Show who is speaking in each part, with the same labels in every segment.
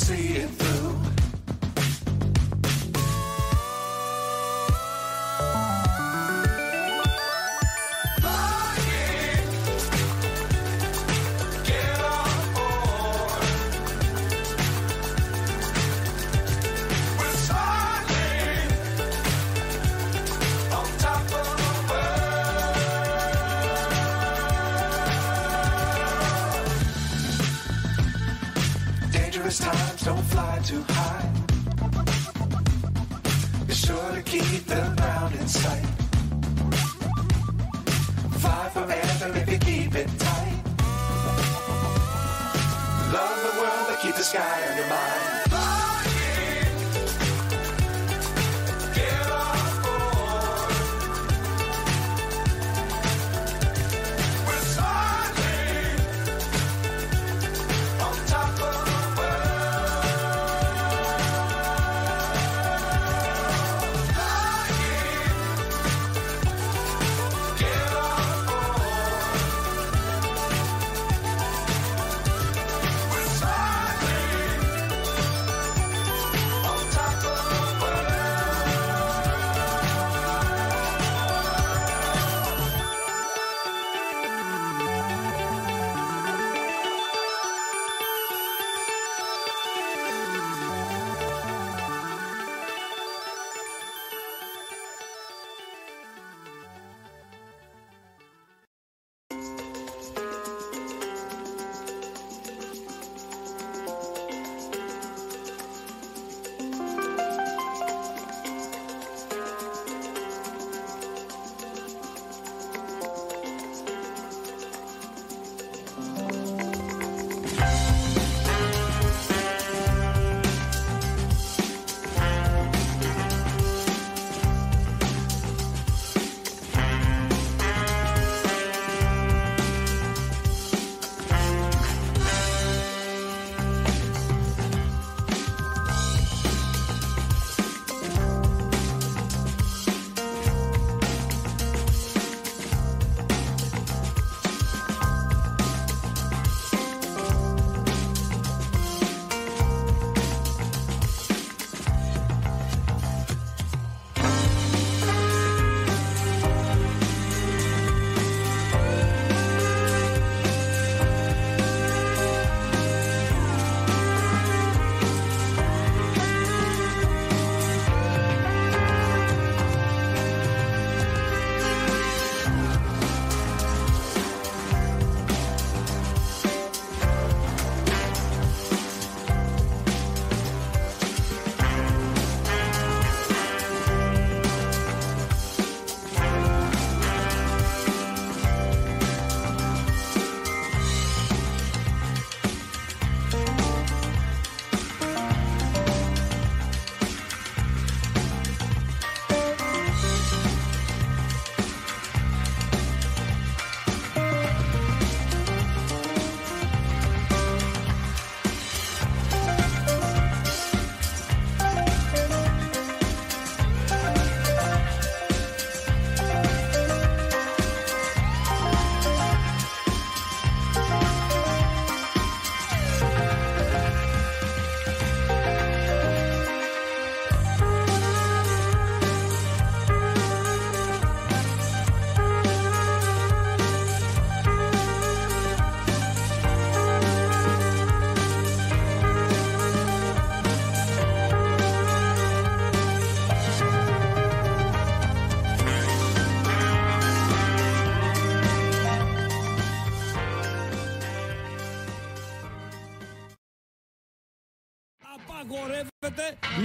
Speaker 1: see it through.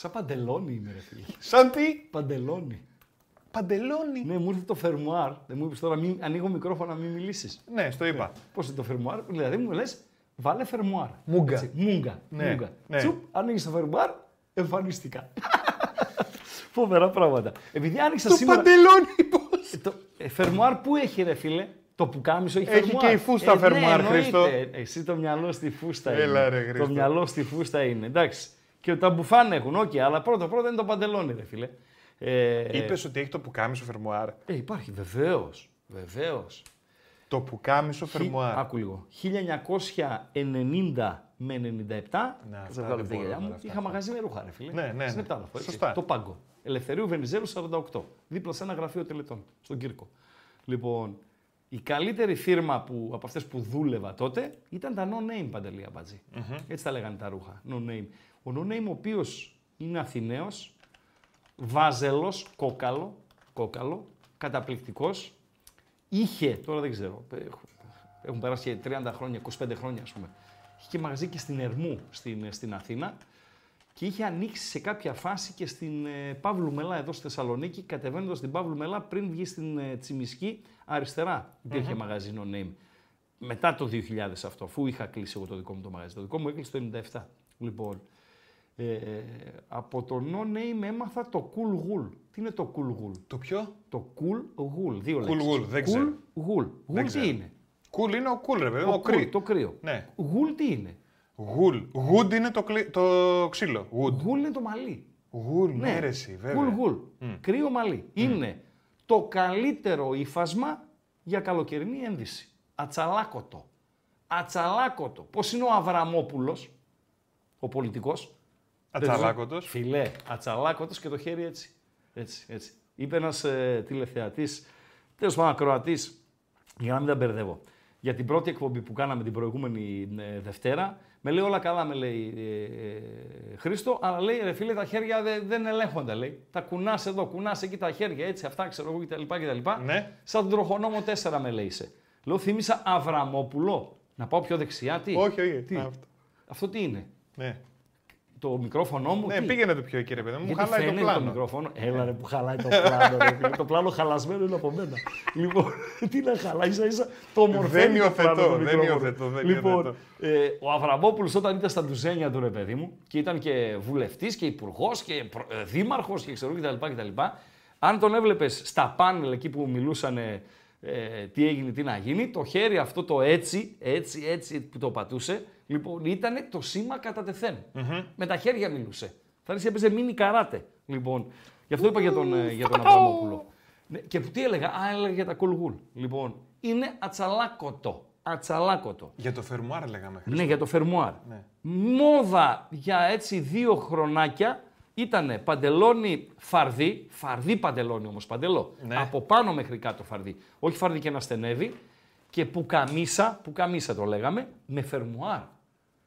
Speaker 2: Σαν παντελόνι είμαι, ρε φίλε.
Speaker 3: Σαν τι;
Speaker 2: Παντελόνι.
Speaker 3: Παντελόνι.
Speaker 2: Ναι, μου ήρθε το φερμουάρ. Δεν μου είπες τώρα, μην, ανοίγω μικρόφωνο να μην μιλήσεις.
Speaker 3: Ναι, στο είπα.
Speaker 2: Πώς είναι το φερμουάρ, δηλαδή μου λες, βάλε φερμουάρ.
Speaker 3: Μούγκα.
Speaker 2: Έτσι, Μούγκα.
Speaker 3: Ναι,
Speaker 2: μούγκα.
Speaker 3: ναι.
Speaker 2: Τσουπ, ανοίγεις το φερμουάρ, εμφανίστηκα. Φοβερά πράγματα. Επειδή άνοιξα
Speaker 3: Το
Speaker 2: σήμερα.
Speaker 3: παντελόνι πώς;
Speaker 2: Ε, Το ε, φερμουάρ που έχει, ρε φίλε; Το πουκάμισο έχει
Speaker 3: Έχει
Speaker 2: φερμουάρ.
Speaker 3: και η φούστα
Speaker 2: ε,
Speaker 3: φερμουάρ,
Speaker 2: ναι, εννοείται.
Speaker 3: Χρήστο.
Speaker 2: Εσύ το μυαλό στη φούστα
Speaker 3: Έλα,
Speaker 2: είναι.
Speaker 3: ρε, Χρήστο.
Speaker 2: το μυαλό στη φούστα είναι. Εντάξει. Και τα μπουφάν έχουν, οκ, αλλά πρώτο πρώτο είναι το παντελόνι, ρε φίλε. Ε,
Speaker 3: Είπες ότι έχει το πουκάμισο φερμουάρ.
Speaker 2: ε, υπάρχει, βεβαίως. Βεβαίως.
Speaker 3: Το πουκάμισο φερμουάρ.
Speaker 2: Άκου λίγο. 1990 με 97.
Speaker 3: Ναι,
Speaker 2: θα
Speaker 3: αυτά
Speaker 2: σε βγάλω
Speaker 3: δεν
Speaker 2: τα
Speaker 3: μπορώ
Speaker 2: γυαλιά
Speaker 3: τώρα
Speaker 2: μου.
Speaker 3: αυτά.
Speaker 2: Είχα μαγαζί με ρούχα, ρε φίλε.
Speaker 3: Ναι, ναι,
Speaker 2: Στην
Speaker 3: ναι.
Speaker 2: Επτάλοφο, έτσι.
Speaker 3: Σωστά.
Speaker 2: Το Πάγκο. Ελευθερίου Βενιζέλου 48. Δίπλα σε ένα γραφείο τελετών, στον Κύρκο. Λοιπόν, η καλύτερη φίρμα που, από αυτές που δούλευα τότε ήταν τα No Name Παντελή Αμπατζή. Έτσι τα λέγανε τα ρούχα. No-name. Ο no-name ο οποίος είναι Αθηναίος, βάζελος, κόκαλο, κόκαλο, καταπληκτικός, είχε, τώρα δεν ξέρω, έχουν- έχουν περάσει και 30 χρόνια, 25 χρόνια ας πούμε, είχε και μαγαζί και στην Ερμού στην, στην Αθήνα και είχε ανοίξει σε κάποια φάση και στην ε, Παύλου Μελά εδώ στη Θεσσαλονίκη, κατεβαίνοντας στην Παύλου Μελά πριν βγει στην ε, Τσιμισκή αριστερά. Υπήρχε μαγαζί no name. Μετά το 2000 αυτό, αφού είχα κλείσει εγώ το δικό μου το μαγαζί. Το δικό μου έκλεισε το 97. Λοιπόν, ε, από το no name έμαθα το cool wool. Τι είναι το cool wool?
Speaker 3: Το ποιο;
Speaker 2: Το cool wool, δύο
Speaker 3: Cool
Speaker 2: λέξεις.
Speaker 3: wool, δεν ξέρω.
Speaker 2: Cool wool. Wool τι
Speaker 3: ξέρω.
Speaker 2: είναι;
Speaker 3: Κουλ είναι ο κουλ, ρε παιδί.
Speaker 2: Το
Speaker 3: Ο κρύ.
Speaker 2: cool, το κρύο.
Speaker 3: Ναι.
Speaker 2: Wool τι είναι;
Speaker 3: Γουλ. Γουντ είναι το, κλι- το ξύλο. Γουντ.
Speaker 2: Wool είναι το μαλλί.
Speaker 3: Γουλ, ναι, ρε, εσύ, βέβαια.
Speaker 2: Γουλ γουλ. Κρύο μαλλί. Είναι το καλύτερο ύφασμα για καλοκαιρινή ένδυση. Ατσαλάκωτο. Ατσαλάκωτο. Πώς είναι ο Αβραμόπουλος, ο πολιτικός.
Speaker 3: Ατσαλάκωτος.
Speaker 2: Φιλέ, ατσαλάκωτος και το χέρι έτσι. Έτσι, έτσι. Είπε ένας ε, τηλεθεατής, τέλος πάντων ακροατής, για να μην τα μπερδεύω. Για την πρώτη εκπομπή που κάναμε την προηγούμενη ε, Δευτέρα, με λέει όλα καλά, με λέει ε, ε, Χρήστο, αλλά λέει ρε φίλε τα χέρια δεν, δεν ελέγχονται, λέει. Τα κουνάς εδώ, κουνάς εκεί τα χέρια, έτσι, αυτά ξέρω εγώ κτλ. κτλ.
Speaker 3: Ναι.
Speaker 2: Σαν τον τροχονόμο 4 με λέει είσαι. Λέω, θύμισα Αβραμόπουλο. Να πάω πιο δεξιά, τι;
Speaker 3: Όχι, όχι.
Speaker 2: Τι;
Speaker 3: Αυτό.
Speaker 2: Αυτό τι είναι;
Speaker 3: Ναι.
Speaker 2: Το μικρόφωνο μου.
Speaker 3: Ναι,
Speaker 2: τι;
Speaker 3: πήγαινε το πιο εκεί, ρε παιδί μου. Μου
Speaker 2: Γιατί
Speaker 3: χαλάει το
Speaker 2: φαίνεται
Speaker 3: πλάνο.
Speaker 2: μικρόφωνο. Έλα ρε που χαλάει το πλάνο. Ρε, φίλε. το πλάνο χαλασμένο είναι από μένα. λοιπόν, τι να χαλάει, ίσα ίσα το μορφαίνει
Speaker 3: Δεν
Speaker 2: το πλάνο
Speaker 3: υιοθετώ,
Speaker 2: το
Speaker 3: δεν
Speaker 2: μικρόφωνο.
Speaker 3: υιοθετώ, δεν
Speaker 2: Λοιπόν,
Speaker 3: υιοθετώ.
Speaker 2: ε, ο Αβραμόπουλος όταν ήταν στα ντουζένια του ρε παιδί μου και ήταν και βουλευτής και υπουργός και προ- ε, δήμαρχος και ξέρω κτλ. κτλ. Αν τον έβλεπες στα πάνελ εκεί που μιλούσαν ε, τι έγινε, τι να γίνει, το χέρι αυτό το έτσι, έτσι, έτσι που το πατούσε, λοιπόν ήταν το σήμα κατά τεθέν. Με τα χέρια μιλούσε. Θα ρίξει έπαιζε μίνι καράτε. Λοιπόν, γι' αυτό είπα για τον, ε, για τον Αβραμόπουλο. Ναι, και που τι έλεγα, α, έλεγα για τα κολγούλ. Λοιπόν, είναι ατσαλάκωτο. Ατσαλάκωτο.
Speaker 3: Για το φερμουάρ λέγαμε.
Speaker 2: Ναι, για το φερμουάρ.
Speaker 3: Ναι.
Speaker 2: Μόδα για έτσι δύο χρονάκια ήταν παντελόνι φαρδί, φαρδί παντελόνι όμως, παντελό.
Speaker 3: Ναι.
Speaker 2: Από πάνω μέχρι κάτω φαρδί. Όχι φαρδί και να στενεύει. Και πουκαμίσα, πουκαμίσα το λέγαμε, με φερμουάρ.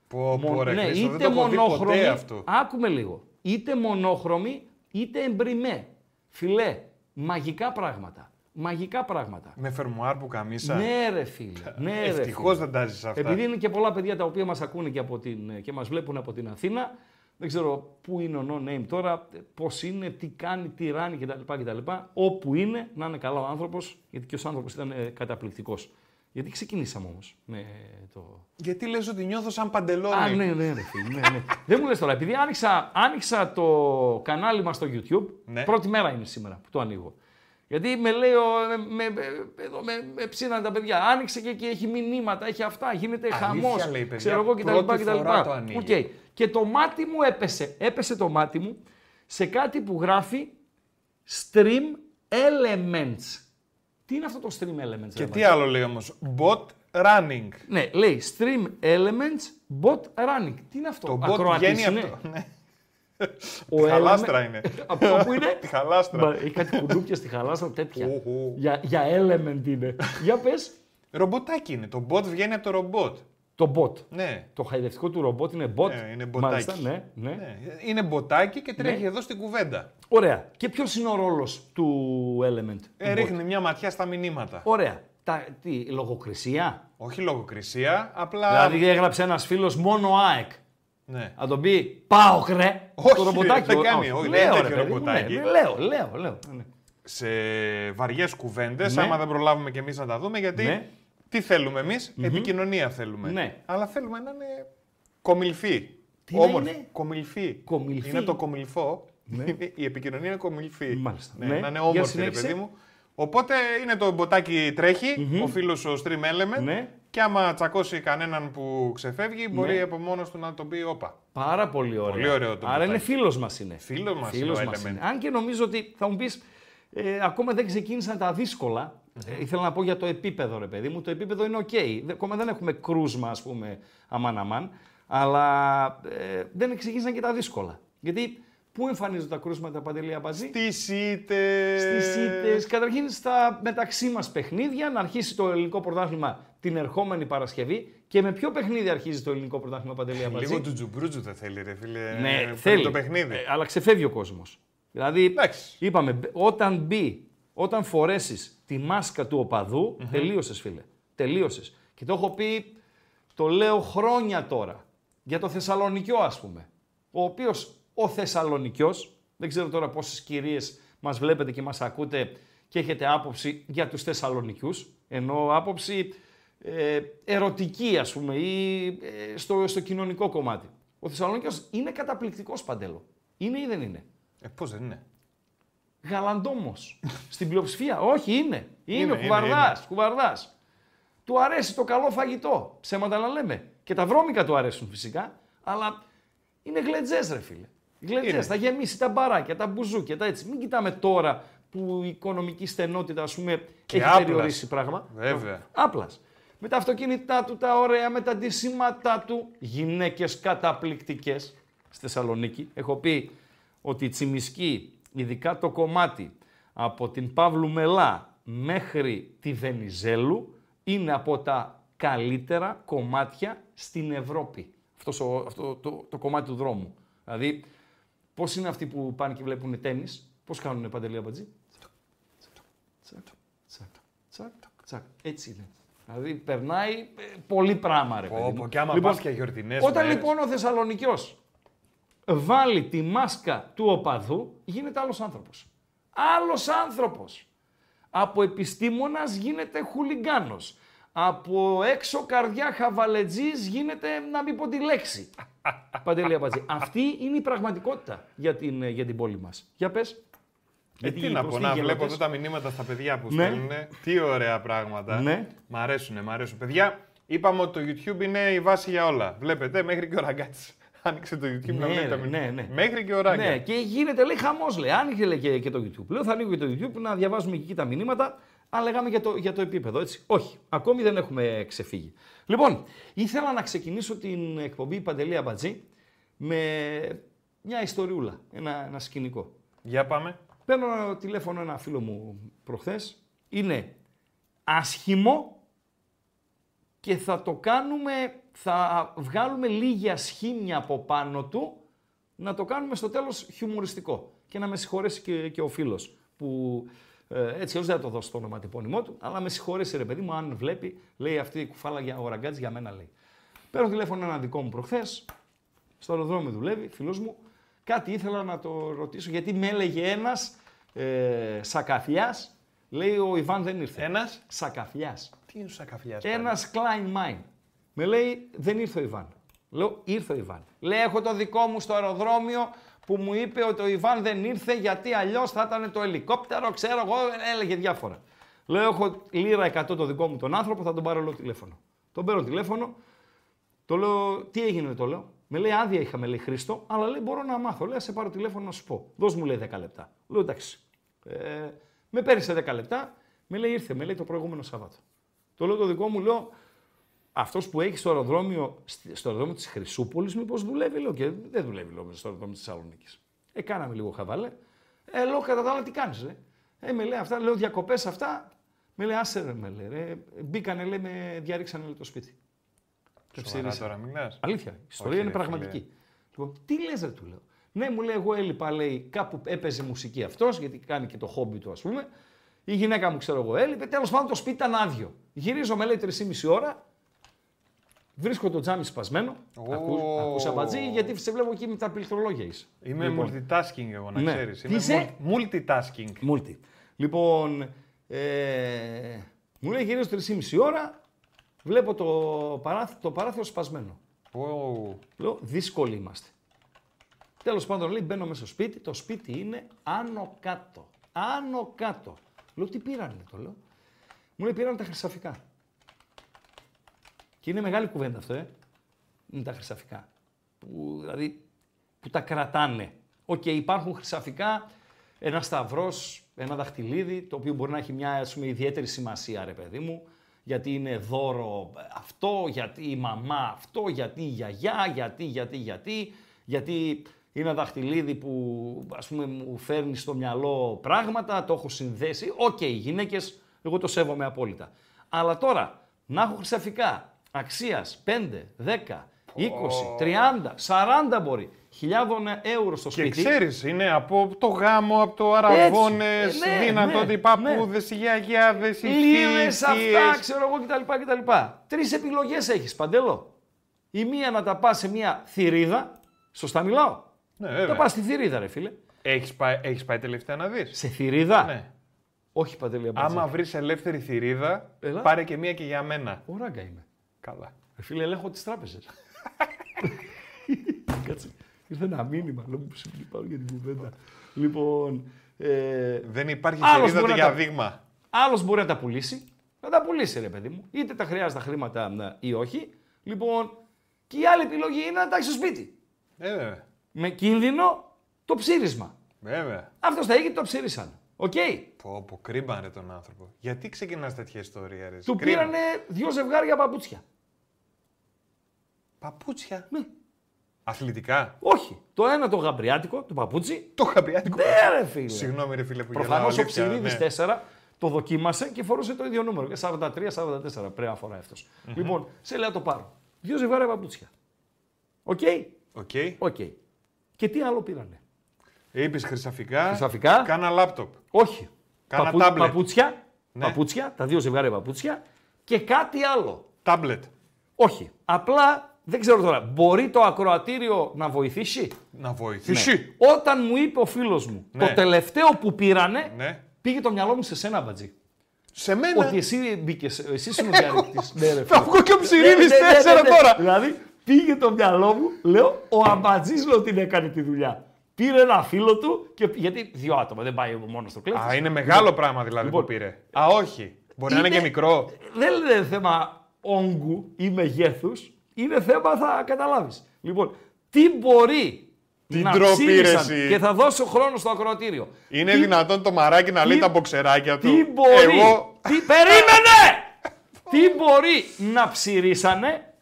Speaker 3: Πω, πω,
Speaker 2: Μο-
Speaker 3: ρε,
Speaker 2: ναι,
Speaker 3: Χρήστο, δεν
Speaker 2: είτε
Speaker 3: το έχω δει
Speaker 2: μονόχρωμη,
Speaker 3: ποτέ αυτό.
Speaker 2: άκουμε λίγο, είτε μονόχρωμη, είτε εμπριμέ. Φιλέ, μαγικά πράγματα. Μαγικά πράγματα.
Speaker 3: Με φερμουάρ που καμίσα.
Speaker 2: Ναι, ρε φίλε. Ναι, ρε,
Speaker 3: Ευτυχώς
Speaker 2: φίλε.
Speaker 3: δεν τα ζεις αυτά.
Speaker 2: Επειδή είναι και πολλά παιδιά τα οποία μας ακούνε και, από την, και μας βλέπουν από την Αθήνα, δεν ξέρω πού είναι ο No Name τώρα, πώς είναι, τι κάνει, τι ράνει κτλ. κτλ. Όπου είναι, να είναι καλά ο άνθρωπος, γιατί και ο άνθρωπος ήταν ε, καταπληκτικός. Γιατί ξεκινήσαμε όμως με το...
Speaker 3: Γιατί λες ότι νιώθω σαν παντελόνι.
Speaker 2: Α, ναι, ναι, ρε φίλε, ναι, ναι. Δεν μου λες τώρα, επειδή άνοιξα, άνοιξα το κανάλι μας στο YouTube,
Speaker 3: Ναι.
Speaker 2: πρώτη μέρα είναι σήμερα που το ανοίγω. Γιατί με λέει, ο- με, με, εδώ με, με ψήνανε τα παιδιά. Άνοιξε και, και έχει μηνύματα, έχει αυτά, γίνεται
Speaker 3: Αλήθεια,
Speaker 2: χαμός,
Speaker 3: λέει, παιδιά,
Speaker 2: ξέρω εγώ κτλ.
Speaker 3: πρώτη
Speaker 2: κτλ.
Speaker 3: φορά το ανοίγει.
Speaker 2: Οκ. Και το μάτι μου έπεσε, έπεσε το μάτι μου σε κάτι που γράφει Stream Elements. Τι είναι αυτό το Stream Elements,
Speaker 3: Και
Speaker 2: ρε
Speaker 3: τι άλλο λέει όμως; Bot running.
Speaker 2: ναι, λέει Stream Elements Bot Running. Τι είναι αυτό,
Speaker 3: Το bot
Speaker 2: ακροατής
Speaker 3: βγαίνει
Speaker 2: είναι.
Speaker 3: από το. Ναι. Τη χαλάστρα
Speaker 2: Element-
Speaker 3: είναι.
Speaker 2: Από πού είναι;
Speaker 3: Τη χαλάστρα.
Speaker 2: Μα, Έχει κάτι κουνούπια στη χαλάστρα τέτοια.
Speaker 3: Ου, ου.
Speaker 2: για, για element είναι. για πες.
Speaker 3: Ρομποτάκι είναι. Το bot βγαίνει από το ρομπότ.
Speaker 2: Το bot.
Speaker 3: Ναι.
Speaker 2: Το χαϊδευτικό του ρομπότ είναι bot.
Speaker 3: Ναι, είναι μποτάκι.
Speaker 2: Μάλιστα, ναι, ναι.
Speaker 3: ναι. Είναι μποτάκι και τρέχει
Speaker 2: Ναι.
Speaker 3: εδώ στην κουβέντα.
Speaker 2: Ωραία. Και ποιος είναι ο ρόλος του element.
Speaker 3: Ε,
Speaker 2: του bot?
Speaker 3: ρίχνει μια ματιά στα μηνύματα.
Speaker 2: Ωραία. Τα, τι, λογοκρισία;
Speaker 3: Όχι λογοκρισία, απλά.
Speaker 2: Δηλαδή έγραψε ένας φίλος μόνο ΑΕΚ.
Speaker 3: Ναι.
Speaker 2: Να τον πει Πάω κρε.
Speaker 3: Όχι,
Speaker 2: το ρομποτάκι.
Speaker 3: δεν
Speaker 2: ο-
Speaker 3: κάνει, όχι, δεν
Speaker 2: λέω,
Speaker 3: είναι
Speaker 2: ρε,
Speaker 3: τέτοιο
Speaker 2: παιδί μου,
Speaker 3: ρομποτάκι.
Speaker 2: ναι, ναι, λέω, λέω, λέω. ναι.
Speaker 3: σε βαριές κουβέντες,
Speaker 2: Ναι.
Speaker 3: άμα δεν προλάβουμε κι εμείς να τα δούμε, γιατί
Speaker 2: Ναι.
Speaker 3: Τι θέλουμε εμείς, επικοινωνία θέλουμε.
Speaker 2: Ναι.
Speaker 3: Αλλά θέλουμε να είναι κομιλφή.
Speaker 2: Τι να
Speaker 3: Όμορφη.
Speaker 2: είναι;
Speaker 3: Κομιλφή.
Speaker 2: Κομιλφή.
Speaker 3: Είναι το κομιλφό.
Speaker 2: Ναι.
Speaker 3: Είναι- Η επικοινωνία είναι κομιλφή.
Speaker 2: Μάλιστα.
Speaker 3: Ναι,
Speaker 2: Ναι.
Speaker 3: Να είναι
Speaker 2: Για
Speaker 3: όμορφη, ρε
Speaker 2: συνέχισε.
Speaker 3: παιδί μου. Οπότε είναι το μποτάκι τρέχει, ο φίλος ο Stream Element.
Speaker 2: Ναι.
Speaker 3: Και άμα τσακώσει κανέναν που ξεφεύγει, μπορεί από μόνος του να τον πει όπα.
Speaker 2: Πάρα πολύ ωραίο.
Speaker 3: Πολύ ωραίο το
Speaker 2: Άρα
Speaker 3: μπουτάκι.
Speaker 2: είναι φίλος μας είναι.
Speaker 3: Φίλος μας
Speaker 2: Φίλος
Speaker 3: είναι ο
Speaker 2: μας
Speaker 3: Element.
Speaker 2: είναι. Αν και νομίζω ότι θα μου πεις, ε, ακόμα δεν ξεκίνησαν τα δύσκολα. Ε, ήθελα να πω για το επίπεδο, ρε παιδί μου. Το επίπεδο είναι οκ. Δεν- Ακόμα δεν έχουμε κρούσμα, ας πούμε, αμάν αμάν. Αλλά ε, δεν ξεκίνησαν και τα δύσκολα. Γιατί πού εμφανίζονται τα κρούσματα Παντελή Αμπατζή;
Speaker 3: Στις ήττες.
Speaker 2: Στις ήττες. Καταρχήν στα μεταξύ μας παιχνίδια, να αρχίσει το ελληνικό πρωτάθλημα την ερχόμενη Παρασκευή. Και με ποιο παιχνίδι αρχίζει το ελληνικό πρωτάθλημα Παντελή Αμπατζή;
Speaker 3: Λίγο τζουτζουμπρούτζου δεν θέλει, ρε φίλε.
Speaker 2: Ναι,
Speaker 3: πριν
Speaker 2: θέλει.
Speaker 3: Το παιχνίδι.
Speaker 2: Ε, αλλά ξεφεύγει ο κόσμος. Δηλαδή,
Speaker 3: Εντάξει.
Speaker 2: είπαμε, μπ- όταν μπει, όταν φορέσεις τη μάσκα του οπαδου τελείωσες, φίλε. Τελείωσες. Και το έχω πει, το λέω χρόνια τώρα. Για το Θεσσαλονικιό, ας πούμε. Ο οποίος ο Θεσσαλονικιός, δεν ξέρω τώρα πόσες κυρίες μας βλέπετε και μας ακούτε και έχετε άποψη για τους Θεσσαλονικιούς, ενώ άποψη ε, ερωτική, ας πούμε, ή ε, στο, στο κοινωνικό κομμάτι. Ο Θεσσαλονίκιος είναι καταπληκτικός παντέλο. Είναι ή δεν είναι;
Speaker 3: Ε, πώς δεν είναι;
Speaker 2: Γαλαντόμος. Στην πλειοψηφία. Όχι, είναι. Είναι,
Speaker 3: Είναι,
Speaker 2: ο
Speaker 3: είναι,
Speaker 2: κουβαρδάς. κουβαρδάς. Του αρέσει το καλό φαγητό. Ψέματα να λέμε. Και τα βρώμικα του αρέσουν φυσικά. Αλλά είναι γλετζές ρε φίλε. Γλετζές.
Speaker 3: Είναι.
Speaker 2: Θα γεμίσει τα μπαράκια, τα μπουζούκια, τα έτσι. Μην κοιτάμε τώρα που η οικονομική στενότητα, ας πούμε,
Speaker 3: Και
Speaker 2: έχει
Speaker 3: άπλας.
Speaker 2: περιορίσει πράγμα.
Speaker 3: Βέβαια.
Speaker 2: Άπλας. Με τα αυτοκίνητά του, τα ωραία, με τα ντύσιματά του. Γυναίκες καταπληκτικές στη Θεσσαλονίκη. Έχω πει ότι η Τσιμισκή, ειδικά το κομμάτι από την Παύλου Μελά μέχρι τη Βενιζέλου, είναι από τα καλύτερα κομμάτια στην Ευρώπη. Αυτός ο, αυτό το, το κομμάτι του δρόμου. Δηλαδή, πώς είναι αυτοί που πάνε και βλέπουν τέννις, πώς κάνουν παντελή αμπατζή; Τσακ, τσακ, τσακ, τσακ. Έτσι είναι. Δηλαδή περνάει ε, πολύ πράγμα ρε
Speaker 3: Πω,
Speaker 2: παιδί
Speaker 3: πω,
Speaker 2: μου.
Speaker 3: και άμα πας και γιορτινές
Speaker 2: Όταν
Speaker 3: μέρες.
Speaker 2: λοιπόν ο Θεσσαλονικιός βάλει τη μάσκα του οπαδού, γίνεται άλλος άνθρωπος. Άλλος άνθρωπος. Από επιστήμονας γίνεται χουλιγκάνος. Από έξω καρδιά χαβαλετζής γίνεται να μην πω τη λέξη. Παντελή Αμπατζή. Αυτή είναι η πραγματικότητα για την, για την πόλη μας. Για πες.
Speaker 3: Ε,
Speaker 2: Γιατί
Speaker 3: τι να πω,
Speaker 2: προς
Speaker 3: να
Speaker 2: τι
Speaker 3: βλέπω
Speaker 2: γελώτες;
Speaker 3: εδώ τα μηνύματα στα παιδιά που
Speaker 2: Ναι.
Speaker 3: στέλνουν. Τι ωραία πράγματα.
Speaker 2: Ναι.
Speaker 3: Μ' αρέσουνε, μ' αρέσουν. Παιδιά, είπαμε ότι το YouTube είναι η βάση για όλα. Βλέπετε, μέχρι και ο Ραγκάτς άνοιξε το YouTube να
Speaker 2: Ναι,
Speaker 3: βλέπει τα
Speaker 2: ρε,
Speaker 3: μηνύματα.
Speaker 2: ναι, ναι.
Speaker 3: Μέχρι και ο Ραγκάτς.
Speaker 2: Ναι, και γίνεται, λέει χαμός, λέει. Άνοιγε λέει, και, και το YouTube. Λέω, θα ανοίγω και το YouTube να διαβάζουμε και εκεί τα μηνύματα. Αν λέγαμε για το, για το επίπεδο, έτσι. Όχι, ακόμη δεν έχουμε ξεφύγει. Λοιπόν, ήθελα να ξεκινήσω την εκπομπή Παντελή Αμπατζή με μια ιστοριούλα, ένα, ένα σκηνικό.
Speaker 3: Για πάμε.
Speaker 2: Παίρνω τηλέφωνο ένα φίλο μου προχθές. Είναι άσχημο και θα το κάνουμε, θα βγάλουμε λίγη ασχήμια από πάνω του να το κάνουμε στο τέλος χιουμοριστικό. Και να με συγχωρέσει και, και ο φίλος που ε, έτσι ως δεν θα το δώσω το όνομα τυπώνυμό του, αλλά με συγχωρέσει ρε παιδί μου αν βλέπει, λέει αυτή η κουφάλα για ο Ραγκάτς για μένα λέει. Παίρνω τηλέφωνο ένα δικό μου προχθές, στο αεροδρόμιο δουλεύει, φίλος μου. Κάτι ήθελα να το ρωτήσω, γιατί με έλεγε ένας ε, σακαφιάς, λέει ο Ιβάν δεν ήρθε.
Speaker 3: Ένας;
Speaker 2: Σακαφιάς.
Speaker 3: Τι είναι ο Σακαφιάς.
Speaker 2: Ένας Klein Mine. Με λέει δεν ήρθε ο Ιβάν. Λέω ήρθε ο Ιβάν. Λέει έχω το δικό μου στο αεροδρόμιο που μου είπε ότι ο Ιβάν δεν ήρθε γιατί αλλιώς θα ήταν το ελικόπτερο, ξέρω εγώ, έλεγε διάφορα. Λέω έχω λίρα 100 το δικό μου τον άνθρωπο, θα τον πάρω λέω τηλέφωνο. Τον παίρνω τηλέφωνο, το λέω, τι έγινε, το λέω. Με λέει άδεια είχαμε, λέει Χρήστο, αλλά λέει μπορώ να μάθω. Λέει, «Ας σε πάρω τηλέφωνο να σου πω. Δώσ' μου λέει 10 λεπτά. Λέω εντάξει. Ε, με παίρνει σε 10 λεπτά, με λέει ήρθε, με λέει το προηγούμενο Σαββάτο. Το λέω το δικό μου, λέω αυτός που έχει στο αεροδρόμιο, στη- στο αεροδρόμιο της Χρυσούπολης, μήπως δουλεύει, λέω και δεν δουλεύει λέω, στο αεροδρόμιο της Θεσσαλονίκης. Ε, κάναμε λίγο χαβαλέ. Ε, λέω κατά τα άλλα τι κάνεις, ρε. Ε, με λέει αυτά, λέω διακοπές αυτά. Με λέει άσε ρε, με λέει. Ρε. Μπήκανε, λέει, με διαρρήξανε λέει, το σπίτι. Και
Speaker 3: Σοβαρά
Speaker 2: ψήρισα.
Speaker 3: τώρα μιλάς.
Speaker 2: Αλήθεια. Η ιστορία
Speaker 3: Όχι,
Speaker 2: είναι
Speaker 3: ρε,
Speaker 2: πραγματική. Λοιπόν, τι λες ρε του λέω. Ναι, μου λέει, εγώ έλειπα, λέει, κάπου έπαιζε μουσική αυτός, γιατί κάνει και το χόμπι του, ας πούμε. Η γυναίκα μου, ξέρω εγώ, έλειπε. Τέλος πάντων, το σπίτι ήταν άδειο. Γυρίζω, με λέει, 3,5 ώρα. Βρίσκω το τζάμι σπασμένο.
Speaker 3: Ω.
Speaker 2: Ακούς, ακούς αμπατζή, γιατί σε βλέπω εκεί με τα πληκτρολόγια είσαι.
Speaker 3: Είμαι
Speaker 2: Λοιπόν,
Speaker 3: multitasking εγώ, να
Speaker 2: Ναι.
Speaker 3: ξέρεις.
Speaker 2: Τι
Speaker 3: Είμαι
Speaker 2: είσαι;
Speaker 3: mul- multitasking.
Speaker 2: Multi. Λοιπόν, ε, μου λέει γυρίζω 3,5 ώρα, βλέπω το, παράθυ, το παράθυρο σπασμένο.
Speaker 3: Ω,
Speaker 2: Λέω, δύσκολοι είμαστε. Τέλος πάντων, λέει, μπαίνω μέσα στο σπίτι. Το σπίτι είναι άνω κάτω. Άνω κάτω. Λέω, τι πήρανε, το λέω. Μου λέει, πήραν τα χρυσαφικά. Και είναι μεγάλη κουβέντα αυτό, ε. Είναι τα χρυσαφικά. Που, δηλαδή, που τα κρατάνε. Οκ, υπάρχουν χρυσαφικά, ένα σταυρός, ένα δαχτυλίδι, το οποίο μπορεί να έχει μια ας πούμε, ιδιαίτερη σημασία, ρε παιδί μου, γιατί είναι δώρο αυτό, γιατί η μαμά αυτό, γιατί η γιαγιά, γιατί, γιατί, γιατί, γιατί είναι ένα δαχτυλίδι που ας πούμε μου φέρνει στο μυαλό πράγματα, το έχω συνδέσει. Οκ, οι γυναίκες, εγώ το σέβομαι απόλυτα. Αλλά τώρα, να έχω χρυσαφικά αξίας 5, 10, 20, 30, 40 μπορεί, χιλιάδων ευρώ στο
Speaker 3: Και
Speaker 2: σπίτι.
Speaker 3: ξέρεις, είναι από το γάμο, από το αραβώνες,
Speaker 2: Ε, ναι,
Speaker 3: δυνατότητα
Speaker 2: ναι,
Speaker 3: οι παππούδες, οι γιαγιάδες, οι
Speaker 2: Λίρες
Speaker 3: θείοι, οι
Speaker 2: αυτά,
Speaker 3: θείες.
Speaker 2: ξέρω εγώ κτλ. κτλ. Τρεις επιλογές έχεις, Παντέλο. Η μία να τα πας σε μια θηρίδα, σωστά μιλάω.
Speaker 3: Ναι,
Speaker 2: Τα
Speaker 3: βέβαια.
Speaker 2: πας στη θηρίδα ρε φίλε.
Speaker 3: Έχεις πάει, έχεις πάει τελευταία να δεις;
Speaker 2: Σε θηρίδα;
Speaker 3: Ναι.
Speaker 2: Όχι Παντελή Αμπατζή.
Speaker 3: Άμα βρεις ελεύθερη θηρίδα,
Speaker 2: Έλα.
Speaker 3: πάρε και μία και για μένα.
Speaker 2: Ο ράγκα είμαι.
Speaker 3: Καλά.
Speaker 2: Ρε φίλε, ελέγχω τις τράπεζες. Κάτσε. Ήρθε ένα μήνυμα, λέω που σε πάω για την κουβέντα. Λοιπόν, ε,
Speaker 3: Δεν υπάρχει
Speaker 2: Άλλος
Speaker 3: θηρίδα
Speaker 2: μπορεί
Speaker 3: του
Speaker 2: να
Speaker 3: για
Speaker 2: τα-
Speaker 3: δείγμα.
Speaker 2: Άλλος μπορεί να τα πουλήσει. Να τα πουλήσει, ρε παιδί μου. Είτε τα χρειάζεται τα χρήματα ναι, ή όχι. Λοιπόν, και η άλλη επιλογή είναι να τα έχεις στο σπίτι.
Speaker 3: Ε, βέβαια.
Speaker 2: Με κίνδυνο το ψήρισμα.
Speaker 3: Βέβαια.
Speaker 2: Αυτός τα είχε και το ψήρισαν. Οκ.
Speaker 3: Πω, πω, κρίμπαν ρε τον άνθρωπο. Γιατί ξεκινάς τέτοια ιστορία, ρε.
Speaker 2: Του
Speaker 3: Κρίμα.
Speaker 2: πήρανε δύο ζευγάρια παπούτσια.
Speaker 3: Παπούτσια.
Speaker 2: Ναι.
Speaker 3: Αθλητικά.
Speaker 2: Όχι. Το ένα το γαμπριάτικο, το παπούτσι.
Speaker 3: Το χαπιάτικο.
Speaker 2: Ναι, ρε φίλε.
Speaker 3: Συγγνώμη, ρε φίλε που
Speaker 2: Προφανώς
Speaker 3: γελάω,
Speaker 2: ο
Speaker 3: αλήθεια,
Speaker 2: Ψηρίδη
Speaker 3: ναι.
Speaker 2: 4 το δοκίμασε και φορούσε το ίδιο νούμερο. Και 43-44 πρέπει να φοράει αυτός. Λοιπόν, σε λέω να το πάρω. Δύο ζευγάρια παπούτσια. Οκ;
Speaker 3: Οκ.
Speaker 2: Οκ. Και τι άλλο πήρανε;
Speaker 3: Είπες χρυσαφικά.
Speaker 2: Χρυσαφικά.
Speaker 3: Κάνα λάπτοπ.
Speaker 2: Όχι.
Speaker 3: Κάνα
Speaker 2: Παπου-
Speaker 3: τάμπλετ.
Speaker 2: Παπούτσια.
Speaker 3: Ναι.
Speaker 2: Παπούτσια, τα δύο ζευγάρια παπούτσια. Και κάτι άλλο.
Speaker 3: Τάμπλετ.
Speaker 2: Όχι. Απλά δεν ξέρω τώρα. Μπορεί το ακροατήριο να βοηθήσει;
Speaker 3: Να
Speaker 2: Ναι.
Speaker 3: βοηθήσει.
Speaker 2: Όταν μου είπε ο φίλος μου
Speaker 3: Ναι.
Speaker 2: το τελευταίο που πήρανε,
Speaker 3: Ναι.
Speaker 2: πήγε το μυαλό μου σε σένα, Μπατζή.
Speaker 3: Σε μένα;
Speaker 2: Ότι εσύ μπήκες, εσύ είσαι ο διαρρήκτη. ναι, ρε,
Speaker 3: Θα
Speaker 2: φίλε.
Speaker 3: βγω και ο Ψηρίδης
Speaker 2: Ναι, ναι, ναι,
Speaker 3: τέσσερα
Speaker 2: ναι, ναι.
Speaker 3: τώρα.
Speaker 2: Δηλαδή πήγε το μυαλό μου, λέω, ο Αμπατζής λέω την έκανε τη δουλειά. Πήρε ένα φίλο του, και, γιατί δύο άτομα, δεν πάει μόνος στο κλέφτη.
Speaker 3: Α, είναι μεγάλο πράγμα δηλαδή
Speaker 2: Λοιπόν.
Speaker 3: που πήρε. Α, όχι. Μπορεί να είναι
Speaker 2: Είναι-
Speaker 3: και μικρό.
Speaker 2: Δεν είναι θέμα όγκου ή μεγέθους, είναι θέμα θα καταλάβεις. Λοιπόν, τι μπορεί
Speaker 3: Την
Speaker 2: να
Speaker 3: ντροπή,
Speaker 2: ψήφισαν
Speaker 3: ρε, εσύ.
Speaker 2: και θα δώσω χρόνο στο ακροατήριο.
Speaker 3: Είναι
Speaker 2: Τι-
Speaker 3: δυνατόν το μαράκι να λέει
Speaker 2: τι-
Speaker 3: τα μποξεράκια του;
Speaker 2: Τι μπορεί,
Speaker 3: Εγώ.
Speaker 2: τι, περίμενε! τι μπορεί να ψηρίσανε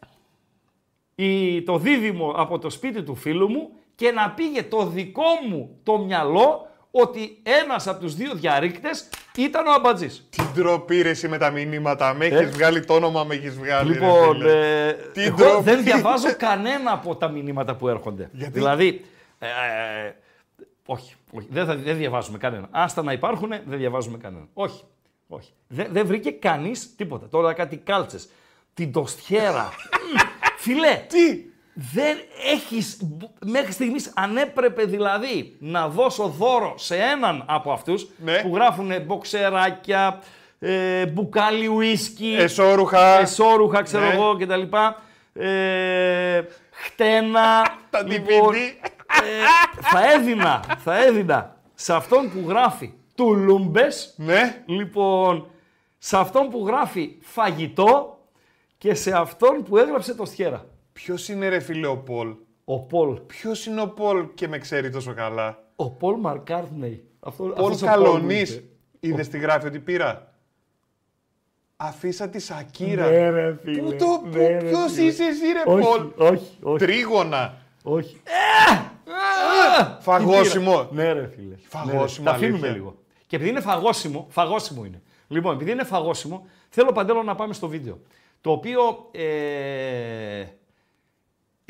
Speaker 2: η, το δίδυμο από το σπίτι του φίλου μου και να πήγε το δικό μου το μυαλό ότι ένας από τους δύο διαρρήκτες ήταν ο Αμπατζής.
Speaker 3: Την ντροπή ρε εσύ με τα μηνύματα. Με έχεις βγάλει το όνομα, με έχεις βγάλει. ρε
Speaker 2: Λοιπόν,
Speaker 3: φίλε.
Speaker 2: ε,
Speaker 3: Τι
Speaker 2: εγώ
Speaker 3: ντροπή.
Speaker 2: δεν διαβάζω κανένα από τα μηνύματα που έρχονται.
Speaker 3: Γιατί;
Speaker 2: Δηλαδή, ε, ε, όχι, όχι δεν, θα, δεν διαβάζουμε κανένα. Άστα να υπάρχουν, δεν διαβάζουμε κανένα. Όχι, όχι. Δεν, δεν βρήκε κανείς τίποτα. Τώρα κάτι κάλτσες, την τοστιέρα. Μμ, Φιλέ,
Speaker 3: Τι;
Speaker 2: Δεν έχεις, μέχρι στιγμής αν έπρεπε δηλαδή να δώσω δώρο σε έναν από αυτούς
Speaker 3: Ναι.
Speaker 2: που γράφουν μποξεράκια, ε, μπουκάλι ουίσκι,
Speaker 3: Εσόρουχα.
Speaker 2: εσόρουχα ξέρω
Speaker 3: Ναι.
Speaker 2: εγώ κτλ. Ε, χτένα.
Speaker 3: Τα
Speaker 2: λοιπόν,
Speaker 3: DVD.
Speaker 2: ε, θα έδινα, θα έδινα σε αυτόν που γράφει τουλούμπες,
Speaker 3: Ναι.
Speaker 2: λοιπόν, σε αυτόν που γράφει φαγητό και σε αυτόν που έγραψε το στιέρα.
Speaker 3: Ποιος είναι ρε φίλε ο Πολ;
Speaker 2: Ο Πολ.
Speaker 3: Ποιος είναι ο Πολ και με ξέρει τόσο καλά;
Speaker 2: Ο Πολ Μαρκάρτνεϊ. Αυτό,
Speaker 3: Πολ
Speaker 2: αυτός ο
Speaker 3: Καλονή.
Speaker 2: μου είπε.
Speaker 3: Είδες τι γράφει ότι πήρα; Αφήσα τη Σακύρα.
Speaker 2: Ναι, ρε, φίλε.
Speaker 3: Πού το,
Speaker 2: Ναι, ρε,
Speaker 3: ποιος
Speaker 2: φίλε.
Speaker 3: είσαι εσύ, ρε Πολ;
Speaker 2: Όχι, όχι, όχι.
Speaker 3: Τρίγωνα.
Speaker 2: όχι.
Speaker 3: Φαγόσιμο.
Speaker 2: Ναι, ρε φίλε.
Speaker 3: Φαγόσιμο,
Speaker 2: Ναι, ρε. Τα αφήνουμε
Speaker 3: αλήθεια.
Speaker 2: λίγο. Και επειδή είναι φαγόσιμο, φαγόσιμο είναι. Λοιπόν, επειδή είναι φαγόσιμο, θέλω παντέλο να πάμε στο βίντεο. Το οποίο ε, ε,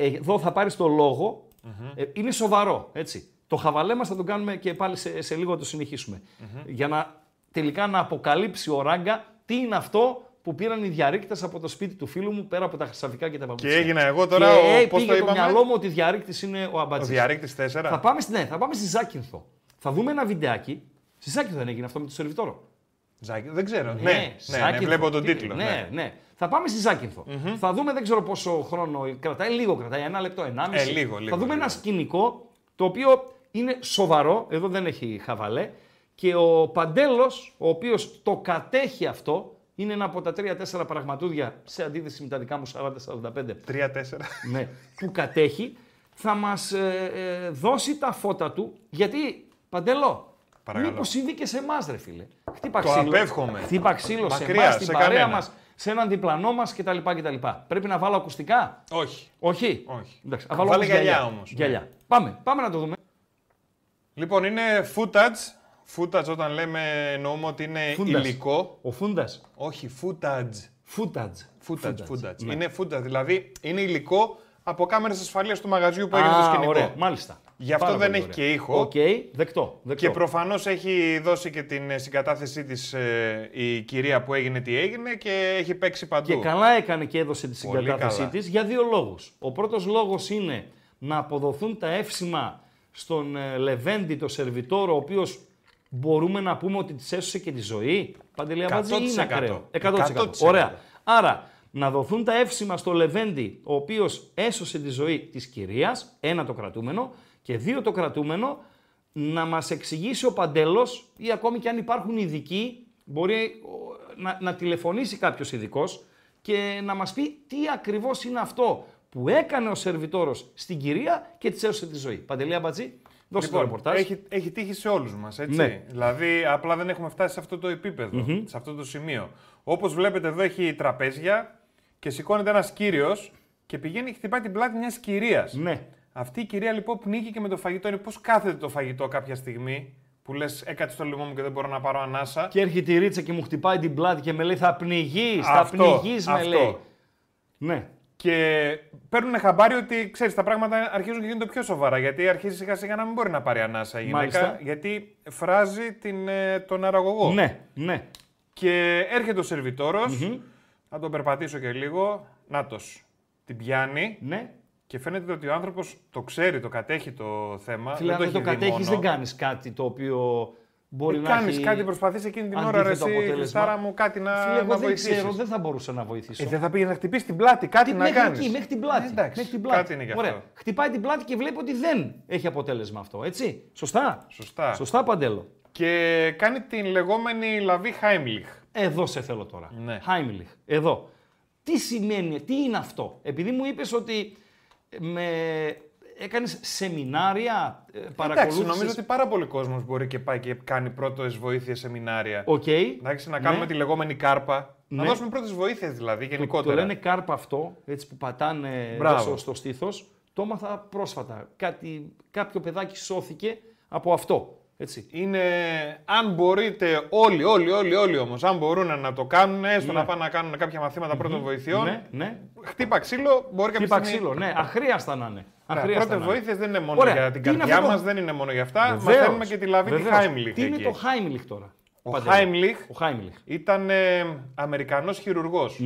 Speaker 2: εδώ θα πάρεις το λογο Ε, είναι σοβαρό, έτσι. Το χαβαλέ μας θα το κάνουμε και πάλι σε, σε λίγο το συνεχισουμε Για να τελικά να αποκαλύψει ο Ράγκα τι είναι αυτό που πήραν οι διαρρήκτες από το σπίτι του φίλου μου πέρα από τα χρυσαφικά και τα παπούτσια.
Speaker 3: Και έγινα εγώ τώρα,
Speaker 2: Και
Speaker 3: ο-
Speaker 2: ε,
Speaker 3: πώς
Speaker 2: πήγε
Speaker 3: το
Speaker 2: το
Speaker 3: είπαμε;
Speaker 2: μυαλό μου ότι διαρρήκτης είναι ο
Speaker 3: Ο
Speaker 2: Αμπατζής.
Speaker 3: διαρρήκτης 4.
Speaker 2: Θα πάμε, στη- ναι, θα πάμε στη Ζάκυνθο. Θα δούμε ένα βιντεάκι. Στη Ζάκυνθο δεν έγινε αυτό με το σερβιτόρο.
Speaker 3: Ζάκη, δεν ξέρω. Ναι, ναι, ναι,
Speaker 2: Ζάκυνθο.
Speaker 3: βλέπω τον
Speaker 2: Τι-
Speaker 3: τίτλο.
Speaker 2: Ναι, ναι. Θα πάμε στη ζακυνθο Θα δούμε, δεν ξέρω πόσο χρόνο κρατάει. Λίγο κρατάει, ένα λεπτό, ενάμιση.
Speaker 3: Ε, λίγο, λίγο,
Speaker 2: Θα δούμε
Speaker 3: λίγο.
Speaker 2: ένα σκηνικό το οποίο είναι σοβαρό. Εδώ δεν έχει χαβαλέ. Και ο Παντέλος, ο οποίος το κατέχει αυτό, είναι ένα από τα 3-4 πραγματούδια σε αντίθεση με τα δικά μου 40-45
Speaker 3: 3-4.
Speaker 2: ναι, που κατέχει, θα μας ε, ε, δώσει τα φώτα του, γιατί, Παντελό,
Speaker 3: Παρακαλώ.
Speaker 2: μήπως συμβεί και σε εμάς, ρε φίλε. Χτύπα
Speaker 3: Το
Speaker 2: ξύλο,
Speaker 3: απέφχομαι.
Speaker 2: χτύπα ξύλο σε
Speaker 3: Μακριά,
Speaker 2: εμάς, στην
Speaker 3: σε
Speaker 2: παρέα
Speaker 3: κανένα.
Speaker 2: Μας, σε έναν διπλανό μας κτλ. κτλ. Πρέπει να βάλω ακουστικά;
Speaker 3: Όχι.
Speaker 2: Όχι.
Speaker 3: Όχι.
Speaker 2: Εντάξει,
Speaker 3: Βάλε
Speaker 2: όμως
Speaker 3: γυαλιά όμως, ναι.
Speaker 2: Γυαλιά. Πάμε, πάμε να το δούμε.
Speaker 3: Λοιπόν, είναι footage. Footage όταν λέμε εννοούμε ότι είναι
Speaker 2: Φούντας.
Speaker 3: υλικό.
Speaker 2: Ο Φούντας.
Speaker 3: Όχι, footage.
Speaker 2: Footage.
Speaker 3: Footage, footage.
Speaker 2: Ναι.
Speaker 3: Είναι footage, δηλαδή είναι υλικό από κάμερες ασφαλείας του μαγαζιού που έγινε το
Speaker 2: Α,
Speaker 3: σκηνικό.
Speaker 2: ωραία, μάλιστα.
Speaker 3: Γι' αυτό
Speaker 2: Πάρα
Speaker 3: δεν
Speaker 2: πολύ
Speaker 3: έχει
Speaker 2: ωραία.
Speaker 3: και ήχο.
Speaker 2: Οκ, δεκτό. δεκτό.
Speaker 3: Και προφανώς έχει δώσει και την ε, συγκατάθεσή της η κυρία που έγινε τι έγινε και έχει παίξει παντού.
Speaker 2: Και καλά έκανε και έδωσε τη
Speaker 3: Πολύ
Speaker 2: συγκατάθεσή
Speaker 3: καλά.
Speaker 2: της για δύο λόγους. Ο πρώτος λόγος είναι να αποδοθούν τα εύσημα στον ε, Λεβέντη, το σερβιτόρο, ο οποίος μπορούμε να πούμε ότι της έσωσε και τη ζωή. Παντελή Αμπατζή
Speaker 3: 100%.
Speaker 2: είναι ακραίο; 100%.
Speaker 3: 100%.
Speaker 2: Ωραία. Άρα, να δοθούν τα εύσημα στο Λεβέντη, ο οποίος έσωσε τη ζωή της κυρίας, ένα το κρατούμενο, και δύο το κρατούμενο, να μας εξηγήσει ο Παντέλος ή ακόμη και αν υπάρχουν ειδικοί, μπορεί ο, να, να τηλεφωνήσει κάποιος ειδικός και να μας πει τι ακριβώς είναι αυτό που έκανε ο σερβιτόρος στην κυρία και της έσωσε τη ζωή. Παντελή Αμπατζή, δώσε το ρεπορτάζ.
Speaker 3: Λοιπόν, έχει, έχει τύχει σε όλους μας, έτσι.
Speaker 2: Ναι.
Speaker 3: Δηλαδή, απλά δεν έχουμε φτάσει σε αυτό το επίπεδο, σε αυτό το σημείο. Όπως βλέπετε, εδώ έχει τραπέζια και σηκώνεται ένας κύριος και πηγαίνει και χτυπάει την πλάτη μιας κυρίας.
Speaker 2: Ναι.
Speaker 3: Αυτή η κυρία λοιπόν πνίγηκε με το φαγητό. Είναι πώς κάθεται το φαγητό κάποια στιγμή που λες: Έκατσε στο λαιμό μου και δεν μπορώ να πάρω ανάσα.
Speaker 2: Και έρχεται η ρίτσα και μου χτυπάει την πλάτη και με λέει θα πνιγείς, θα
Speaker 3: Αυτό,
Speaker 2: πνιγείς με
Speaker 3: αυτό.
Speaker 2: λέει. Ναι.
Speaker 3: Και παίρνουν χαμπάρι ότι ξέρεις, τα πράγματα αρχίζουν και γίνονται πιο σοβαρά. Γιατί αρχίζει σιγά σιγά να μην μπορεί να πάρει ανάσα η γυναίκα.
Speaker 2: Μάλιστα.
Speaker 3: Γιατί φράζει την, ε, τον αραγωγό.
Speaker 2: Ναι, ναι.
Speaker 3: Και έρχεται ο σερβιτόρος, να τον περπατήσω και λίγο. Νάτος. Την πιάνει
Speaker 2: Ναι.
Speaker 3: Και φαίνεται ότι ο άνθρωπος το ξέρει, το κατέχει το θέμα.
Speaker 2: Φίλε, αν δεν
Speaker 3: έχει
Speaker 2: το
Speaker 3: δει
Speaker 2: κατέχεις
Speaker 3: μόνο.
Speaker 2: δεν κάνεις κάτι το οποίο μπορεί να
Speaker 3: Κάνεις
Speaker 2: έχει...
Speaker 3: κάτι, προσπαθείς εκείνη την ώρα, ρε,
Speaker 2: αντίθετο
Speaker 3: εσύ,
Speaker 2: αποτέλεσμα.
Speaker 3: Χριστάρα μου, κάτι να,
Speaker 2: Φίλε,
Speaker 3: να
Speaker 2: εγώ δεν
Speaker 3: βοηθήσεις.
Speaker 2: ξέρω, δεν θα μπορούσα να βοηθήσω.
Speaker 3: Ε, δεν θα πήγε να χτυπήσεις την πλάτη, κάτι
Speaker 2: Τι-
Speaker 3: να
Speaker 2: μέχρι
Speaker 3: κάνεις.
Speaker 2: εκεί, μέχρι την πλάτη.
Speaker 3: εντάξει,
Speaker 2: μέχρι την πλάτη.
Speaker 3: κάτι είναι γι' αυτό.
Speaker 2: Ωραία. Χτυπάει την πλάτη και βλέπει ότι δεν έχει αποτέλεσμα αυτό. Έτσι. Σωστά.
Speaker 3: Σωστά.
Speaker 2: Σωστά, Παντέλο.
Speaker 3: Και κάνει την λεγόμενη λαβή Heimlich.
Speaker 2: Εδώ σε θέλω τώρα.
Speaker 3: Ναι.
Speaker 2: Heimlich. Εδώ. Τι σημαίνει, τι είναι αυτό; Επειδή μου είπες ότι με... έκανες σεμινάρια, ε,
Speaker 3: Εντάξει,
Speaker 2: παρακολούθησες...
Speaker 3: νομίζω ότι πάρα πολλοί κόσμος μπορεί και πάει και κάνει πρώτες βοήθειες σεμινάρια.
Speaker 2: Οκ.
Speaker 3: Εντάξει, να κάνουμε
Speaker 2: Ναι.
Speaker 3: τη λεγόμενη ΚΑΡΠΑ. Να
Speaker 2: Ναι.
Speaker 3: δώσουμε πρώτες βοήθειες δηλαδή
Speaker 2: Το
Speaker 3: γενικότερα.
Speaker 2: λένε κάρπα αυτό, έτσι που πατάνε
Speaker 3: Μπράβο.
Speaker 2: στο, στο στήθος. Το έμαθα πρόσφατα. Κάτι, κάποιο παιδάκι σώθηκε από αυτό. Έτσι.
Speaker 3: Είναι, αν μπορείτε όλοι, όλοι, όλοι, όλοι όμως, αν μπορούν να το κάνουν, έστω
Speaker 2: Ναι.
Speaker 3: να πάνε να κάνουν κάποια μαθήματα πρώτων βοηθειών,
Speaker 2: Ναι, ναι.
Speaker 3: χτύπα ξύλο, μπορεί κάποια
Speaker 2: Χτύπα
Speaker 3: στιγμή...
Speaker 2: ξύλο, ναι. Αχρίαστα να είναι. Αχρίαστα
Speaker 3: Πρώτες
Speaker 2: να είναι.
Speaker 3: βοήθειες δεν είναι μόνο
Speaker 2: Ωραία.
Speaker 3: για την
Speaker 2: Τι είναι
Speaker 3: καρδιά
Speaker 2: αυτό το-
Speaker 3: μας, δεν είναι μόνο για αυτά.
Speaker 2: Βεβαίως,
Speaker 3: Μαθαίνουμε και τη λαβή τη
Speaker 2: βεβαίως.
Speaker 3: Heimlich
Speaker 2: Τι είναι
Speaker 3: εκεί.
Speaker 2: το Heimlich τώρα.
Speaker 3: Ο
Speaker 2: Παντελή;
Speaker 3: Heimlich
Speaker 2: Ο Heimlich.
Speaker 3: ήταν ε, Αμερικανός χειρουργός,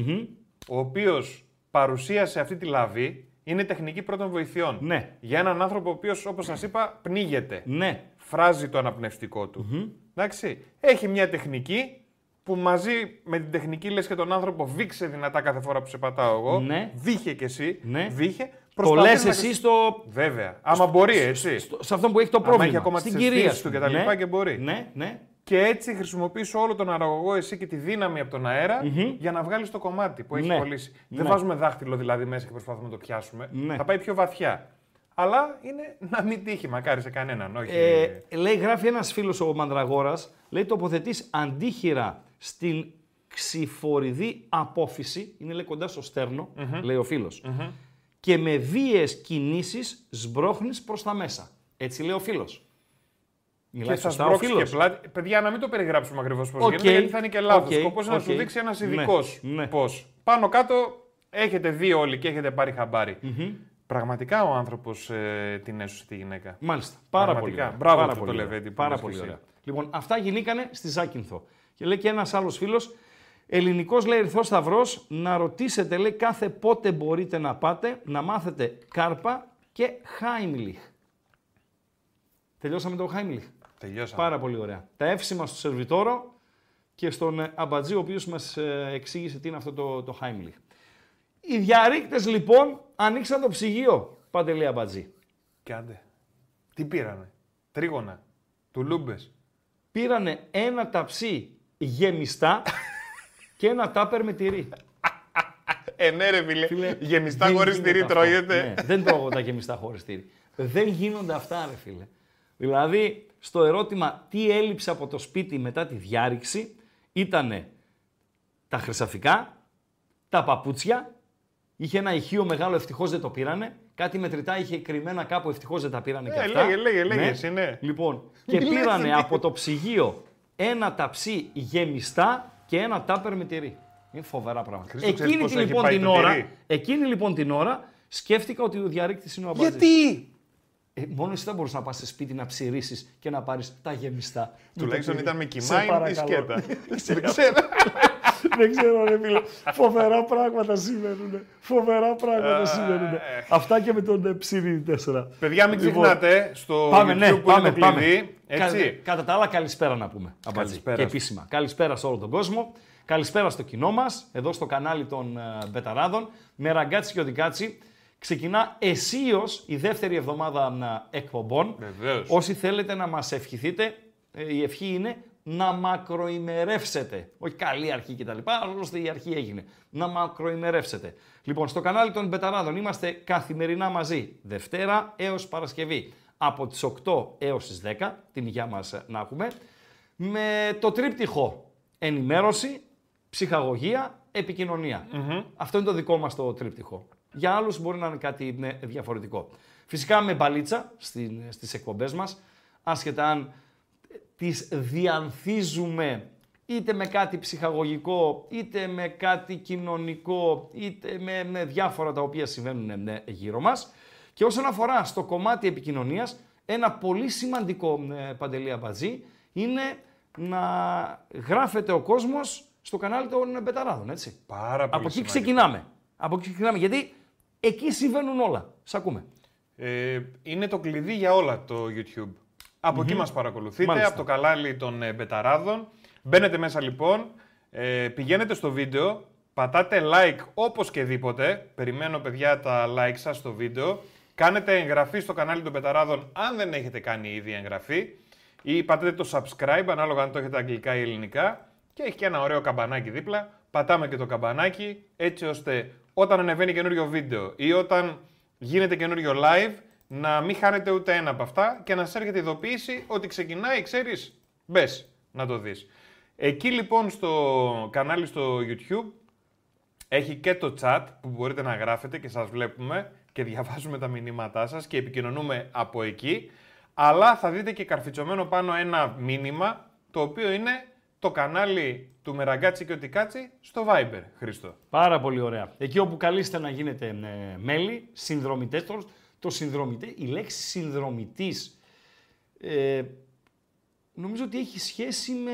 Speaker 3: ο οποίος παρουσίασε αυτή τη λαβή, είναι τεχνική πρώτων βοηθειών.
Speaker 2: Ναι.
Speaker 3: Για έναν άνθρωπο ο οποίος, όπως σας είπα, πνίγεται.
Speaker 2: Ναι.
Speaker 3: Φράζει το αναπνευστικό του. Εντάξει. Έχει μια τεχνική που μαζί με την τεχνική λες και τον άνθρωπο βήξε δυνατά κάθε φορά που σε πατάω εγώ.
Speaker 2: Ναι.
Speaker 3: Βήχε κι εσύ.
Speaker 2: Ναι.
Speaker 3: Βήχε.
Speaker 2: Το
Speaker 3: Προσπαθείς
Speaker 2: λες
Speaker 3: να-
Speaker 2: εσύ στο,
Speaker 3: Βέβαια. Άμα μπορεί, έτσι.
Speaker 2: στο- σε αυτόν που έχει το πρόβλημα.
Speaker 3: έχει ακόμα
Speaker 2: στην
Speaker 3: τις
Speaker 2: κυρία
Speaker 3: αισθήσεις
Speaker 2: σου.
Speaker 3: του και τα λοιπά
Speaker 2: Ναι,
Speaker 3: και μπορεί.
Speaker 2: Ναι, ναι.
Speaker 3: Και έτσι χρησιμοποιείς όλο τον αραγωγό εσύ και τη δύναμη από τον αερα για να βγάλεις το κομμάτι που έχει
Speaker 2: Ναι.
Speaker 3: κολλήσει. Δεν
Speaker 2: Ναι.
Speaker 3: βάζουμε δάχτυλο δηλαδή μέσα και προσπαθούμε να το πιάσουμε.
Speaker 2: Ναι.
Speaker 3: Θα πάει πιο βαθιά. Αλλά είναι να μην τύχει μακάρι σε κανέναν. Όχι.
Speaker 2: Ε, λέει, γράφει ένας φίλος ο Μανδραγόρας, λέει τοποθετείς αντίχειρα στην ξιφοειδή απόφυση, είναι λέει κοντά στο στέρνο λέει ο φίλος Και με βίαιες κινήσεις σπρώχνεις προς τα μέσα. Έτσι λέει ο φίλος. Μιλάει
Speaker 3: Και θα
Speaker 2: σωστά ο
Speaker 3: σπρώξει και
Speaker 2: φίλος.
Speaker 3: πλάτη. Παιδιά, να μην το περιγράψουμε ακριβώς πώς
Speaker 2: Οκ,
Speaker 3: γίνεται, γιατί θα είναι και λάθος.
Speaker 2: οκ,
Speaker 3: Σκοπός είναι να σου
Speaker 2: οκ.
Speaker 3: δείξει ένας
Speaker 2: Ναι,
Speaker 3: ειδικός
Speaker 2: ναι.
Speaker 3: πώς. Πάνω κάτω έχετε δει όλοι και έχετε πάρει χαμπάρι. Πραγματικά ο άνθρωπος ε, την έσωσε τη γυναίκα.
Speaker 2: Μάλιστα. Πάρα
Speaker 3: Πραγματικά.
Speaker 2: πολύ. ωραία.
Speaker 3: Μπράβο
Speaker 2: Πάρα
Speaker 3: αυτό
Speaker 2: πολύ
Speaker 3: το
Speaker 2: ωραία.
Speaker 3: Λεβέντη που
Speaker 2: Πάρα
Speaker 3: λες
Speaker 2: πολύ
Speaker 3: και εσύ.
Speaker 2: ωραία. Λοιπόν, αυτά γινήκανε στη Ζάκυνθο. Και λέει και ένας άλλος φίλος, Ελληνικός λέει Ερυθρός Σταυρός, να ρωτήσετε λέει κάθε πότε μπορείτε να πάτε να μάθετε κάρπα και Χάιμλιχ. Τελειώσαμε το Χάιμλιχ.
Speaker 3: Τελειώσαμε.
Speaker 2: Πάρα πολύ ωραία. Τα εύσημα στο σερβιτόρο και στον ε, Αμπατζή, ο οποίος μας ε, εξήγησε τι είναι αυτό το, το Heimlich. Οι διαρρήκτες λοιπόν ανοίξαν το ψυγείο, Παντελή Αμπατζή.
Speaker 3: Και άντε. Τι πήρανε; Τρίγωνα. Τουλούμπες.
Speaker 2: Πήρανε ένα ταψί γεμιστά και ένα τάπερ με τυρί.
Speaker 3: Ε, ναι, ρε φίλε.
Speaker 2: Φίλε,
Speaker 3: Γεμιστά
Speaker 2: δεν
Speaker 3: χωρίς
Speaker 2: γίνεται
Speaker 3: τυρί
Speaker 2: αυτό.
Speaker 3: τρώγεται.
Speaker 2: Ναι, δεν τρώγω τα γεμιστά χωρίς τυρί. Δεν γίνονται αυτά, ρε φίλε. Δηλαδή, στο ερώτημα τι έλειψε από το σπίτι μετά τη διάρρηξη, ήτανε τα χρυσαφικά, τα παπούτσια, είχε ένα ηχείο μεγάλο, ευτυχώς δεν το πήρανε. Κάτι μετρητά είχε κρυμμένα κάπου, ευτυχώς δεν τα πήρανε και
Speaker 3: Ε,
Speaker 2: αυτά.
Speaker 3: λέγε, λέγε, λέγε εσύ, ναι.
Speaker 2: Λοιπόν, και
Speaker 3: Λες,
Speaker 2: πήρανε
Speaker 3: τι.
Speaker 2: από το ψυγείο ένα ταψί γεμιστά και ένα τάπερ με τυρί. Είναι φοβερά πράγματα.
Speaker 3: Χρήστο, ξέρεις
Speaker 2: Εκείνη
Speaker 3: πόσο
Speaker 2: τη,
Speaker 3: έχει
Speaker 2: λοιπόν,
Speaker 3: πάει
Speaker 2: την
Speaker 3: το
Speaker 2: ώρα,
Speaker 3: τυρί;
Speaker 2: εκείνη λοιπόν την ώρα σκέφτηκα ότι ο διαρρήκτης είναι ο Αμπατζής.
Speaker 3: Γιατί!
Speaker 2: Ε, μόνο εσύ θα μπορούσες να πας σε σπίτι να ψηρίσει και να πάρεις τα γεμιστά.
Speaker 3: Τουλάχιστον
Speaker 2: Με το
Speaker 3: ήταν με
Speaker 2: τυρί.
Speaker 3: κοιμά
Speaker 2: Σε
Speaker 3: ή
Speaker 2: παρακαλώ.
Speaker 3: σκέτα. Δεν ξέρω.
Speaker 2: Δεν ξέρω, ρε φίλε. Φοβερά πράγματα συμβαίνουν. Φοβερά πράγματα συμβαίνουν. Αυτά και με τον ε, ψηρή 4.
Speaker 3: Παιδιά, μην
Speaker 2: Λοιπόν,
Speaker 3: ξεχνάτε στο
Speaker 2: Πάμε,
Speaker 3: YouTube
Speaker 2: ναι,
Speaker 3: που
Speaker 2: πάμε,
Speaker 3: είναι το
Speaker 2: πάμε.
Speaker 3: κλειδί. Έτσι.
Speaker 2: Κα- κατά τα άλλα, καλησπέρα να πούμε. Αμπατζή.
Speaker 3: Καλησπέρα.
Speaker 2: Και επίσημα. Καλησπέρα σε όλο τον κόσμο. Καλησπέρα στο κοινό μας, εδώ στο κανάλι των ε, Μπεταράδων. Με ραγκάτσι και οδικάτσι. Ξεκινά αισίως η δεύτερη εβδομάδα ε, εκπομπών.
Speaker 3: Βεβαίως.
Speaker 2: Όσοι θέλετε να μας ευχηθείτε, ε, η ευχή είναι να μακροημερεύσετε. Όχι καλή αρχή κτλ. Άλλωστε η αρχή έγινε. Να μακροημερεύσετε. Λοιπόν, στο κανάλι των Μπεταράδων είμαστε καθημερινά μαζί. Δευτέρα έως Παρασκευή. Από τις 8 έως τις 10, την υγειά μας ε, να έχουμε. Με το τρίπτυχο ενημέρωση, ψυχαγωγία, επικοινωνία. Αυτό είναι το δικό μας το τρίπτυχο. Για άλλους μπορεί να είναι κάτι ναι, διαφορετικό. Φυσικά με μπαλίτσα στην, στις εκπομπές μας, άσχετα αν τις διανθίζουμε είτε με κάτι ψυχαγωγικό, είτε με κάτι κοινωνικό, είτε με, με διάφορα τα οποία συμβαίνουν ναι, γύρω μας. Και όσον αφορά στο κομμάτι επικοινωνίας, ένα πολύ σημαντικό ε, παντελή αμπατζή είναι να γράφεται ο κόσμος στο κανάλι των Μπεταράδων, έτσι.
Speaker 3: Πάρα πολύ
Speaker 2: Από εκεί
Speaker 3: σημαντικό.
Speaker 2: ξεκινάμε. Από εκεί ξεκινάμε, γιατί εκεί συμβαίνουν όλα. Σ' ακούμε.
Speaker 3: Ε, είναι το κλειδί για όλα το YouTube. Από εκεί μας παρακολουθείτε,
Speaker 2: Μάλιστα.
Speaker 3: από το κανάλι των ε, Μπεταράδων. Μπαίνετε μέσα λοιπόν, ε, πηγαίνετε στο βίντεο, πατάτε like όπως και δίποτε. Περιμένω παιδιά τα like σας στο βίντεο. Κάνετε εγγραφή στο κανάλι των Μπεταράδων αν δεν έχετε κάνει ήδη εγγραφή. Ή πατάτε το subscribe ανάλογα αν το έχετε αγγλικά ή ελληνικά. Και έχει και ένα ωραίο καμπανάκι δίπλα. Πατάμε και το καμπανάκι έτσι ώστε όταν ανεβαίνει καινούριο βίντεο ή όταν γίνεται καινούριο live να μην χάνετε ούτε ένα από αυτά και να σας έρχεται ειδοποίηση ότι ξεκινάει, ξέρεις, μπες να το δεις. Εκεί λοιπόν στο κανάλι στο YouTube έχει και το chat που μπορείτε να γράφετε και σας βλέπουμε και διαβάζουμε τα μηνύματά σας και επικοινωνούμε από εκεί. Αλλά θα δείτε και καρφιτσωμένο πάνω ένα μήνυμα το οποίο είναι το κανάλι του Μεραγκάτσι και Οτικάτσι στο Viber, Χρήστο.
Speaker 2: Πάρα πολύ ωραία. Εκεί όπου καλείστε να γίνετε ε, μέλη, συνδρομητές, το, το συνδρομητέ, η λέξη συνδρομητής ε, νομίζω ότι έχει σχέση με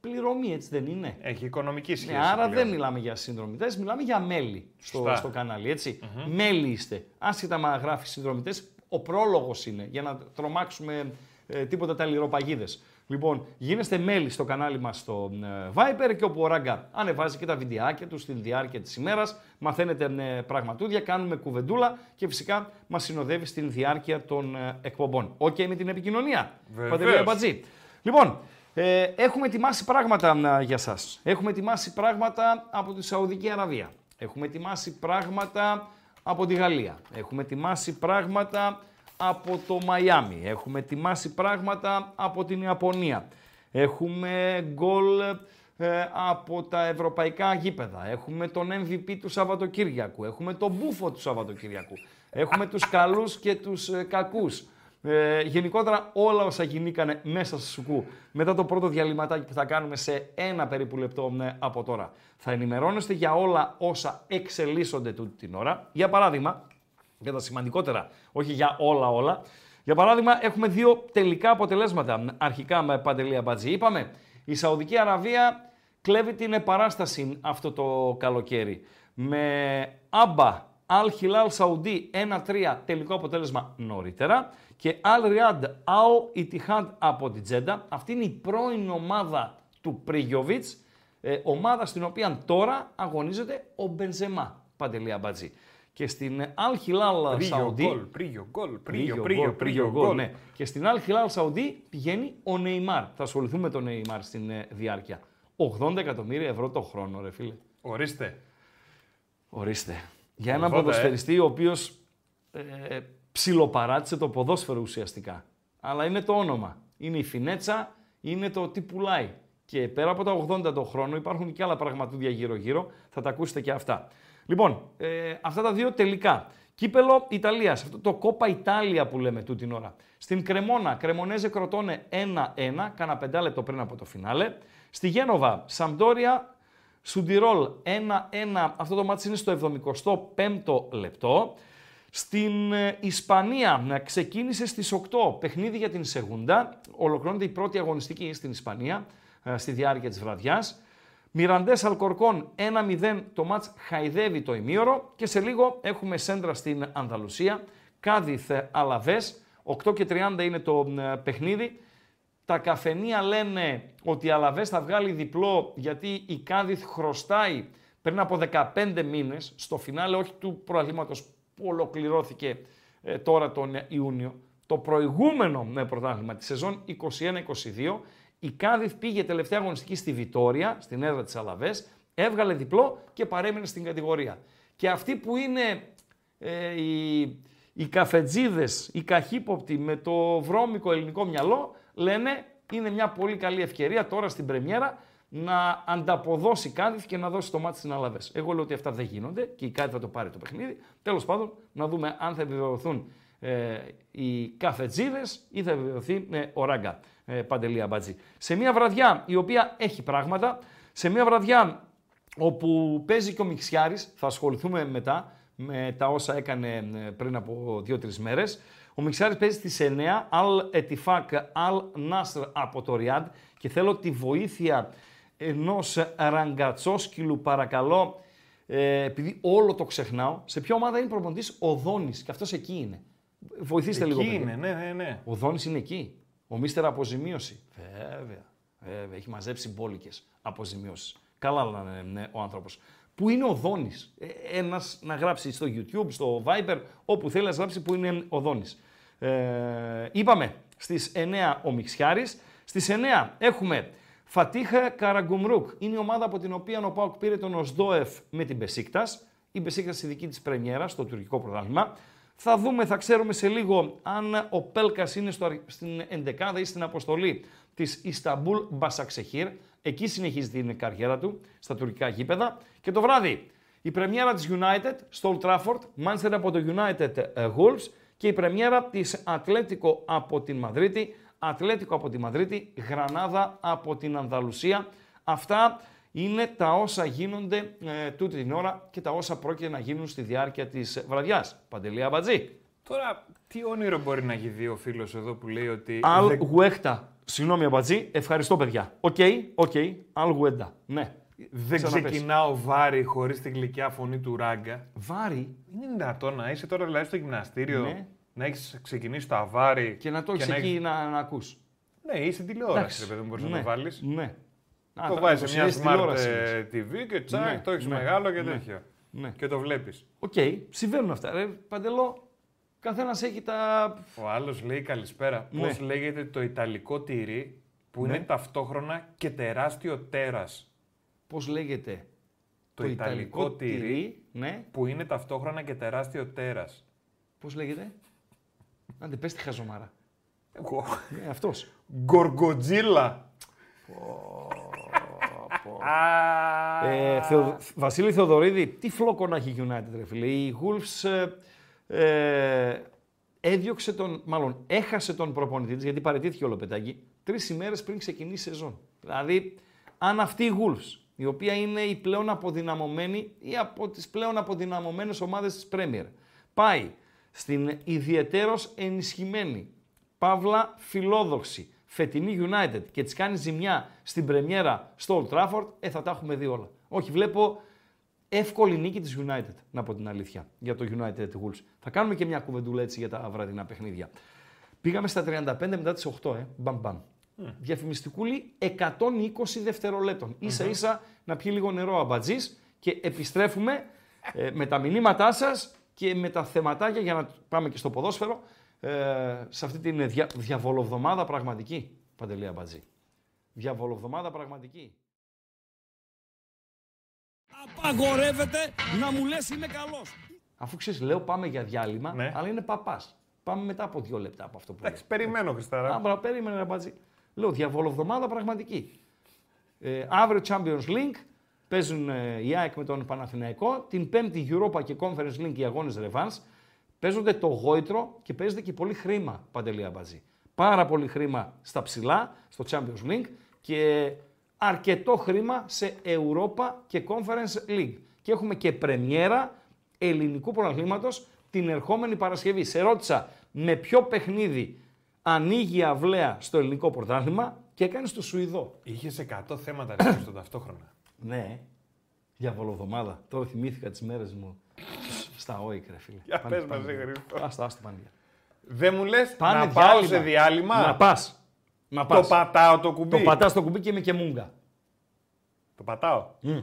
Speaker 2: πληρωμή, έτσι δεν είναι;
Speaker 3: Έχει οικονομική σχέση.
Speaker 2: Ναι, άρα
Speaker 3: πλέον.
Speaker 2: δεν μιλάμε για συνδρομητές, μιλάμε για μέλη στο,
Speaker 3: Σωστά.
Speaker 2: στο κανάλι, έτσι. Μέλη είστε. Άσχετα αν γράφει συνδρομητές, ο πρόλογος είναι για να τρομάξουμε ε, τίποτα τα λιροπαγίδες. Λοιπόν, γίνεστε μέλη στο κανάλι μας στο ε, Viper και όπου ο Ράγκα ανεβάζει και τα βιντεάκια του στην διάρκεια της ημέρας. Μαθαίνετε ε, πραγματούδια, κάνουμε κουβεντούλα και φυσικά μας συνοδεύει στην διάρκεια των ε, εκπομπών. Οκ με την επικοινωνία.
Speaker 3: Βεβαίως.
Speaker 2: Παντελή Αμπατζή. Λοιπόν, ε, έχουμε ετοιμάσει πράγματα ε, για σας. Έχουμε ετοιμάσει πράγματα από τη Σαουδική Αραβία. Έχουμε ετοιμάσει πράγματα από τη Γαλλία. Έχουμε ετοιμάσει πράγματα από το Μαϊάμι. Έχουμε ετοιμάσει πράγματα από την Ιαπωνία. Έχουμε γκολ ε, από τα ευρωπαϊκά γήπεδα. Έχουμε τον MVP του Σαββατοκύριακου. Έχουμε τον μπούφο του Σαββατοκύριακου. Έχουμε τους καλούς και τους ε, κακούς. Ε, γενικότερα όλα όσα γινήκανε μέσα στο Σουκού μετά το πρώτο διαλυματάκι που θα κάνουμε σε ένα περίπου λεπτό ναι, από τώρα. Θα ενημερώνεστε για όλα όσα εξελίσσονται τούτη την ώρα. Για παράδειγμα, για τα σημαντικότερα, όχι για όλα όλα. Για παράδειγμα, έχουμε δύο τελικά αποτελέσματα αρχικά με Παντελή Αμπατζή. Είπαμε, η Σαουδική Αραβία κλέβει την επαράσταση αυτό το καλοκαίρι. Με Άμπα Al Hilal Saudi 1-3 τελικό αποτέλεσμα νωρίτερα και Al Riyadh Al Ittihad από την Τζέντα. Αυτή είναι η πρώην ομάδα του Πρίγιοβιτς, ε, ομάδα στην οποία τώρα αγωνίζεται ο Μπενζεμά, Παντελή Αμπατζή. Και στην Al Hilal Saudi...
Speaker 3: Πρίγιο γκολ,
Speaker 2: Πρίγιο, πρίγιο, πρίγιο γκολ, ναι. Και στην Al Hilal Saudi πηγαίνει ο Νεϊμάρ. Θα ασχοληθούμε με τον Νεϊμάρ στην ε, διάρκεια. 80 εκατομμύρια ευρώ το χρόνο, ρε φίλε.
Speaker 3: Ορίστε.
Speaker 2: Ορίστε. Για έναν
Speaker 3: 80, ε.
Speaker 2: ποδοσφαιριστή ο οποίος ε, ψιλοπαράτησε το ποδόσφαιρο ουσιαστικά. Αλλά είναι το όνομα. Είναι η φινέτσα, είναι το τι πουλάει. Και πέρα από τα 80 το χρόνο υπάρχουν και άλλα πραγματούδια γύρω-γύρω. Θα τα ακούσετε και αυτά. Λοιπόν, ε, αυτά τα δύο τελικά. Κύπελο Ιταλία, αυτό το Κόπα Ιτάλια που λέμε τούτη την ώρα. Στην Κρεμόνα, Κρεμονέζε κροτώνε 1-1, κάνα πεντά λεπτό πριν από το φινάλε. Στη Γένοβα, Σαμπτόρια, Σουντιρόλ 1-1, αυτό το μάτι είναι στο 75ο λεπτό. Στην ε, Ισπανία ε, ξεκίνησε στις 8 παιχνίδι για την Σεγούντα. Ολοκληρώνεται η πρώτη αγωνιστική στην Ισπανία ε, στη διάρκεια της βραδιάς. Μιραντές Αλκορκόν 1-0 το μάτς χαϊδεύει το ημίωρο και σε λίγο έχουμε σέντρα στην Ανδαλουσία. Κάδιθ Αλαβές, 8 και 30 είναι το ε, παιχνίδι. Τα καφενεία λένε ότι η Αλαβές θα βγάλει διπλό γιατί η Κάδιθ χρωστάει πριν από 15 μήνες στο φινάλε όχι του προαθλήματος που ολοκληρώθηκε ε, τώρα τον Ιούνιο. Το προηγούμενο με πρωτάθλημα της σεζόν 21-22 η Κάδιθ πήγε τελευταία αγωνιστική στη Βιτόρια, στην έδρα της Αλαβές, έβγαλε διπλό και παρέμεινε στην κατηγορία. Και αυτοί που είναι ε, οι, οι καφετζίδες, οι καχύποπτοι με το βρώμικο ελληνικό μυαλό, λένε είναι μια πολύ καλή ευκαιρία τώρα στην πρεμιέρα να ανταποδώσει Κάδιθ και να δώσει το μάτι στην Αλαβές. Εγώ λέω ότι αυτά δεν γίνονται και η Κάδιθ θα το πάρει το παιχνίδι. Τέλος πάντων, να δούμε αν θα επιβεβαιωθούν ε, οι καφετζίδες ή θα επιβεβαιωθεί ε, ο Ράγκα ε, Παντελή Αμπατζή. Σε μια βραδιά η οποία έχει πράγματα, σε μια βραδιά όπου παίζει και ο Μιξιάρης, θα ασχοληθούμε μετά με τα όσα έκανε ε, πριν από 2-3 μέρες. Ο Μιξιάρης παίζει στις 9, Al Etifak, Al Nasr από το Ριάντ και θέλω τη βοήθεια ενός ραγκατσόσκυλου παρακαλώ, ε, επειδή όλο το ξεχνάω, σε ποια ομάδα είναι προπονητής ο Δόνης και αυτός εκεί είναι. Βοηθήστε
Speaker 3: Εκεί
Speaker 2: λίγο. παιδιά.
Speaker 3: είναι, ναι, ναι, ναι.
Speaker 2: Ο Δόνης είναι εκεί. Ο Μίστερ Αποζημίωση. Βέβαια. Βέβαια. Έχει μαζέψει μπόλικες αποζημιώσεις. Καλά να είναι ναι, ο άνθρωπος. Πού είναι ο Δόνης. Ένας να γράψει στο YouTube, στο Viber, όπου θέλει να γράψει που είναι ο Δόνης. Ε, είπαμε στις 9 ο Μιξιάρης. Στις 9 έχουμε Φατίχα Καραγκουμρούκ. Είναι η ομάδα από την οποία ο Πάουκ πήρε τον Οσδόεφ με την Μπεσίκτας. Η Μπεσίκτας στη δική της πρεμιέρα στο τουρκικό πρωτάθλημα. Θα δούμε, θα ξέρουμε σε λίγο αν ο Πέλκας είναι στο, αρ- στην 11η ή στην αποστολή της Ισταμπούλ Μπασαξεχήρ. Εκεί συνεχίζει την καριέρα του στα τουρκικά γήπεδα. Και το βράδυ η πρεμιέρα της United στο Old Trafford, Manchester από το United ε, Wolves και η πρεμιέρα της Ατλέτικο από την Μαδρίτη, Ατλέτικο από τη Μαδρίτη, Γρανάδα από την Ανδαλουσία. Αυτά είναι τα όσα γίνονται ε, τούτη την ώρα και τα όσα πρόκειται να γίνουν στη διάρκεια της βραδιάς. Παντελή Αμπατζή.
Speaker 3: Τώρα, τι όνειρο μπορεί να έχει ο φίλος εδώ που λέει ότι.
Speaker 2: Αλ
Speaker 3: δεν-
Speaker 2: Γουέχντα. Συγγνώμη, Αμπατζή. Ευχαριστώ, παιδιά. Οκ, οκ. Αλ Γουέντα. Ναι.
Speaker 3: Δεν
Speaker 2: Ξαναπες.
Speaker 3: ξεκινάω βάρη χωρίς την γλυκιά φωνή του ράγκα.
Speaker 2: Βάρη;
Speaker 3: Είναι δυνατόν να είσαι τώρα δηλαδή στο γυμναστήριο,
Speaker 2: Ναι.
Speaker 3: να έχεις ξεκινήσει το αβάρι.
Speaker 2: και να το έχεις
Speaker 3: να
Speaker 2: εκεί
Speaker 3: έχεις-
Speaker 2: να, να ακούς.
Speaker 3: Ναι, είσαι τηλεόραση, ρε παιδί μου, μπορείς να
Speaker 2: ναι.
Speaker 3: το βάλεις.
Speaker 2: Ναι. Α,
Speaker 3: Το
Speaker 2: τα-
Speaker 3: βάζεις
Speaker 2: το
Speaker 3: σε μια
Speaker 2: συνδέεις
Speaker 3: smart
Speaker 2: τηλεόραση
Speaker 3: ε,
Speaker 2: μας.
Speaker 3: TV και τσακ,
Speaker 2: Ναι,
Speaker 3: το έχεις
Speaker 2: ναι,
Speaker 3: μεγάλο και
Speaker 2: ναι,
Speaker 3: τέτοιο.
Speaker 2: ναι.
Speaker 3: Και το βλέπεις.
Speaker 2: Οκ, συμβαίνουν αυτά. Ρε, Παντελό, καθένας έχει τα...
Speaker 3: Ο άλλος λέει καλησπέρα.
Speaker 2: Ναι.
Speaker 3: Πώς λέγεται το ιταλικό τυρί που
Speaker 2: Ναι.
Speaker 3: είναι ταυτόχρονα και τεράστιο τέρας;
Speaker 2: Πώς λέγεται.
Speaker 3: Το, ιταλικό, τυρί
Speaker 2: Ναι.
Speaker 3: που είναι ταυτόχρονα και τεράστιο τέρας.
Speaker 2: Πώς λέγεται; Άντε, πες τη χαζομάρα.
Speaker 3: Εγώ.
Speaker 2: Ναι, αυτός.
Speaker 3: Γκοργοτζίλα.
Speaker 2: Ε, Θεο... Βασίλη Θεοδωρίδη, τι φλόκο να έχει United, ρε φίλε. Η Wolves ε, ε, έδιωξε τον, μάλλον έχασε τον προπονητή της, γιατί παραιτήθηκε όλο πετάκι, τρεις ημέρες πριν ξεκινήσει η σεζόν. Δηλαδή, αν αυτή η Wolves, η οποία είναι η πλέον αποδυναμωμένη ή από τις πλέον αποδυναμωμένες ομάδες της Premier, πάει στην ιδιαιτέρως ενισχυμένη, παύλα φιλόδοξη, φετινή United και της κάνει ζημιά στην πρεμιέρα στο Old Trafford, ε, θα τα έχουμε δει όλα. Όχι, βλέπω εύκολη νίκη της United, να πω την αλήθεια, για το United Wolves. Θα κάνουμε και μια κουβεντούλα έτσι για τα βραδινά παιχνίδια. Πήγαμε στα 35 μετά τις 8, ε. Μπαμ, μπαμ. Mm. Διαφημιστικούλη 120 δευτερολέπτων. Mm-hmm. Ίσα ίσα να πιει λίγο νερό αμπατζής και επιστρέφουμε ε, με τα μηνύματά σας και με τα θεματάκια για να πάμε και στο ποδόσφαιρο ε, σε αυτή την δια, διαβολοβδομάδα πραγματική, Παντελή Αμπατζή. Διαβολοβδομάδα πραγματική.
Speaker 1: Απαγορεύεται να μου λες είμαι καλός.
Speaker 2: Αφού ξέρεις, λέω πάμε για διάλειμμα,
Speaker 3: Ναι.
Speaker 2: αλλά είναι παπάς. Πάμε μετά από δύο λεπτά από αυτό που
Speaker 3: Εντάξει, περιμένω, Χριστάρα.
Speaker 2: Άμπρα, περίμενε Αμπατζή. Λέω διαβολοβδομάδα πραγματική. Ε, αύριο Champions League παίζουν ε, η ΑΕΚ με τον Παναθηναϊκό. Την πέμπτη Europa και Conference League οι αγώνες Revans. Παίζονται το γόητρο και παίζεται και πολύ χρήμα, Παντελή Αμπατζή. Πάρα πολύ χρήμα στα ψηλά, στο Champions League και αρκετό χρήμα σε Europa και Conference League. Και έχουμε και πρεμιέρα ελληνικού πρωταθλήματος την ερχόμενη Παρασκευή. Σε ρώτησα με ποιο παιχνίδι ανοίγει η αυλαία στο ελληνικό πρωτάθλημα και έκανε το Σουηδό.
Speaker 3: Είχες 100 θέματα ρε, Χρήστο, ταυτόχρονα.
Speaker 2: Ναι, για βολοβδομάδα. Τώρα θυμήθηκα τις μέρες μου στα ΟΙΚ, ρε φίλε.
Speaker 3: Για
Speaker 2: Πάνε-
Speaker 3: πες
Speaker 2: πάνε-
Speaker 3: μας, ρε, Χρήστο.
Speaker 2: Άστα, άστα, πάνε.
Speaker 3: Δεν μου λες
Speaker 2: Πάνε
Speaker 3: να πάω σε διάλειμμα;
Speaker 2: Να πας. Να
Speaker 3: Το
Speaker 2: πας.
Speaker 3: πατάω το κουμπί;
Speaker 2: Το πατάς το κουμπί και είμαι και μούγκα.
Speaker 3: Το πατάω.
Speaker 4: Fly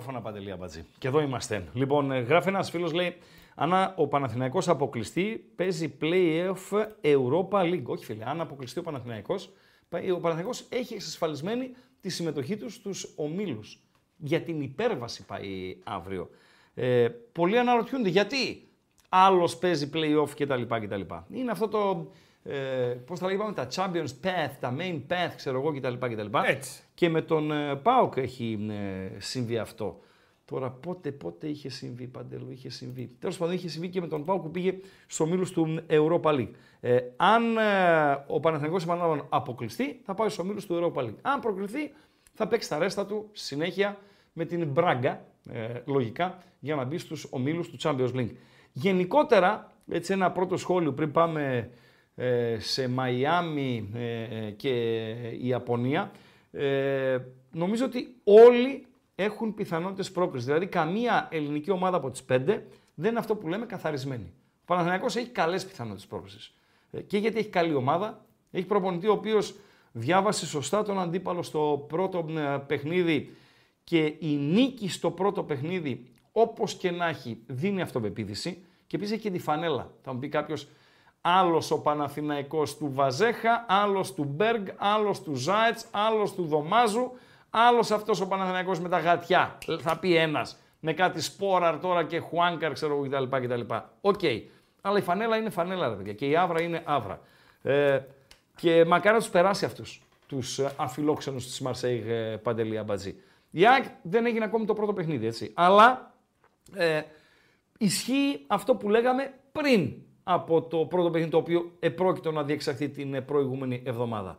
Speaker 2: μικρόφωνα, Παντελή Αμπατζή. Και εδώ είμαστε. Λοιπόν, ε, γράφει ένας φίλος, λέει: Αν ο Παναθηναϊκός αποκλειστεί, παίζει play-off Europa League. Όχι, φίλε, αν αποκλειστεί ο Παναθηναϊκός, πάει- ο Παναθηναϊκός έχει εξασφαλισμένη τη συμμετοχή του στους ομίλους. Για την υπέρβαση πάει αύριο. Ε, πολλοί αναρωτιούνται γιατί άλλος παίζει play-off κτλ. κτλ. Είναι αυτό το. Ε, Πώς τα λέγαμε, τα Champions Path, τα Main Path, ξέρω εγώ κτλ. κτλ.
Speaker 3: Έτσι.
Speaker 2: Και με τον ε, ΠΑΟΚ έχει ε, συμβεί αυτό. Τώρα πότε, πότε είχε συμβεί, Παντελού, είχε συμβεί. Τέλος πάντων είχε συμβεί και με τον ΠΑΟΚ που πήγε στο μήλους του Europa League. Ε, αν ε, ο Παναθηναϊκός επαναλαμβάνω αποκλειστεί, θα πάει στο μήλους του Europa League. Αν προκριθεί, θα παίξει τα ρέστα του στη συνέχεια με την Μπράγκα, ε, λογικά, για να μπει στους ομίλους του Champions League. Γενικότερα, έτσι ένα πρώτο σχόλιο πριν πάμε ε, σε Μαϊάμι ε, ε, και Ιαπωνία, ε, νομίζω ότι όλοι έχουν πιθανότητες πρόκριση. Δηλαδή, καμία ελληνική ομάδα από τις πέντε δεν είναι αυτό που λέμε καθαρισμένη. Ο Παναθηναϊκός έχει καλές πιθανότητες πρόκριση. Και γιατί έχει καλή ομάδα, έχει προπονητή ο οποίος διάβασε σωστά τον αντίπαλο στο πρώτο ε, παιχνίδι και η νίκη στο πρώτο παιχνίδι, όπως και να έχει, δίνει αυτοπεποίθηση. Και επίσης έχει και τη φανέλα. Θα μου πει κάποιος, άλλος ο Παναθηναϊκός του Βαζέχα, άλλος του Μπέργκ, άλλος του Ζάετς, άλλος του Δωμάζου, άλλος αυτός ο Παναθηναϊκός με τα γατιά. Θα πει ένας. Με κάτι Σπόραρ τώρα και Χουάνκαρ, ξέρω εγώ κτλ. κτλ. Οκ. Αλλά η φανέλα είναι φανέλα, ρε παιδιά. Και η αύρα είναι αύρα. Ε, και μακάρι να τους περάσει αυτούς τους αφιλόξενους της Μαρσέιγ ε, Παντελή Αμπατζή. Η ΑΕΚ δεν έγινε ακόμη το πρώτο παιχνίδι, έτσι. Αλλά ε, ισχύει αυτό που λέγαμε πριν από το πρώτο παιχνίδι το οποίο επρόκειτο να διεξαχθεί την ε, προηγούμενη εβδομάδα.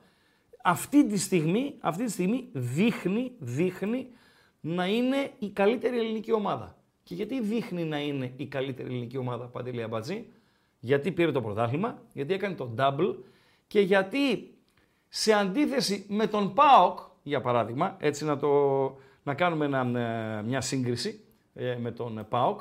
Speaker 2: Αυτή τη στιγμή, αυτή τη στιγμή δείχνει, δείχνει να είναι η καλύτερη ελληνική ομάδα. Και γιατί δείχνει να είναι η καλύτερη ελληνική ομάδα, Παντελή Αμπατζή, γιατί πήρε το πρωτάθλημα, γιατί έκανε το double και γιατί σε αντίθεση με τον ΠΑΟΚ, για παράδειγμα, έτσι να, το, να κάνουμε ε, μια σύγκριση ε, με τον ΠΑΟΚ,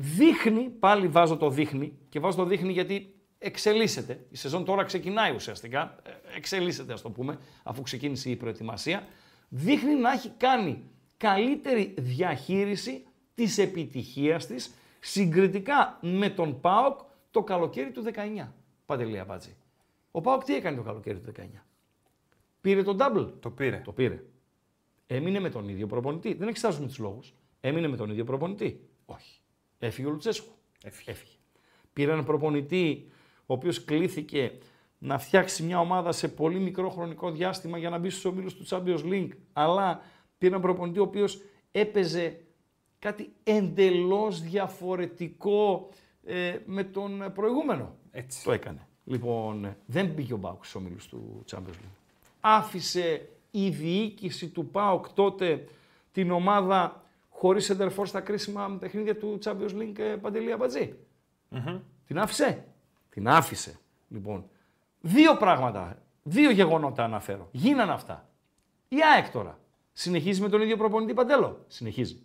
Speaker 2: δείχνει, πάλι βάζω το δείχνει και βάζω το δείχνει γιατί εξελίσσεται. Η σεζόν τώρα ξεκινάει ουσιαστικά, ε, εξελίσσεται ας το πούμε, αφού ξεκίνησε η προετοιμασία. Δείχνει να έχει κάνει καλύτερη διαχείριση της επιτυχίας της συγκριτικά με τον ΠΑΟΚ το καλοκαίρι του 19. Παντελία Μπάτζη. Ο ΠΑΟΚ τι έκανε το καλοκαίρι του 19. Πήρε τον double.
Speaker 3: Το πήρε.
Speaker 2: Το πήρε. Έμεινε με τον ίδιο προπονητή. Δεν εξετάζουμε τους λόγους. Έμεινε με τον ίδιο προπονητή. Όχι. Έφυγε ο Λουτσέσκου.
Speaker 3: Έφυγε.
Speaker 2: Έφυγε. Πήρε έναν προπονητή ο οποίος κλήθηκε να φτιάξει μια ομάδα σε πολύ μικρό χρονικό διάστημα για να μπει στους ομίλους του Champions League. Αλλά πήρε έναν προπονητή ο οποίος έπαιζε κάτι εντελώς διαφορετικό ε, με τον προηγούμενο.
Speaker 3: Έτσι.
Speaker 2: Το έκανε. Λοιπόν, δεν πήγε ο Μπάουκ στους ομίλους του Champions League. Άφησε η διοίκηση του ΠΑΟΚ τότε την ομάδα χωρίς εντερφόρ στα κρίσιμα παιχνίδια του Champions League ε, Παντελή Αμπατζή. Την άφησε. Την άφησε. Λοιπόν, δύο πράγματα, δύο γεγονότα αναφέρω. Γίνανε αυτά. Η ΑΕΚ τώρα. Συνεχίζει με τον ίδιο προπονητή Παντέλο. Συνεχίζει.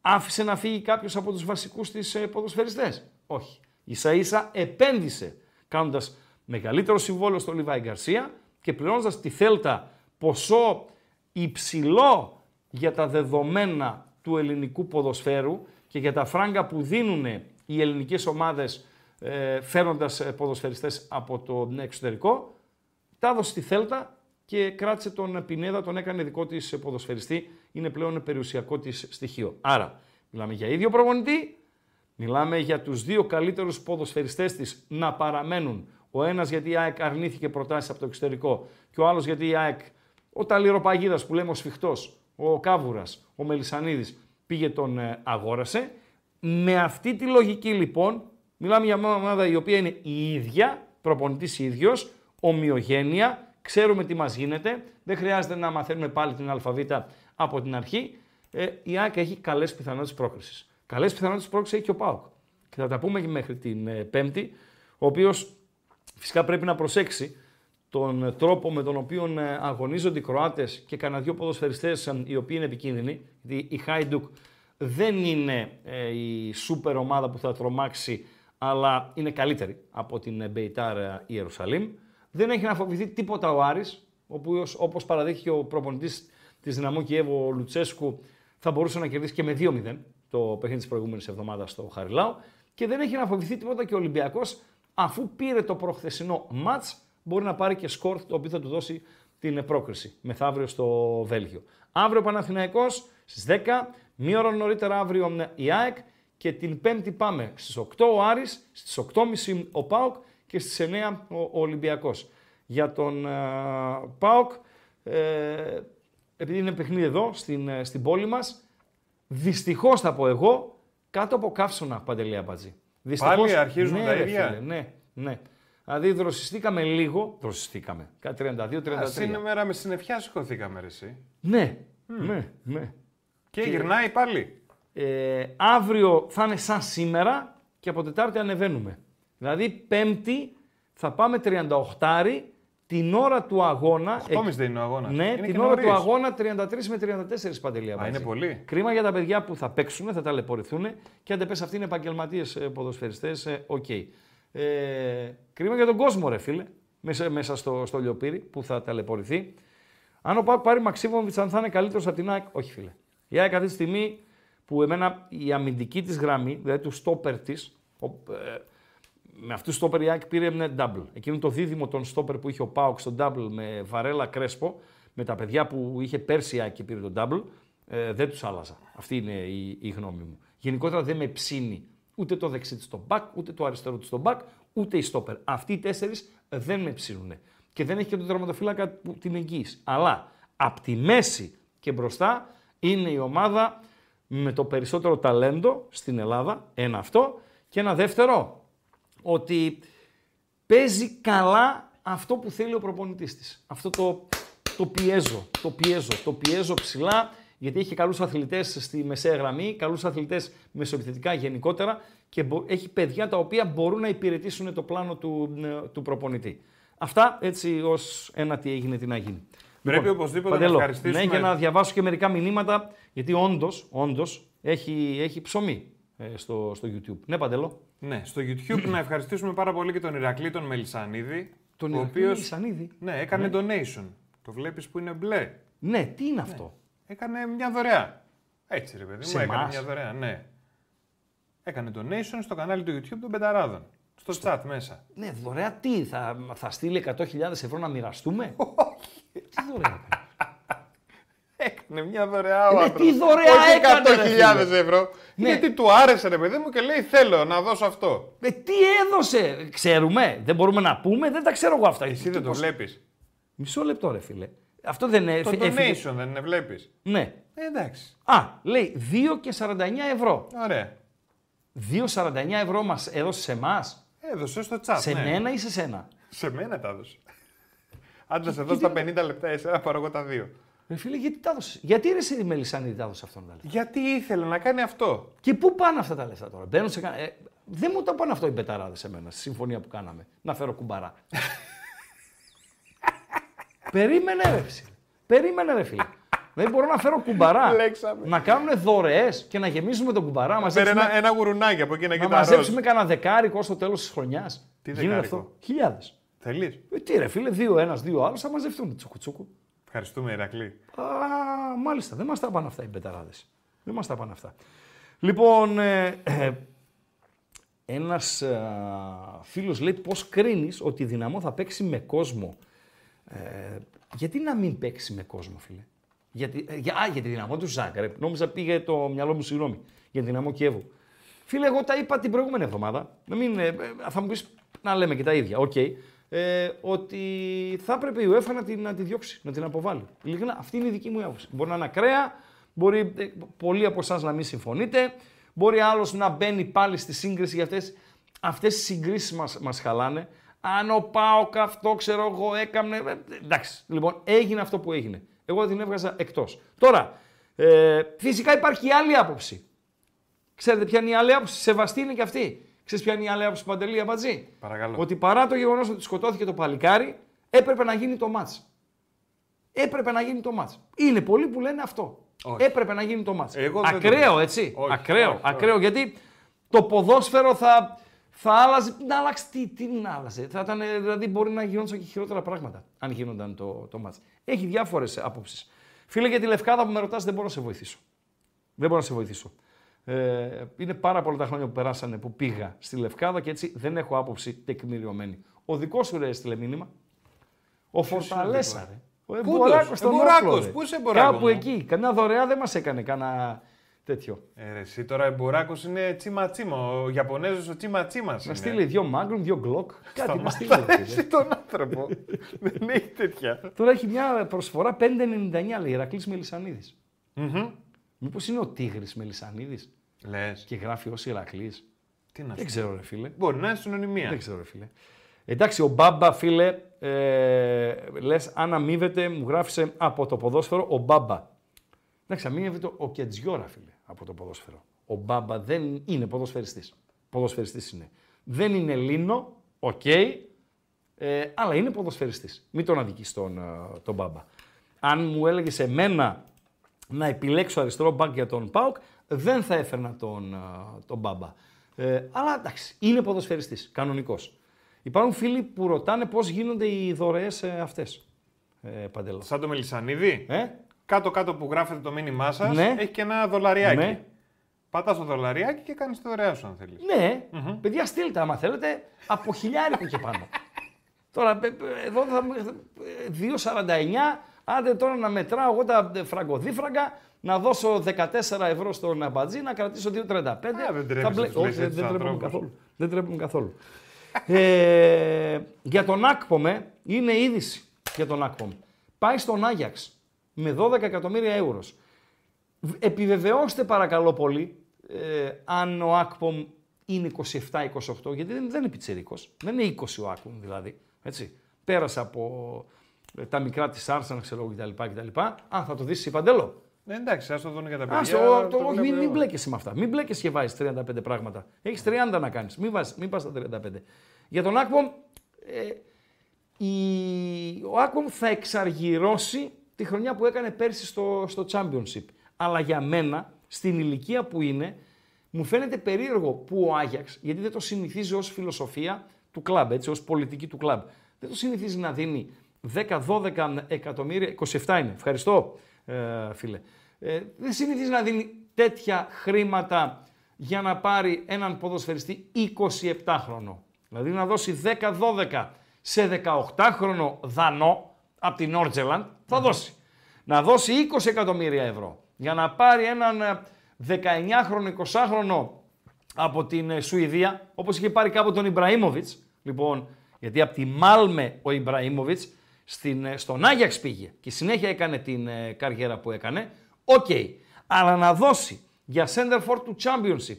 Speaker 2: Άφησε να φύγει κάποιος από τους βασικούς της ποδοσφαιριστές; Όχι. σα ίσα επένδυσε κάνοντας μεγαλύτερο συμβόλαιο στο Λιβάη Γκαρσία και πληρώνοντας τη Θέλτα ποσό υψηλό για τα δεδομένα του ελληνικού ποδοσφαίρου και για τα φράγκα που δίνουν οι ελληνικές ομάδες ε, φέρνοντας ε, ποδοσφαιριστές από το εξωτερικό, τα έδωσε στη Θέλτα και κράτησε τον Πινέδα, τον έκανε δικό της ποδοσφαιριστή, είναι πλέον περιουσιακό της στοιχείο. Άρα, μιλάμε για ίδιο προπονητή, μιλάμε για τους δύο καλύτερους ποδοσφαιριστές της να παραμένουν. Ο ένας γιατί η ΑΕΚ αρνήθηκε προτάσεις από το εξωτερικό και ο άλλος γιατί η ΑΕΚ, ο Ταλιροπαγίδας που λέμε ο Σφιχτός, ο Κάβουρας, ο Μελισανίδης πήγε τον ε, αγόρασε. Με αυτή τη λογική λοιπόν, μιλάμε για μια ομάδα η οποία είναι η ίδια, προπονητής ίδιος, ομοιογένεια, ξέρουμε τι μας γίνεται, δεν χρειάζεται να μαθαίνουμε πάλι την αλφαβήτα από την αρχή. Ε, η ΑΕΚ έχει καλές πιθανότητες πρόκρισης. Καλές πιθανότητες πρόκρισης έχει και ο ΠΑΟΚ. Και θα τα πούμε και μέχρι την ε, Πέμπτη, ο οποίος φυσικά πρέπει να προσέξει τον τρόπο με τον οποίο ε, αγωνίζονται οι Κροάτες και κανένα δυο ποδοσφαιριστές ε, οι οποίοι είναι επικίνδυνοι. Γιατί η Χάιντουκ δεν είναι η σούπερ ομάδα που θα τρομάξει, αλλά είναι καλύτερη από την Μπεϊτάρ Ιερουσαλήμ. Δεν έχει να φοβηθεί τίποτα ο Άρης, οποίος, όπως παραδείχθηκε ο προπονητής της Δυναμό Κιέβου, ο Λουτσέσκου, θα μπορούσε να κερδίσει και με 2-0 το παιχνίδι της προηγούμενης εβδομάδας στο Χαριλάου. Και δεν έχει να φοβηθεί τίποτα και ο Ολυμπιακός, αφού πήρε το προχθεσινό μάτς, μπορεί να πάρει και σκορ το οποίο θα του δώσει την πρόκριση μεθαύριο στο Βέλγιο. Αύριο Παναθηναϊκός στις 10, μία ώρα νωρίτερα αύριο η ΑΕΚ και την Πέμπτη πάμε στις 8 ο Άρης, στις 8.30 ο ΠΑΟΚ και στις 9 ο Ολυμπιακός. Για τον uh, ΠΑΟΚ, ε, επειδή είναι παιχνίδι εδώ στην, ε, στην πόλη μας, δυστυχώς θα πω εγώ, κάτω από καύσωνα Παντελή Αμπατζή.
Speaker 3: Πάλι αρχίζουν
Speaker 2: ναι,
Speaker 3: τα
Speaker 2: ρε
Speaker 3: ίδια;
Speaker 2: φίλε, ναι, ναι. Δηλαδή δροσιστήκαμε λίγο, δροσιστήκαμε, κάτι 32-33.
Speaker 3: Α, σήμερα με συννεφιά σηκωθήκαμε ρε εσύ.
Speaker 2: Ναι, ναι, ναι.
Speaker 3: Και, γυρνάει πάλι.
Speaker 2: Ε, αύριο θα είναι σαν σήμερα και από Τετάρτη ανεβαίνουμε. Δηλαδή Πέμπτη θα πάμε 38 την ώρα του αγώνα.
Speaker 3: 8.30 δεν είναι ο αγώνας.
Speaker 2: Ναι,
Speaker 3: είναι
Speaker 2: την
Speaker 3: και
Speaker 2: ώρα
Speaker 3: νωρίς.
Speaker 2: του αγώνα 33 με 34 παντελή. Αμπάτζη.
Speaker 3: είναι πολύ.
Speaker 2: Κρίμα για τα παιδιά που θα παίξουν, θα ταλαιπωρηθούν και αν δεν πες αυτοί είναι επαγγελματίες ποδοσφαιριστές, οκ. Ε, κρίμα για τον κόσμο, ρε φίλε, μέσα, μέσα στο, στο λιοπύρι που θα ταλαιπωρηθεί. Αν ο Πάκ πάρει Μαξίμοβιτ, αν θα είναι καλύτερος από την ΑΕΚ, όχι φίλε. Η ΑΕΚ αυτή τη στιγμή που εμένα η αμυντική της γραμμή, δηλαδή του στόπερ της, με αυτού του στόπερ η ΑΕΚ πήρε ένα double. Εκείνο το δίδυμο των στόπερ που είχε ο Πάοκ στο double με Βαρέλα Κρέσπο, με τα παιδιά που είχε πέρσι η ΑΕΚ και πήρε το double, ε, δεν τους άλλαζα. Αυτή είναι η, η γνώμη μου. Γενικότερα δεν με ψήνει ούτε το δεξί της στο back, ούτε το αριστερό της στο back, ούτε η στόπερ. Αυτοί οι τέσσερις δεν με ψήνουν. Και δεν έχει και τον τερματοφύλακα που την εγγύηση. Αλλά από τη μέση και μπροστά είναι η ομάδα με το περισσότερο ταλέντο στην Ελλάδα. Ένα αυτό. Και ένα δεύτερο, ότι παίζει καλά αυτό που θέλει ο προπονητής της. Αυτό το, το πιέζω, το πιέζω, το πιέζω ψηλά, γιατί έχει καλούς αθλητές στη μεσαία γραμμή, καλούς αθλητές μεσοεπιθετικά γενικότερα και μπο- έχει παιδιά τα οποία μπορούν να υπηρετήσουν το πλάνο του, ε, του προπονητή. Αυτά έτσι ως ένα τι έγινε, τι να γίνει.
Speaker 3: Πρέπει οπωσδήποτε να
Speaker 2: Παντελό,
Speaker 3: ευχαριστήσουμε-
Speaker 2: Ναι, και να διαβάσω και μερικά μηνύματα, γιατί όντως, όντως έχει, έχει ψωμί ε, στο, στο YouTube. Ναι, Παντελό.
Speaker 3: Ναι, στο YouTube να ευχαριστήσουμε πάρα πολύ και τον Ηρακλή τον Μελισανίδη.
Speaker 2: Τον
Speaker 3: ο
Speaker 2: Ηρακλή
Speaker 3: οποίος,
Speaker 2: Μελισσανίδη.
Speaker 3: Ναι, έκανε donation. Το βλέπεις που είναι μπλε.
Speaker 2: Ναι, τι είναι αυτό;
Speaker 3: Έκανε μια δωρεά. Έτσι ρε παιδί μου,
Speaker 2: Σε
Speaker 3: έκανε
Speaker 2: εμάς;
Speaker 3: μια δωρεά, ναι. Έκανε donation στο κανάλι του YouTube των Πενταράδων. Στο chat μέσα.
Speaker 2: Ναι, δωρεά τι, θα, θα στείλει 100.000 ευρώ να μοιραστούμε; Όχι. Τι δωρεά έκανε;
Speaker 3: Έκανε μια δωρεά ο
Speaker 2: Ναι,
Speaker 3: άνθρωπος.
Speaker 2: τι δωρεά
Speaker 3: Όχι
Speaker 2: έκανε, ρε
Speaker 3: 100.000
Speaker 2: φίλε.
Speaker 3: ευρώ.
Speaker 2: Ναι.
Speaker 3: Γιατί του άρεσε ρε παιδί μου και λέει θέλω να δώσω αυτό.
Speaker 2: Ε, τι έδωσε, ξέρουμε, δεν μπορούμε να πούμε, δεν τα ξέρω εγώ αυτά.
Speaker 3: Εσύ δεν το
Speaker 2: Πώς-
Speaker 3: βλέπεις.
Speaker 2: Μισό λεπτό ρε φίλε. Αυτό δεν είναι...
Speaker 3: Το
Speaker 2: έφυγε-
Speaker 3: donation δεν είναι, βλέπεις.
Speaker 2: Ναι.
Speaker 3: Ε, εντάξει.
Speaker 2: Α, λέει 2 και 49 ευρώ.
Speaker 3: Ωραία.
Speaker 2: 2,49 ευρώ μας έδωσε σε εμάς;
Speaker 3: Έδωσε στο chat.
Speaker 2: Σε
Speaker 3: ναι.
Speaker 2: μένα ή σε σένα;
Speaker 3: Σε μένα τα έδωσε. Αν θα σε δώσω τα 50 λεπτά, εσένα πάρω εγώ τα δύο.
Speaker 2: Ρε φίλε, γιατί τα έδωσες; Γιατί ρε εσύ η Μελισάνη τα έδωσες αυτόν τα λεφτά.
Speaker 3: Γιατί ήθελε να κάνει αυτό.
Speaker 2: Και πού πάνε αυτά τα λεφτά τώρα; Μπαίνουν σε κα- ε, δεν μου τα πάνε αυτό οι πεταράδες σε μένα, στη συμφωνία που κάναμε. Να φέρω κουμπαρά. Περίμενε ρε φίλε. Περίμενε ρε φίλε. Δεν μπορώ να φέρω κουμπαρά.
Speaker 3: Λέξαμε.
Speaker 2: να κάνουν δωρεές και να γεμίζουμε τον κουμπαρά. Να
Speaker 3: Φέρε
Speaker 2: μαζέψουμε,
Speaker 3: ένα, ένα γουρουνάκι από εκεί να
Speaker 2: να
Speaker 3: κοιτά
Speaker 2: μαζέψουμε κανένα δεκάρικο στο τέλος της χρονιάς.
Speaker 3: Τι
Speaker 2: Γίνεται
Speaker 3: δεκάρικο;
Speaker 2: αυτό; Χιλιάδες.
Speaker 3: Θέλεις;
Speaker 2: Ε, τι ρε φίλε, δύο ένας, δύο άλλο θα μαζευτούν. Τσούκου τσούκου.
Speaker 3: Ευχαριστούμε, Ηρακλή.
Speaker 2: Α, μάλιστα, δεν μας τα πάνε αυτά οι μπεταράδες. Δεν μας τα πάνε αυτά. Λοιπόν, ε, ε, ένας ε, φίλος λέει πώς κρίνεις ότι η Δυναμό θα παίξει με κόσμο. Ε, γιατί να μην παίξει με κόσμο, φίλε; Γιατί, ε, για, α, για τη Δυναμό του Ζάγκρεπ. Νόμιζα πήγε το μυαλό μου, συγγνώμη, για τη Δυναμό Κιέβου. Φίλε, εγώ τα είπα την προηγούμενη εβδομάδα. Να μην, ε, ε, θα μου πεις να λέμε και τα ίδια. Οκ. Ε, ότι θα έπρεπε η UEFA να την, να τη διώξει, να την αποβάλει. Ειλικρινά, αυτή είναι η δική μου άποψη. Μπορεί να είναι ακραία, μπορεί ε, πολλοί από εσάς να μην συμφωνείτε, μπορεί άλλος να μπαίνει πάλι στη σύγκριση για αυτές. Αυτές οι συγκρίσεις μας, μας χαλάνε. Αν ο Πάοκ αυτό, ξέρω εγώ, έκαμνε... ε, Εντάξει, λοιπόν, έγινε αυτό που έγινε. Εγώ την έβγαζα εκτός. Τώρα, ε, φυσικά υπάρχει η άλλη άποψη. Ξέρετε ποια είναι η άλλη άποψη; Σεβαστή είναι και αυτή. Ξέρεις ποια είναι η άλλη άποψη Παντελή Αμπατζή;
Speaker 3: Παρακαλώ.
Speaker 2: Ότι παρά το γεγονός ότι σκοτώθηκε το παλικάρι, έπρεπε να γίνει το μάτς. Έπρεπε να γίνει το μάτς. Είναι πολλοί που λένε αυτό.
Speaker 3: Όχι.
Speaker 2: Έπρεπε να γίνει το μάτς.
Speaker 3: Εγώ δεν το
Speaker 2: ακραίο,
Speaker 3: λέω.
Speaker 2: έτσι.
Speaker 3: Όχι,
Speaker 2: ακραίο,
Speaker 3: όχι,
Speaker 2: ακραίο. Γιατί το ποδόσφαιρο θα, θα άλλαζε. Να αλλάξει τι, τι να άλλαζε. Θα ήταν, ε, δηλαδή μπορεί να γινόντουσαν και χειρότερα πράγματα αν γίνονταν το, το μάτς. Έχει διάφορες απόψεις. Φίλε, για τη λευκάδα που με ρωτάς δεν μπορώ να σε βοηθήσω. Δεν μπορώ να σε βοηθήσω. Ε, είναι πάρα πολλά τα χρόνια που περάσανε που πήγα στη Λευκάδα και έτσι δεν έχω άποψη τεκμηριωμένη. Ο δικός σου ρε έστειλε μήνυμα. Ο Φορταλέσσα, ρε; Ο
Speaker 3: Πού
Speaker 2: Εμποράκος
Speaker 3: τους;
Speaker 2: στον
Speaker 3: Εμποράκος,
Speaker 2: Όπλο, ρε.
Speaker 3: πού είσαι Εμποράκο
Speaker 2: Κάπου
Speaker 3: μου;
Speaker 2: εκεί. Κανένα δωρεά δεν μας έκανε κανένα τέτοιο.
Speaker 3: Ε, ρε, εσύ τώρα εμποράκο είναι τσίμα τσίμα. Ο Ιαπωνέζος ο τσίμα τσίμας.
Speaker 2: Να στείλει δύο μάγκρουν, δύο γκλοκ. Κάτι να στείλει. ρε φίλε.
Speaker 3: Εσύ τον άνθρωπο. Δεν έχει τέτοια.
Speaker 2: Τώρα έχει μια προσφορά 5,99 λέει Ηρακλής Μελισανίδης. Μήπως είναι ο Τίγρης Μελισανίδης;
Speaker 3: Λες.
Speaker 2: και γράφει ως Ηρακλής;
Speaker 3: Τι να
Speaker 2: Δεν
Speaker 3: σου
Speaker 2: ξέρω ρε φίλε.
Speaker 3: Μπορεί να είναι συνωνυμία.
Speaker 2: Δεν ξέρω, ρε φίλε. Εντάξει, ο Μπάμπα, φίλε, ε, λες, αν αμείβεται, μου γράφησε από το ποδόσφαιρο ο Μπάμπα. Εντάξει, αμείβεται ο Κετζιόρα, φίλε, από το ποδόσφαιρο. Ο Μπάμπα δεν είναι ποδοσφαιριστής. Ποδοσφαιριστής είναι. Δεν είναι Λίνο, οκ. Ε, αλλά είναι ποδοσφαιριστής. Μην τον αδικείς τον, ε, τον Μπάμπα. Αν μου έλεγες εμένα να επιλέξω αριστερό μπακ για τον ΠΑΟΚ, δεν θα έφερνα τον, ε, τον Μπάμπα. Ε, αλλά εντάξει, είναι ποδοσφαιριστής, κανονικός. Υπάρχουν φίλοι που ρωτάνε πώς γίνονται οι δωρεές ε, αυτές. Ε, Παντέλο.
Speaker 3: Σαν το Μελισανίδη;
Speaker 2: Ε;
Speaker 3: Κάτω-κάτω που γράφετε το μήνυμά σας,
Speaker 2: Ναι.
Speaker 3: έχει και ένα δολαριάκι.
Speaker 2: Ναι.
Speaker 3: Πατάς το δολαριάκι και κάνεις το δωρεά σου, αν θέλεις.
Speaker 2: Ναι, παιδιά στείλτε άμα θέλετε από χιλιάρικο και πάνω. τώρα, ε, ε, εδώ θα μου- ε, 2,49, άντε τώρα να μετράω εγώ τα ε, φραγκοδίφραγκα, να δώσω 14 ευρώ στον αμπατζή, να κρατήσω 2,35.
Speaker 3: δεν τρέπεσαι
Speaker 2: Θα μπλε-
Speaker 3: να τους λες
Speaker 2: Όχι,
Speaker 3: έτσι
Speaker 2: δεν
Speaker 3: τους
Speaker 2: τρέπουμε
Speaker 3: ανθρώπους.
Speaker 2: καθόλου. Δεν τρέπουμε καθόλου. ε, για τον Άκπομ, είναι είδηση για τον Άκπομ. Πάει στον Άγιαξ με 12 εκατομμύρια ευρώ. Επιβεβαιώστε παρακαλώ πολύ ε, αν ο Άκπομ είναι 27-28, γιατί δεν, δεν είναι πιτσιρίκος. Δεν είναι 20 ο Άκπομ δηλαδή. Έτσι. Πέρασε από ε, τα μικρά της Arsenal, ξέρω εγώ κτλ. κτλ. Αν θα το δεις εσύ Παντέλο.
Speaker 3: Ναι, εντάξει, ας το δουν για τα
Speaker 2: Ας
Speaker 3: παιδιά.
Speaker 2: το, το,
Speaker 3: το
Speaker 2: όχι,
Speaker 3: βλέπω
Speaker 2: μην, μην
Speaker 3: εγώ.
Speaker 2: μπλέκεσαι με αυτά. Μην μπλέκεσαι και βάζεις 35 πράγματα. Έχεις 30 να κάνεις. Μην, βάζεις, μην πας στα 35. Για τον Άκπομ, ε, η, ο Άκπομ θα εξαργυρώσει τη χρονιά που έκανε πέρσι στο, στο Championship. Αλλά για μένα, στην ηλικία που είναι, μου φαίνεται περίεργο που ο Άγιαξ, γιατί δεν το συνηθίζει ως φιλοσοφία του κλαμπ, έτσι, ως πολιτική του κλαμπ, δεν το συνηθίζει να δίνει 10-12 εκατομμύρια, 27 είναι, ευχαριστώ ε, φίλε, ε, δεν συνηθίζει να δίνει τέτοια χρήματα για να πάρει έναν ποδοσφαιριστή 27 χρονών. Δηλαδή να δώσει 10-12 σε 18χρονο δανό από την Όρτζελαντ, θα δώσει. Να δώσει 20 εκατομμύρια ευρώ για να πάρει έναν ε, 19χρονο, 20χρονο από την ε, Σουηδία, όπως είχε πάρει κάποτε τον Ιμπραήμοβιτς, λοιπόν, γιατί από τη Μάλμε ο Ιμπραήμοβιτς στην, ε, στον Άγιαξ πήγε και συνέχεια έκανε την ε, καριέρα που έκανε, οκ. Αλλά να δώσει για σέντερ φορ του championship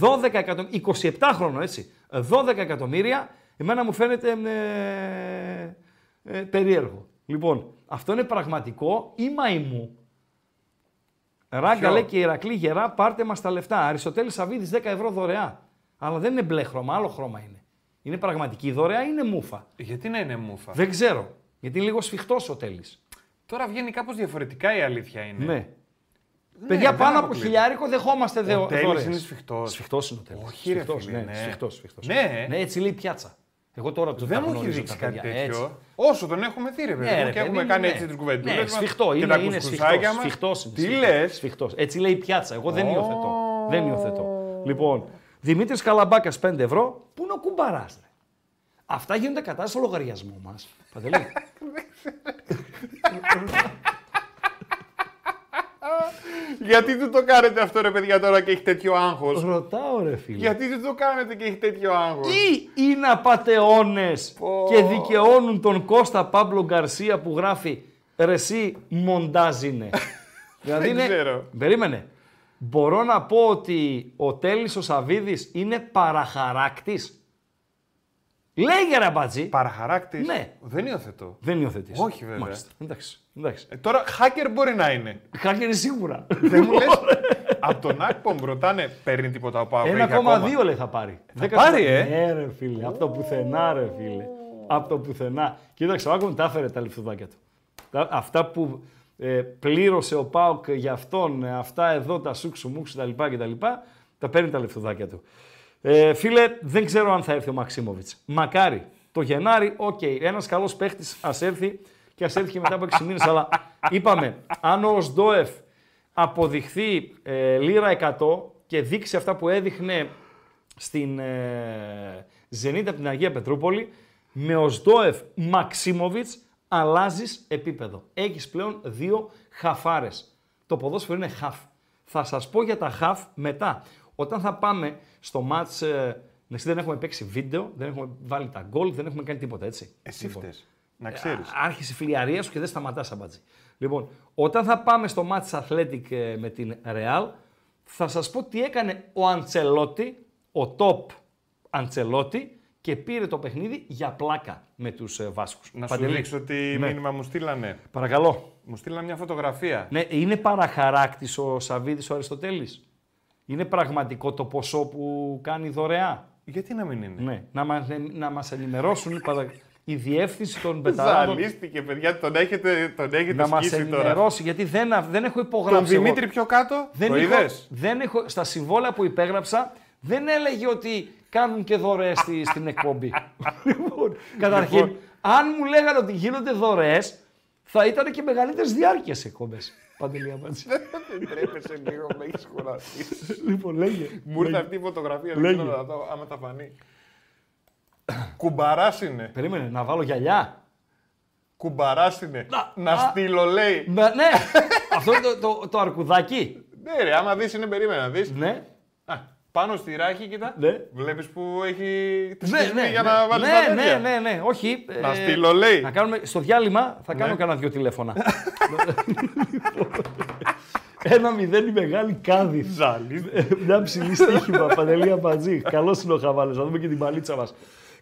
Speaker 2: 12 εκατομμύρια, 27 χρόνο έτσι, 12 εκατομμύρια, εμένα μου φαίνεται ε, ε, περίεργο. Λοιπόν, αυτό είναι πραγματικό ή μαϊμού. Ράγκα
Speaker 3: Ποιο;
Speaker 2: λέει και η Ηρακλή γερά, πάρτε μας τα λεφτά. Αριστοτέλης Σαββίδης 10 ευρώ δωρεά. Αλλά δεν είναι μπλε χρώμα, άλλο χρώμα είναι. Είναι πραγματική δωρεά ή είναι μούφα.
Speaker 3: Γιατί να είναι μούφα.
Speaker 2: Δεν ξέρω. Γιατί είναι λίγο σφιχτός ο Τέλης.
Speaker 3: Τώρα βγαίνει κάπως διαφορετικά η αλήθεια είναι.
Speaker 2: Ναι. Παιδιά,
Speaker 3: δεν
Speaker 2: πάνω από
Speaker 3: αποκλείεται.
Speaker 2: χιλιάρικο δεχόμαστε δε,
Speaker 3: Ο Τέλης
Speaker 2: δώρες.
Speaker 3: είναι σφιχτός.
Speaker 2: Σφιχτός είναι ο Τέλης.
Speaker 3: Όχι, ρε
Speaker 2: Σφιχτός,
Speaker 3: φίλε,
Speaker 2: ναι.
Speaker 3: ναι.
Speaker 2: Σφιχτός, σφιχτός.
Speaker 3: Ναι.
Speaker 2: ναι, έτσι λέει η πιάτσα. Εγώ τώρα το
Speaker 3: Δεν
Speaker 2: τα
Speaker 3: μου έχει
Speaker 2: γνωρίζω
Speaker 3: δείξει
Speaker 2: τα
Speaker 3: κάτι
Speaker 2: παιδιά.
Speaker 3: τέτοιο.
Speaker 2: Έτσι.
Speaker 3: Όσο τον έχουμε δει, ρε παιδί.
Speaker 2: Ναι,
Speaker 3: μου,
Speaker 2: ρε,
Speaker 3: και
Speaker 2: παιδί
Speaker 3: έχουμε
Speaker 2: μου,
Speaker 3: κάνει
Speaker 2: ναι.
Speaker 3: έτσι τις κουβεντούλες.
Speaker 2: Ναι, σφιχτό, είναι, είναι σφιχτός, σφιχτός είναι,
Speaker 3: Τι
Speaker 2: σφιχτός,
Speaker 3: λες;
Speaker 2: Σφιχτός. Έτσι λέει η πιάτσα. Εγώ δεν
Speaker 3: Ω.
Speaker 2: υιοθετώ. Δεν υιοθετώ. Λοιπόν, Δημήτρης Καλαμπάκας 5 ευρώ. Πού είναι ο κουμπαράς, ρε; Αυτά γίνονται κατά στο λογαριασμό μας. Παντελή.
Speaker 3: Γιατί του το κάνετε αυτό, ρε παιδιά, τώρα και έχει τέτοιο άγχος;
Speaker 2: Ρωτάω ρε φίλε.
Speaker 3: Γιατί δεν το κάνετε και έχει τέτοιο άγχος;
Speaker 2: Ή είναι απατεώνες και δικαιώνουν τον Κώστα Παύλο Γκαρσία που γράφει «Ρε εσύ μοντάζ είναι». δηλαδή
Speaker 3: Δεν
Speaker 2: είναι...
Speaker 3: ξέρω.
Speaker 2: Περίμενε. Μπορώ να πω ότι ο Τέλης ο Σαβίδης είναι παραχαράκτης; Λέγε ρε μπατζή.
Speaker 3: Παραχαράκτης.
Speaker 2: Ναι.
Speaker 3: Δεν υιοθετώ.
Speaker 2: Δεν υιοθετείς.
Speaker 3: Όχι, βέβαια.
Speaker 2: Μάλιστα. Εντάξει. Εντάξει.
Speaker 3: Ε, τώρα, hacker μπορεί να είναι.
Speaker 2: Χάκερ σίγουρα.
Speaker 3: Δεν μου λες. από τον Ακπομ ρωτάνε, παίρνει τίποτα ο Πάοκ. έχει
Speaker 2: 1,2 λέει θα πάρει.
Speaker 3: Θα πάρει, ε;
Speaker 2: Ναι, ρε φίλε. Από το πουθενά, ρε φίλε. Από το πουθενά. Κοίταξε, ο Άκομ τα έφερε τα λεφτουδάκια του. Τα- Αυτά που ε, πλήρωσε ο Πάοκ για αυτόν, ε, αυτά εδώ, τα σούξου μουξου κτλ. κτλ. Τα παίρνει τα λεφτουδάκια του. Ε, φίλε, δεν ξέρω αν θα έρθει ο Μαξίμοβιτς. Μακάρι. Το Γενάρη, οκ. Ένας καλός παίχτης ας έρθει και ας έρθει και μετά από 6 μήνες. αλλά είπαμε, αν ο Οζντόεφ αποδειχθεί ε, λίρα 100 και δείξει αυτά που έδειχνε στην ε, Ζενίτ από την Αγία Πετρούπολη, με Οζντόεφ Μαξίμοβιτς αλλάζεις επίπεδο. Έχεις πλέον δύο χαφάρες. Το ποδόσφαιρο είναι χαφ. Θα σας πω για τα χαφ μετά. Όταν θα πάμε στο μάτς, ε, εσύ δεν έχουμε παίξει βίντεο, δεν έχουμε βάλει τα γκολ, δεν έχουμε κάνει τίποτα, έτσι.
Speaker 3: Εσύ
Speaker 2: Λοιπόν.
Speaker 3: φταίς. Να ξέρεις.
Speaker 2: Α- Άρχισε η φιλιαρία σου και δεν σταματάς αμπατζή. Λοιπόν, όταν θα πάμε στο μάτς Athletic ε, με την Real, θα σας πω τι έκανε ο Αντσελότη, ο top Αντσελότη και πήρε το παιχνίδι για πλάκα με τους ε, Βάσκους.
Speaker 3: Να σου
Speaker 2: Παντελή.
Speaker 3: δείξω τι
Speaker 2: Ναι.
Speaker 3: μήνυμα μου στείλανε.
Speaker 2: Παρακαλώ.
Speaker 3: Μου στείλανε μια φωτογραφία.
Speaker 2: Ναι, είναι παραχαράκτης ο Σαββίδης ο Αριστοτέλης. Είναι πραγματικό το ποσό που κάνει δωρεά;
Speaker 3: Γιατί να μην είναι;
Speaker 2: Ναι, να, μας, να μας ενημερώσουν παρα- η διεύθυνση των πεταράδων.
Speaker 3: Ζαλίστηκε, παιδιά, τον έχετε, τον έχετε
Speaker 2: Να μας
Speaker 3: σκίσει τώρα.
Speaker 2: ενημερώσει, γιατί δεν, α- δεν έχω
Speaker 3: Τον
Speaker 2: υπογράψει. εγώ.
Speaker 3: Δημήτρη πιο κάτω,
Speaker 2: δεν
Speaker 3: το
Speaker 2: έχω,
Speaker 3: είδες;
Speaker 2: δεν έχω, στα συμβόλαια που υπέγραψα δεν έλεγε ότι κάνουν και δωρεές στη, στην εκπομπή. λοιπόν, καταρχήν,
Speaker 3: Λοιπόν.
Speaker 2: αν μου λέγανε ότι γίνονται δωρεές, θα ήταν και μεγαλύτερες διάρκειες εκπομπές. Παντελή Αμπάτση.
Speaker 3: Δεν τρέπεσαι λίγο, με έχεις κουραστεί.
Speaker 2: λοιπόν, λέγε.
Speaker 3: Μου ήρθε αυτή η φωτογραφία, δεν
Speaker 2: Λέγε.
Speaker 3: ξέρω να δω άμα τα φανεί. Κουμπαράς είναι.
Speaker 2: Περίμενε, να βάλω γυαλιά.
Speaker 3: Κουμπαράς είναι.
Speaker 2: Να,
Speaker 3: Να
Speaker 2: α.
Speaker 3: στείλω, λέει.
Speaker 2: Μα, ναι, αυτό είναι το, το, το αρκουδάκι.
Speaker 3: Ναι, ρε, άμα δεις είναι περίμενα, δεις.
Speaker 2: Ναι,
Speaker 3: Α, πάνω στη ράχη, κοίτα.
Speaker 2: Ναι.
Speaker 3: Βλέπεις που έχει τη
Speaker 2: ναι,
Speaker 3: σκηνή
Speaker 2: ναι,
Speaker 3: για
Speaker 2: ναι,
Speaker 3: να βάλεις
Speaker 2: ναι,
Speaker 3: τα
Speaker 2: ναι,
Speaker 3: τέτοια.
Speaker 2: ναι, ναι, όχι.
Speaker 3: Να
Speaker 2: ε,
Speaker 3: στείλω, λέει.
Speaker 2: Να κάνουμε, στο διάλειμμα θα κάνω
Speaker 3: Ναι.
Speaker 2: κανένα δυο τηλέφωνα. Ένα μηδέν η μεγάλη κάδη. Μια ψηλή στοίχημα, Παντελή Αμπατζή. Καλό είναι ο Χαβάλε, να δούμε και την παλίτσα μας.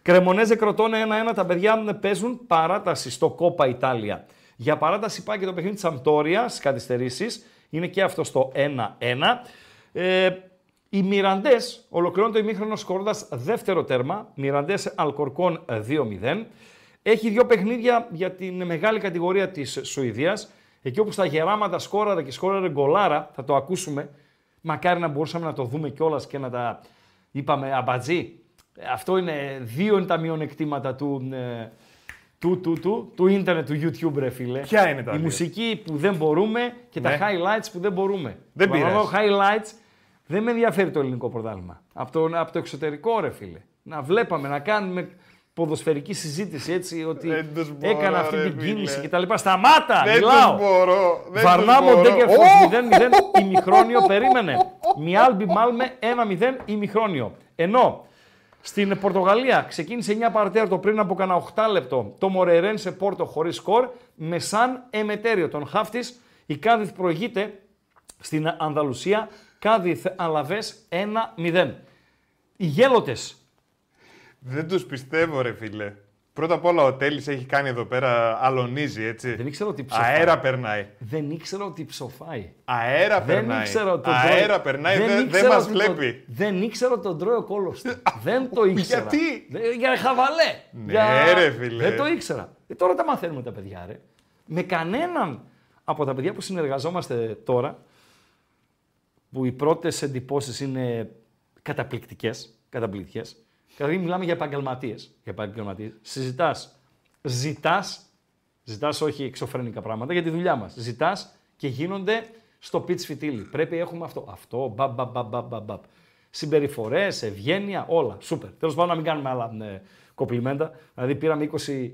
Speaker 2: Κρεμονέζε κροτώνε 1-1. Τα παιδιά παίζουν παράταση στο Κόπα Ιτάλια. Για παράταση πάει και το παιχνίδι της Αμπτόρια στι καθυστερήσεις. Είναι και αυτό στο 1-1. Ε, οι Μιραντές ολοκληρώνουν το ημίχρονος σκορώντα δεύτερο τέρμα. Μιραντές Αλκορκόν 2-0. Έχει δύο παιχνίδια για την μεγάλη κατηγορία της Σουηδίας. Εκεί όπου στα γεράματα σκόραρε και σκόραρε γκολάρα, θα το ακούσουμε. Μακάρι να μπορούσαμε να το δούμε κιόλας και να τα είπαμε αμπατζή. Ε, Αυτό είναι, δύο είναι τα μειονεκτήματα του, ε, του, του, του, του ίντερνετ, του YouTube, ρε φίλε.
Speaker 3: Ποια είναι τα
Speaker 2: Η
Speaker 3: δύο;
Speaker 2: μουσική που δεν μπορούμε και
Speaker 3: Ναι.
Speaker 2: τα highlights που δεν μπορούμε.
Speaker 3: Δεν
Speaker 2: Το να
Speaker 3: πειράζει.
Speaker 2: δω highlights δεν με ενδιαφέρει το ελληνικό πρωτάθλημα. Από το, από το εξωτερικό, ρε φίλε. Να βλέπαμε, να κάνουμε ποδοσφαιρική συζήτηση έτσι ότι
Speaker 3: Δεν τους μπορώ,
Speaker 2: έκανα αυτή
Speaker 3: ρε
Speaker 2: την
Speaker 3: φίλε.
Speaker 2: κίνηση κτλ. Σταμάτα!
Speaker 3: Δεν
Speaker 2: μιλάω!
Speaker 3: τους μπορώ. δεν
Speaker 2: Βαρνάμο
Speaker 3: τους μπορώ.
Speaker 2: Ντέκερφος
Speaker 3: Ω!
Speaker 2: 0-0 ημιχρόνιο, περίμενε. Μιάλμπι Μάλμε 1-0 ημιχρόνιο. Ενώ στην Πορτογαλία ξεκίνησε 9 παρατέταρτο πριν από κανένα 8 λεπτό το Μορερέν σε Πόρτο χωρίς σκορ με σαν εμετέριο τον Χάφτης. Η Κάδιθ προηγείται στην Ανδαλουσία. Κάδιθ Αλαβές 1-0. Οι γέλοτες.
Speaker 3: Δεν τους πιστεύω, ρε φίλε. Πρώτα απ' όλα ο Τέλης έχει κάνει εδώ πέρα, αλωνίζει, έτσι.
Speaker 2: Δεν ήξερα ότι ψοφάει.
Speaker 3: Αέρα περνάει.
Speaker 2: Δεν ήξερα ότι ψοφάει.
Speaker 3: Αέρα
Speaker 2: Δεν
Speaker 3: περνάει.
Speaker 2: ήξερα ότι τον
Speaker 3: Αέρα
Speaker 2: τρώει.
Speaker 3: περνάει, δεν, δεν
Speaker 2: ήξερα
Speaker 3: μας
Speaker 2: ότι τον-
Speaker 3: βλέπει.
Speaker 2: δεν ήξερα ότι τον τρώει ο κόλος του. δεν το ήξερα.
Speaker 3: Γιατί;
Speaker 2: Δεν- για χαβαλέ.
Speaker 3: Ναι, ρε, φίλε.
Speaker 2: Δεν το ήξερα. Ε, τώρα τα μαθαίνουμε τα παιδιά, ρε. Με κανέναν από τα παιδιά που συνεργαζόμαστε τώρα, που οι πρώτες εντυπώσεις είναι καταπληκτικές, καταπληκτικές, δηλαδή μιλάμε για επαγγελματίες. Για επαγγελματίες. Συζητάς, ζητάς, ζητάς όχι εξωφρενικά πράγματα για τη δουλειά μας. Ζητάς και γίνονται στο πιτς φιτίλι. Πρέπει έχουμε αυτό, αυτό, μπαμπ, μπαμπ, μπαμπ, μπαμπ, μπαμπ, μπαμπ. Συμπεριφορές, ευγένεια, όλα. Σούπερ. Τέλος πάντων να μην κάνουμε άλλα ε, κοπλιμέντα. Δηλαδή πήραμε 20,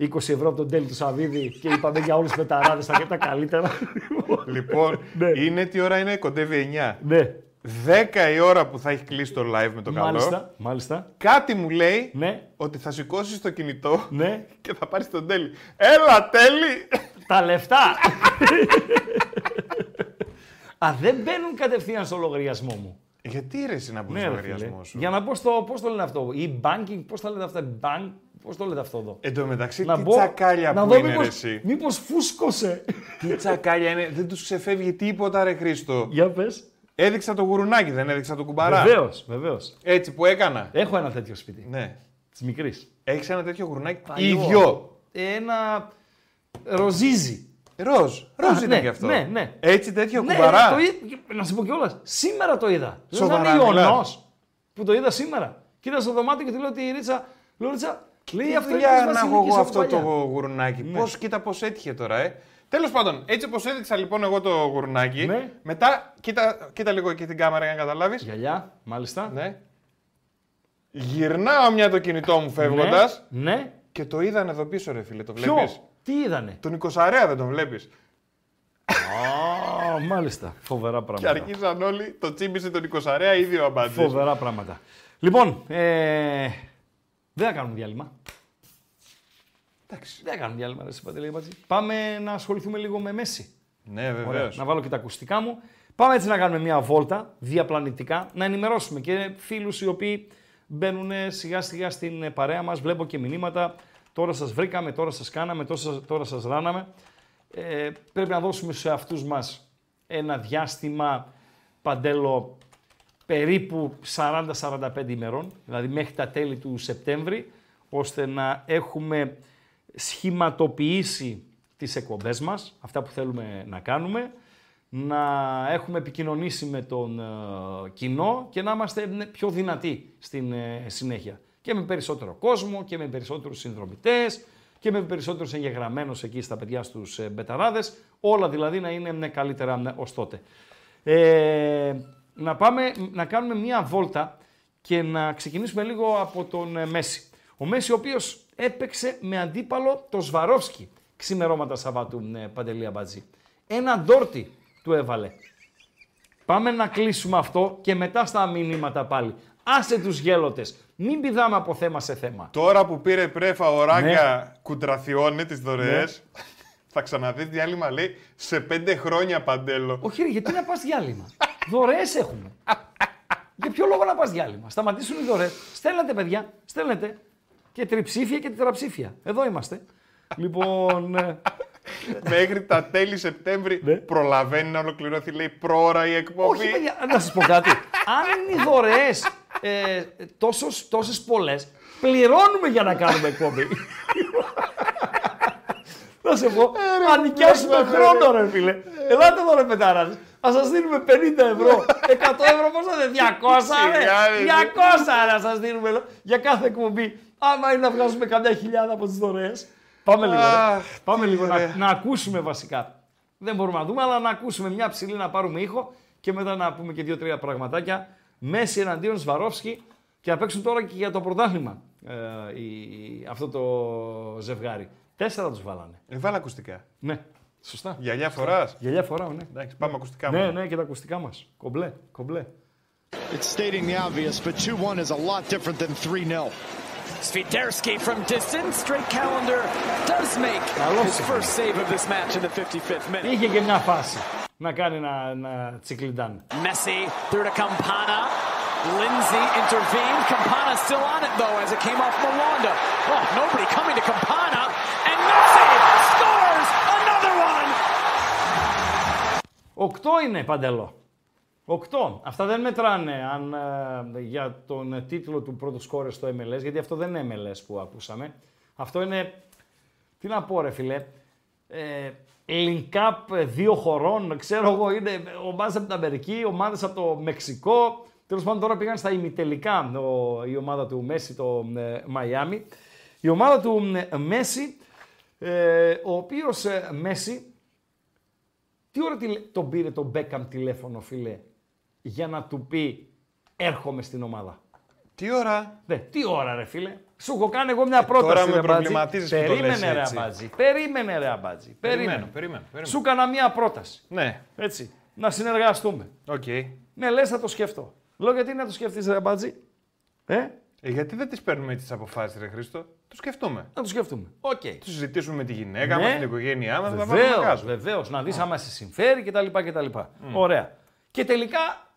Speaker 2: 20 ευρώ από τον Τέλη του Σαββίδη και είπαμε για όλους τους πεταράδες τα, τα καλύτερα.
Speaker 3: Λοιπόν,
Speaker 2: Ναι.
Speaker 3: είναι τι ώρα είναι, κοντεύει 9.
Speaker 2: ναι.
Speaker 3: 10 η ώρα που θα έχει κλείσει το live με το καλό.
Speaker 2: Μάλιστα, μάλιστα.
Speaker 3: Κάτι μου λέει
Speaker 2: Ναι,
Speaker 3: ότι θα σηκώσεις το κινητό
Speaker 2: ναι.
Speaker 3: και θα πάρεις τον τέλει. Έλα, τέλει!
Speaker 2: Τα λεφτά. Α, δεν μπαίνουν κατευθείαν στο λογαριασμό μου.
Speaker 3: Γιατί ρε εσύ να μπουν
Speaker 2: Ναι,
Speaker 3: στο
Speaker 2: ρε φίλε.
Speaker 3: λογαριασμό σου;
Speaker 2: Για να μπω στο, πώς το λένε αυτό, e-banking, πώς τα λένε αυτά, bank, πώς το λένε αυτό εδώ;
Speaker 3: Εν τω μεταξύ,
Speaker 2: να
Speaker 3: τι
Speaker 2: μπω,
Speaker 3: τσακάλια
Speaker 2: να
Speaker 3: που
Speaker 2: δω
Speaker 3: είναι
Speaker 2: μήπως,
Speaker 3: ρε εσύ;
Speaker 2: μήπως φούσκωσε.
Speaker 3: Τι τσακάλια είναι, δεν τους ξεφεύγει τίποτα ρε Χρήστο.
Speaker 2: Για πες.
Speaker 3: Έδειξα το γουρουνάκι, δεν έδειξα το κουμπαρά.
Speaker 2: Βεβαίως, βεβαίως.
Speaker 3: Έτσι που έκανα.
Speaker 2: Έχω ένα τέτοιο σπίτι,
Speaker 3: Ναι.
Speaker 2: της μικρής.
Speaker 3: Έχεις ένα τέτοιο γουρουνάκι;
Speaker 2: Παλιό.
Speaker 3: ίδιο.
Speaker 2: Ένα ροζίζι.
Speaker 3: Ροζ. Ροζ
Speaker 2: Α,
Speaker 3: είναι
Speaker 2: ναι,
Speaker 3: και αυτό.
Speaker 2: ναι, ναι.
Speaker 3: Έτσι τέτοιο
Speaker 2: Ναι,
Speaker 3: κουμπαρά.
Speaker 2: το είδα- να σου πω κιόλας. Σήμερα το είδα.
Speaker 3: Σοβαρά
Speaker 2: Δεν είναι
Speaker 3: μιλάς;
Speaker 2: ιονός που το είδα σήμερα. Κοίτα στο δωμάτιο και του λέω ότι η Ρίτσα. Λέω Ρίτσα, λέει
Speaker 3: Τι
Speaker 2: αυτό είναι
Speaker 3: δουλειά
Speaker 2: της
Speaker 3: να έχω
Speaker 2: Βασιλικής
Speaker 3: εγώ
Speaker 2: από
Speaker 3: αυτό το
Speaker 2: παλιά».
Speaker 3: γουρνάκι.
Speaker 2: Ναι.
Speaker 3: Πώς, κοίτα πώς έτυχε τώρα, ε. Τέλος πάντων, έτσι όπως έδειξα λοιπόν εγώ το γουρνάκι,
Speaker 2: Ναι.
Speaker 3: μετά, κοίτα, κοίτα λίγο εκεί την κάμερα για να καταλάβεις.
Speaker 2: Γυαλιά, μάλιστα.
Speaker 3: Ναι. Γυρνάω μια το κινητό μου φεύγοντας
Speaker 2: Ναι. ναι.
Speaker 3: και το είδαν εδώ πίσω ρε φίλε, το
Speaker 2: Ποιο,
Speaker 3: βλέπεις;
Speaker 2: Τι είδανε;
Speaker 3: Τον 20 δεν τον βλέπεις.
Speaker 2: Α, μάλιστα. Φοβερά
Speaker 3: Και
Speaker 2: πράγματα.
Speaker 3: αρχίζαν όλοι, το τσίμπησε τον 20 ίδιο αμπάντζης.
Speaker 2: Φοβερά πράγματα. Λοιπόν, ε, δεν θα κάνουμε διάλειμμα.
Speaker 3: Εντάξει.
Speaker 2: Δεν θα κάνουμε διάλειμμα, ρε Παντελή Μπατζή. Πάμε να ασχοληθούμε λίγο με Μέση.
Speaker 3: Ναι,
Speaker 2: Ωραία,
Speaker 3: βεβαίως.
Speaker 2: να βάλω και τα ακουστικά μου. Πάμε έτσι να κάνουμε μια βόλτα διαπλανητικά, να ενημερώσουμε και φίλους οι οποίοι μπαίνουν σιγά σιγά στην ε, παρέα μας. Βλέπω και μηνύματα. Τώρα σας βρήκαμε, τώρα σας κάναμε, τώρα σας, τώρα σας ράναμε. Ε, πρέπει να δώσουμε σε αυτούς μας ένα διάστημα παντέλο περίπου 40-45 ημερών, δηλαδή μέχρι τα τέλη του Σεπτέμβρη, ώστε να έχουμε σχηματοποιήσει τις εκπομπές μας, αυτά που θέλουμε να κάνουμε, να έχουμε επικοινωνήσει με τον ε, κοινό και να είμαστε ναι, πιο δυνατοί στην ε, συνέχεια. Και με περισσότερο κόσμο και με περισσότερους συνδρομητές και με περισσότερους εγγεγραμμένους εκεί στα παιδιά στους ε, μπεταράδες. Όλα δηλαδή να είναι ναι, καλύτερα ναι, ως τότε. Ε, να, πάμε, να κάνουμε μία βόλτα και να ξεκινήσουμε λίγο από τον ε, Μέση. Ο Μέση ο οποίος έπαιξε με αντίπαλο το Σβαρόφσκι ξημερώματα Σαββάτου ε, Παντελή Αμπατζή. Ένα ντόρτι του έβαλε. Πάμε να κλείσουμε αυτό και μετά στα μηνύματα πάλι. Άσε τους γέλοτες. Μην πηδάμε από θέμα σε θέμα.
Speaker 3: Τώρα που πήρε πρέφα ο Ράγκα
Speaker 2: Ναι.
Speaker 3: κουντραθιώνει τις δωρεές, θα ξαναδεί διάλειμμα λέει σε πέντε χρόνια παντέλο.
Speaker 2: Όχι ρε, γιατί να πας διάλειμμα; Δωρεές έχουμε. Για ποιο λόγο να πας διάλειμμα; Σταματήσουν οι δωρεές. Στέλνετε παιδιά, στέλνετε. Και τριψήφια και τετραψήφια. Εδώ είμαστε. λοιπόν, ε,
Speaker 3: Μέχρι τα τέλη Σεπτέμβρη
Speaker 2: Ναι.
Speaker 3: προλαβαίνει να ολοκληρωθεί λέει πρόωρα η εκπομπή.
Speaker 2: όχι παιδιά, να σας πω κάτι. Αν είναι οι δωρεές ε, τόσος, τόσες πολλές, πληρώνουμε για να κάνουμε εκπομπή. Να σε πω, αν νοικιάσουμε χρόνο ρε φίλε. Ελάτε εδώ ρε πετάρας. Θα σας δίνουμε 50 ευρώ, 100 ευρώ πόσα δεν 200 ρε.
Speaker 3: Σιγά, ρε.
Speaker 2: 200 ρε να σας δίνουμε λέω, για κάθε εκπομπή. Άμα είναι να βγάζουμε καμιά χιλιάδα από τις δωρεές. Πάμε λίγο, ρε.
Speaker 3: Αχ,
Speaker 2: Πάμε
Speaker 3: τι
Speaker 2: λίγο να,
Speaker 3: ωραία.
Speaker 2: να ακούσουμε βασικά. Δεν μπορούμε να δούμε, αλλά να ακούσουμε μια ψηλή να πάρουμε ήχο και μετά να πούμε και δύο-τρία πραγματάκια. Μέση εναντίον Σβαρόφσκι και να παίξουν τώρα και για το πρωτάθλημα ε, η- αυτό το ζευγάρι. Τέσσερα τους βάλανε.
Speaker 3: Ε, βάλε ακουστικά.
Speaker 2: Ναι, σωστά.
Speaker 3: Γυαλιά φοράς.
Speaker 2: Γυαλιά φοράω, ναι.
Speaker 3: Εντάξει, πάμε ακουστικά
Speaker 2: Ναι,
Speaker 3: μόνο.
Speaker 2: ναι, και τα ακουστικά μας. Κομπλέ, κομπλέ.
Speaker 5: It's stating the obvious, but 2 1 is a lot different than 3 0.
Speaker 6: Swiderski from distance. Drake Callender does make
Speaker 2: Καλό
Speaker 6: his
Speaker 2: σίγουρα.
Speaker 6: first save of this match in the 55th minute.
Speaker 2: Είχε και μια φάση να κάνει ένα, ένα τσικλιντάν.
Speaker 6: Messi through to Campana. Lindsay intervened. Campana still on it though as it came off Mwanda. Oh, nobody coming to Campana. And Messi scores another one.
Speaker 2: Οκτώ είναι παντελό. Οκτώ. Αυτά δεν μετράνε αν, ε, για τον τίτλο του πρώτου σκόρε στο MLS, γιατί αυτό δεν είναι MLS που ακούσαμε. Αυτό είναι, τι να πω ρε φίλε, ε, Leagues Cup δύο χωρών, ξέρω εγώ, είναι ομάδες από την Αμερική, ομάδες από το Μεξικό. Τέλος πάντων τώρα πήγαν στα ημιτελικά ο- η ομάδα του Μέσι, το ε, Μαϊάμι. Η ομάδα του ε, Μέσι, ε, ο οποίος ε, Μέσι τι ώρα τηλε... τον πήρε τον Μπέκαμ τηλέφωνο, φίλε, για να του πει έρχομαι στην ομάδα.
Speaker 3: Τι ώρα;
Speaker 2: Δε, τι ώρα ρε φίλε. Σου έχω κάνει εγώ μια πρόταση
Speaker 3: τώρα με
Speaker 2: ρε Αμπάτζη.
Speaker 3: προβληματίζεις που το λες
Speaker 2: Περίμενε ρε
Speaker 3: έτσι.
Speaker 2: Αμπάτζη. Περίμενε ρε Αμπάτζη.
Speaker 3: Περιμένω,
Speaker 2: Περίμενε.
Speaker 3: περιμένω, περιμένω.
Speaker 2: Σου έκανα μια πρόταση.
Speaker 3: Ναι,
Speaker 2: Έτσι. Να συνεργαστούμε.
Speaker 3: οκ.
Speaker 2: Ναι, λες θα το σκεφτώ. Λέω γιατί να το σκεφτείς ρε Αμπάτζη. Ε,
Speaker 3: Ε, γιατί δεν τις παίρνουμε έτσι τις αποφάσεις, ρε Χρήστο; Το σκεφτούμε.
Speaker 2: να το σκεφτούμε. Οκ.
Speaker 3: Το συζητήσουμε με τη γυναίκα
Speaker 2: Ναι.
Speaker 3: μας, την οικογένειά μας, θα τα βάλουμε
Speaker 2: Βεβαίως,
Speaker 3: κάτω.
Speaker 2: βεβαίως. Να δεις άμα σε συμφέρει κτλ. κτλ. Ωραία. Και τελικά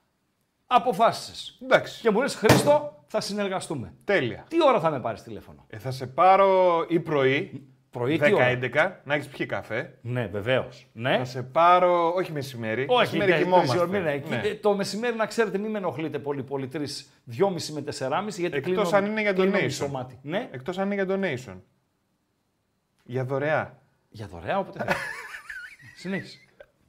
Speaker 2: αποφάσισες.
Speaker 3: Εντάξει,
Speaker 2: Και μου λες, Χρήστο, θα συνεργαστούμε.
Speaker 3: τέλεια.
Speaker 2: Τι ώρα θα με πάρεις τηλέφωνο;
Speaker 3: Ε, θα σε πάρω ή πρωί,
Speaker 2: Πρωί, τι ώρα;
Speaker 3: 10-11, να έχεις πιει καφέ.
Speaker 2: Ναι, βεβαίως. Ναι.
Speaker 3: Θα σε πάρω, όχι μεσημέρι,
Speaker 2: Όχι,
Speaker 3: μεσημέρι
Speaker 2: ναι,
Speaker 3: κοιμόμαστε.
Speaker 2: τρεις ώρες, ναι, ναι.
Speaker 3: Ναι.
Speaker 2: Ε, Το μεσημέρι, να ξέρετε, μην με ενοχλείτε πολύ, πολύ. Τρεις, δυόμιση με τεσσεράμιση, γιατί
Speaker 3: Εκτός
Speaker 2: κλείνω,
Speaker 3: αν είναι για
Speaker 2: κλείνω
Speaker 3: donation.
Speaker 2: μισό μάτι. Ναι,
Speaker 3: Εκτός αν είναι για donation. Για δωρεά.
Speaker 2: για δωρεά, όποτε θέλεις. Συνέχισε.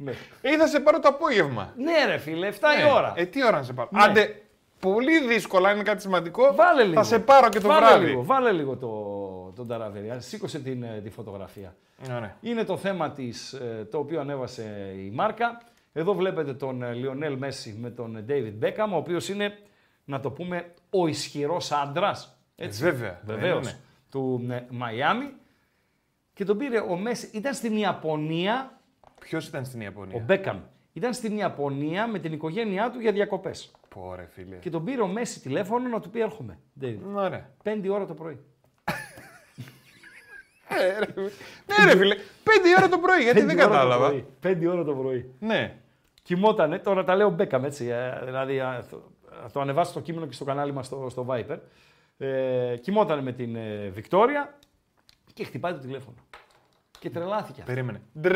Speaker 2: Ναι.
Speaker 3: Ή θα σε πάρω το απόγευμα.
Speaker 2: ναι, ρε φίλε, 7
Speaker 3: Ναι.
Speaker 2: η ώρα.
Speaker 3: Ε, τι ώρα να σε πάρω.
Speaker 2: Ναι.
Speaker 3: Άντε, πολύ δύσκολα, αν είναι κάτι σημαντικό.
Speaker 2: Βάλε λίγο.
Speaker 3: Θα σε πάρω και το
Speaker 2: βάλε
Speaker 3: βράδυ.
Speaker 2: Λίγο, βάλε λίγο το, τον ταραβέρι. Σήκωσε την, ε, τη φωτογραφία.
Speaker 3: Ωραία.
Speaker 2: Είναι το θέμα της, ε, το οποίο ανέβασε η Μάρκα. Εδώ βλέπετε τον ε, Λιονέλ Μέση με τον ε, David Beckham, ο οποίος είναι, να το πούμε, ο ισχυρός άντρας. Έτσι,
Speaker 3: Ε, βέβαια,
Speaker 2: Βεβαίως.
Speaker 3: είναι.
Speaker 2: Του ε, Μαϊάμι. Και τον πήρε ο Μέση. Ήταν στην Ιαπωνία,
Speaker 3: Ποιος ήταν στην Ιαπωνία;
Speaker 2: ο Μπέκαμ. Ήταν στην Ιαπωνία με την οικογένειά του για διακοπές.
Speaker 3: Πω, ρε φίλε.
Speaker 2: Και τον πήρε ο Μέση τηλέφωνο να του πει έρχομαι. David.
Speaker 3: Ωραία.
Speaker 2: Πέντε ώρα το πρωί.
Speaker 3: Ναι, ρε φίλε. Πέντε ώρα το πρωί, γιατί δεν
Speaker 2: Πέντε ώρα το
Speaker 3: κατάλαβα.
Speaker 2: πρωί. Πέντε ώρα το πρωί.
Speaker 3: Ναι.
Speaker 2: Κοιμότανε, τώρα τα λέω Μπέκαμ έτσι, ε, δηλαδή α, το, θα το ανεβάσω το κείμενο και στο κανάλι μας στο, στο Viper. Ε, κοιμότανε με την ε, Βικτόρια και χτυπάει το τηλέφωνο. Και τρελάθηκε. αυτό.
Speaker 3: Περίμενε.
Speaker 2: Ναι,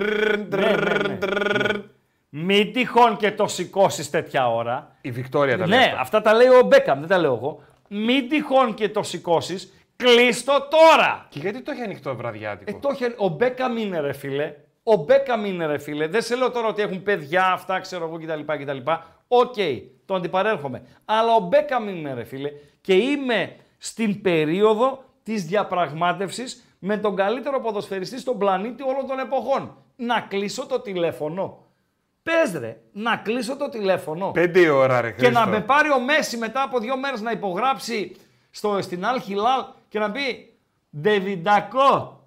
Speaker 2: ναι, ναι, ναι. Μην τυχόν και το σηκώσει τέτοια ώρα.
Speaker 3: Η Βικτόρια τα λέει
Speaker 2: Ναι,
Speaker 3: αυτά.
Speaker 2: αυτά τα λέει ο Μπέκαμ, δεν τα λέω εγώ. Μην τυχόν και το σηκώσει. Κλείστο τώρα!
Speaker 3: Και γιατί το έχει ανοιχτό βραδιάτικο.
Speaker 2: Ε, το είχε- ο Μπέκαμ είναι ρε φίλε. Ο Μπέκαμ είναι ρε φίλε. Δεν σε λέω τώρα ότι έχουν παιδιά αυτά, ξέρω εγώ κτλ. κτλ. Οκ, το αντιπαρέρχομαι. Αλλά ο Μπέκαμ είναι ρε φίλε. Και είμαι στην περίοδο της διαπραγμάτευσης με τον καλύτερο ποδοσφαιριστή στον πλανήτη όλων των εποχών. Να κλείσω το τηλέφωνο. Πες ρε, να κλείσω το τηλέφωνο.
Speaker 3: Πέντε η ώρα, ρε
Speaker 2: Και
Speaker 3: Χρήστο.
Speaker 2: να με πάρει ο Μέση μετά από δύο μέρες να υπογράψει στο, στην Αλ Χιλάλ και να πει Ντεβιντακό,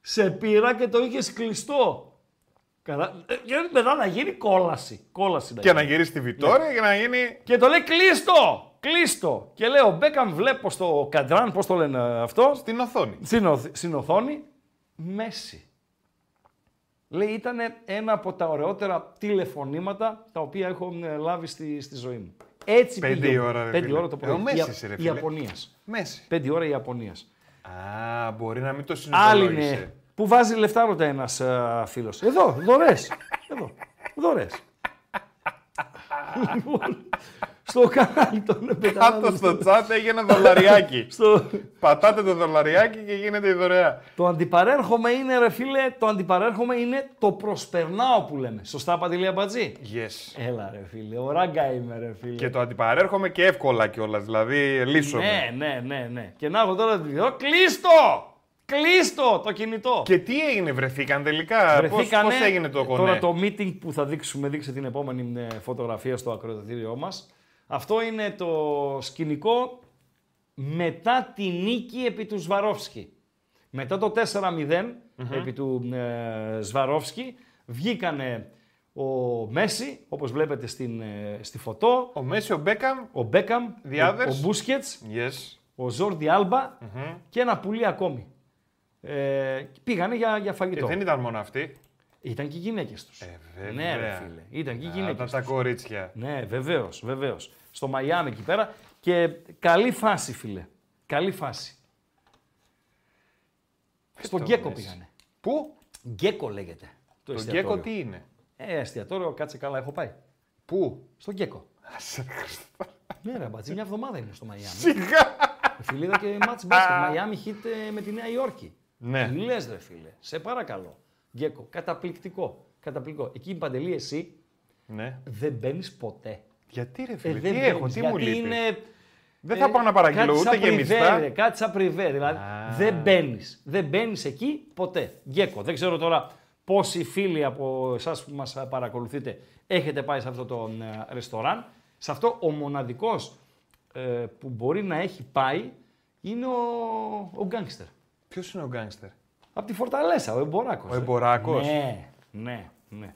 Speaker 2: σε πήρα και το είχες κλειστό. Καλά. ε, Και μετά να γίνει κόλαση. Κόλαση να
Speaker 3: Και να
Speaker 2: γίνει.
Speaker 3: γυρίσει τη Βιτόρια και να γίνει.
Speaker 2: Και το λέει κλείστο! Κλείστο! Και λέω, Μπέκαμ βλέπω στο καντράν, πώς το λένε αυτό,
Speaker 3: Στην οθόνη.
Speaker 2: στην, οθ- στην οθόνη, Μέση. Λέει, ήταν ένα από τα ωραιότερα τηλεφωνήματα τα οποία έχω ε, λάβει στη, στη ζωή μου. Έτσι
Speaker 3: Πέντε
Speaker 2: πήγε.
Speaker 3: η ώρα, ρε
Speaker 2: Πέντε
Speaker 3: φίλε.
Speaker 2: ώρα το
Speaker 3: Ε,
Speaker 2: πρωί.
Speaker 3: ο Μέσης,
Speaker 2: Ια-
Speaker 3: ρε φίλε.
Speaker 2: Ιαπωνίας.
Speaker 3: Μέσης.
Speaker 2: Πέντε ώρα Ιαπωνίας.
Speaker 3: Α, μπορεί να μην το
Speaker 2: Άλλη
Speaker 3: συνειδητολόγησε.
Speaker 2: είναι. Που βάζει λεφτά ρωτά ένας α, φίλος. Εδώ, δωρές. Εδώ, δωρές. Λοιπόν, στο κανάλι των
Speaker 3: Κάτω στο τσάτ έγινε δολαριάκι.
Speaker 2: στο...
Speaker 3: Πατάτε το δολαριάκι και γίνεται η δωρεά.
Speaker 2: Το αντιπαρέρχομαι είναι, ρε φίλε, το αντιπαρέρχομαι είναι το προσπερνάω που λέμε. Σωστά, Παντελία Μπατζή;
Speaker 3: Yes.
Speaker 2: Έλα, ρε φίλε, ο ράγκα είμαι, ρε φίλε.
Speaker 3: Και το αντιπαρέρχομαι και εύκολα κιόλας. Δηλαδή, λύσομαι.
Speaker 2: Ναι, ναι, ναι, ναι. Και να έχω τώρα τη δυο, κλείστο! Κλείστο το κινητό.
Speaker 3: Και τι έγινε, βρεθήκαν τελικά; Πώς,
Speaker 2: Βρεθήκανε,
Speaker 3: πώς έγινε το κονέ;
Speaker 2: Τώρα το meeting που θα δείξουμε, δείξε την επόμενη ε, φωτογραφία στο ακροδοτήριό μας. Αυτό είναι το σκηνικό μετά τη νίκη επί του Σβαρόφσκι. Μετά το 4-0 επί του ε, Σβαρόφσκι βγήκανε ο Μέση, όπως βλέπετε στην, ε, στη φωτό,
Speaker 3: Ο Μέση, ο Μπέκαμ.
Speaker 2: ο Μπέκαμ,
Speaker 3: The others.
Speaker 2: ο, ο Μπούσκετς,
Speaker 3: Yes.
Speaker 2: ο Ζόρντι Άλμπα και ένα πουλί ακόμη. Ε, πήγανε για, για
Speaker 3: Και
Speaker 2: φαγητό.
Speaker 3: δεν ήταν μόνο αυτοί.
Speaker 2: Ήταν και οι γυναίκες τους.
Speaker 3: Ε,
Speaker 2: ναι, ρε
Speaker 3: βέβαια.
Speaker 2: φίλε. Ήταν και οι
Speaker 3: Α,
Speaker 2: γυναίκες
Speaker 3: τα, τα
Speaker 2: τους.
Speaker 3: κορίτσια.
Speaker 2: Ναι, βεβαίως, βεβαίως. Στο Μαϊάμι εκεί πέρα. Και καλή φάση, φίλε. Καλή φάση. Στον
Speaker 3: το
Speaker 2: Γκέκο
Speaker 3: λες;
Speaker 2: πήγανε.
Speaker 3: Πού;
Speaker 2: Γκέκο λέγεται. Το,
Speaker 3: Το
Speaker 2: εστιατόριο.
Speaker 3: Γκέκο τι είναι;
Speaker 2: Ε, εστιατόριο, κάτσε καλά, έχω πάει.
Speaker 3: Πού;
Speaker 2: Στον Γκέκο. ναι, ρε μπατζή, μια εβδομάδα είναι στο Μαϊάμι.
Speaker 3: Σιγά.
Speaker 2: Φίλε, είδα και μάτς μπάσκετ. Μαϊάμι χιτ ε, με τη Νέα Υόρκη.
Speaker 3: Ναι.
Speaker 2: Τι λες, ρε φίλε. Σε παρακαλώ. Γκέκο. Καταπληκτικό. Καταπληκτικό. Εκεί παντελή εσύ
Speaker 3: Ναι.
Speaker 2: δεν μπαίνεις ποτέ.
Speaker 3: Γιατί ρε
Speaker 2: Ε,
Speaker 3: φίλε,
Speaker 2: δεν
Speaker 3: τι έχω,
Speaker 2: μπαίνεις,
Speaker 3: τι μου
Speaker 2: γιατί
Speaker 3: λείπει;
Speaker 2: Είναι,
Speaker 3: Δεν θα πάω να παραγγείλω
Speaker 2: κάτι
Speaker 3: ούτε
Speaker 2: σαν
Speaker 3: και
Speaker 2: πριβέ,
Speaker 3: μισθά.
Speaker 2: ρε, Κάτι σαν πριβέ, δηλαδή δεν μπαίνεις. Δεν μπαίνεις εκεί ποτέ. Γκέκο. Δεν ξέρω τώρα πόσοι φίλοι από εσάς που μας παρακολουθείτε έχετε πάει σε αυτό το ε, ρεστοράν. Σε αυτό ο μοναδικός που μπορεί να έχει πάει είναι ο, ο γκάνγκστερ.
Speaker 3: Ποιος είναι ο γκάνγκστερ.
Speaker 2: Από τη Φορταλέσσα, ο Εμποράκος.
Speaker 3: Ο Εμποράκος.
Speaker 2: Ναι, ναι, ναι.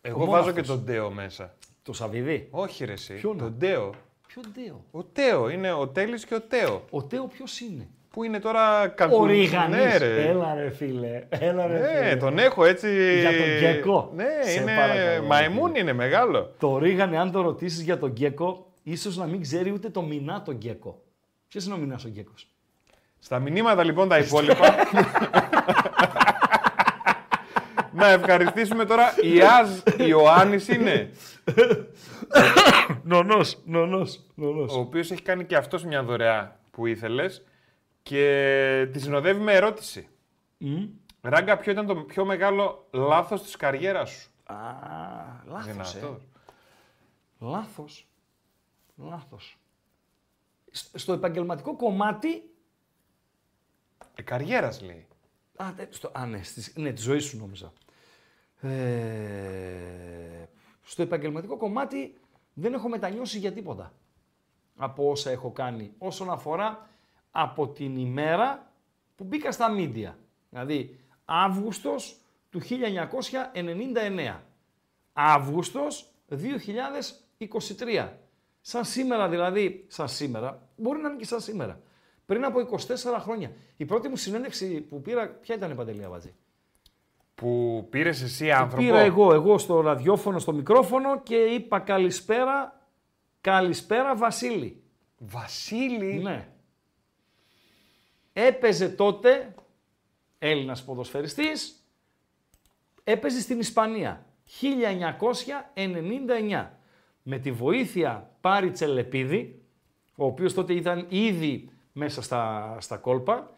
Speaker 3: Εγώ
Speaker 2: μόνο
Speaker 3: βάζω
Speaker 2: αυτός.
Speaker 3: και τον Τέο μέσα.
Speaker 2: Το Σαββιδί.
Speaker 3: Όχι ρε εσύ.
Speaker 2: Ποιον;
Speaker 3: Τον Τέο.
Speaker 2: Ποιο Ντέο.
Speaker 3: Ο Τέο. Είναι ο Τέλης και ο Τέο.
Speaker 2: Ο Τέο ποιος είναι;
Speaker 3: Που είναι τώρα
Speaker 2: Ο
Speaker 3: Κανκούν.
Speaker 2: Ρίγανης.
Speaker 3: Ναι, ρε.
Speaker 2: Έλα ρε φίλε. Έλα ρε φίλε.
Speaker 3: Ναι, τον έχω έτσι.
Speaker 2: Για τον Γκέκο.
Speaker 3: Ναι,
Speaker 2: Σε
Speaker 3: είναι
Speaker 2: παρακαλώ,
Speaker 3: μαϊμούν,
Speaker 2: φίλε.
Speaker 3: είναι μεγάλο.
Speaker 2: Το Ρίγανε, αν το ρωτήσεις για τον Γκέκο, ίσως να μην ξέρει ούτε το μηνά τον Γκέκο. Ποιος είναι ο μηνάς ο Γκέκος;
Speaker 3: Στα μηνύματα λοιπόν τα υπόλοιπα. να ευχαριστήσουμε τώρα. Η Αζ Ιωάννης είναι.
Speaker 2: Νονός, νονός, νονός.
Speaker 3: ο οποίος έχει κάνει και αυτός μια δωρεά που ήθελες και τη συνοδεύει με ερώτηση. Ράγκα, ποιο ήταν το πιο μεγάλο λάθος της καριέρας σου;
Speaker 2: Α, λάθος.
Speaker 3: Δυνατός.
Speaker 2: Ε. Λάθος. Λάθος. Σ- Στο επαγγελματικό κομμάτι.
Speaker 3: Ε, καριέρας λέει.
Speaker 2: Α, τε- στο, α ναι, στις, ναι, τη ζωή σου νόμιζα. Ε, στο επαγγελματικό κομμάτι δεν έχω μετανιώσει για τίποτα από όσα έχω κάνει όσον αφορά από την ημέρα που μπήκα στα μίντια. Δηλαδή, Αύγουστος του 1999. Αύγουστος 2023. Σαν σήμερα δηλαδή, σαν σήμερα, μπορεί να είναι και σαν σήμερα. Πριν από 24 χρόνια. Η πρώτη μου συνέντευξη που πήρα, ποια ήταν η Παντελή Αβατζή.
Speaker 3: Που πήρες εσύ άνθρωπο;
Speaker 2: Πήρα εγώ, εγώ στο ραδιόφωνο, στο μικρόφωνο και είπα καλησπέρα, καλησπέρα Βασίλη.
Speaker 3: Βασίλη;
Speaker 2: Ναι. Έπαιζε τότε, Έλληνας ποδοσφαιριστής, έπαιζε στην Ισπανία. 1999. Με τη βοήθεια Πάρη Τσελεπίδη, ο οποίος τότε ήταν ήδη μέσα στα, στα κόλπα,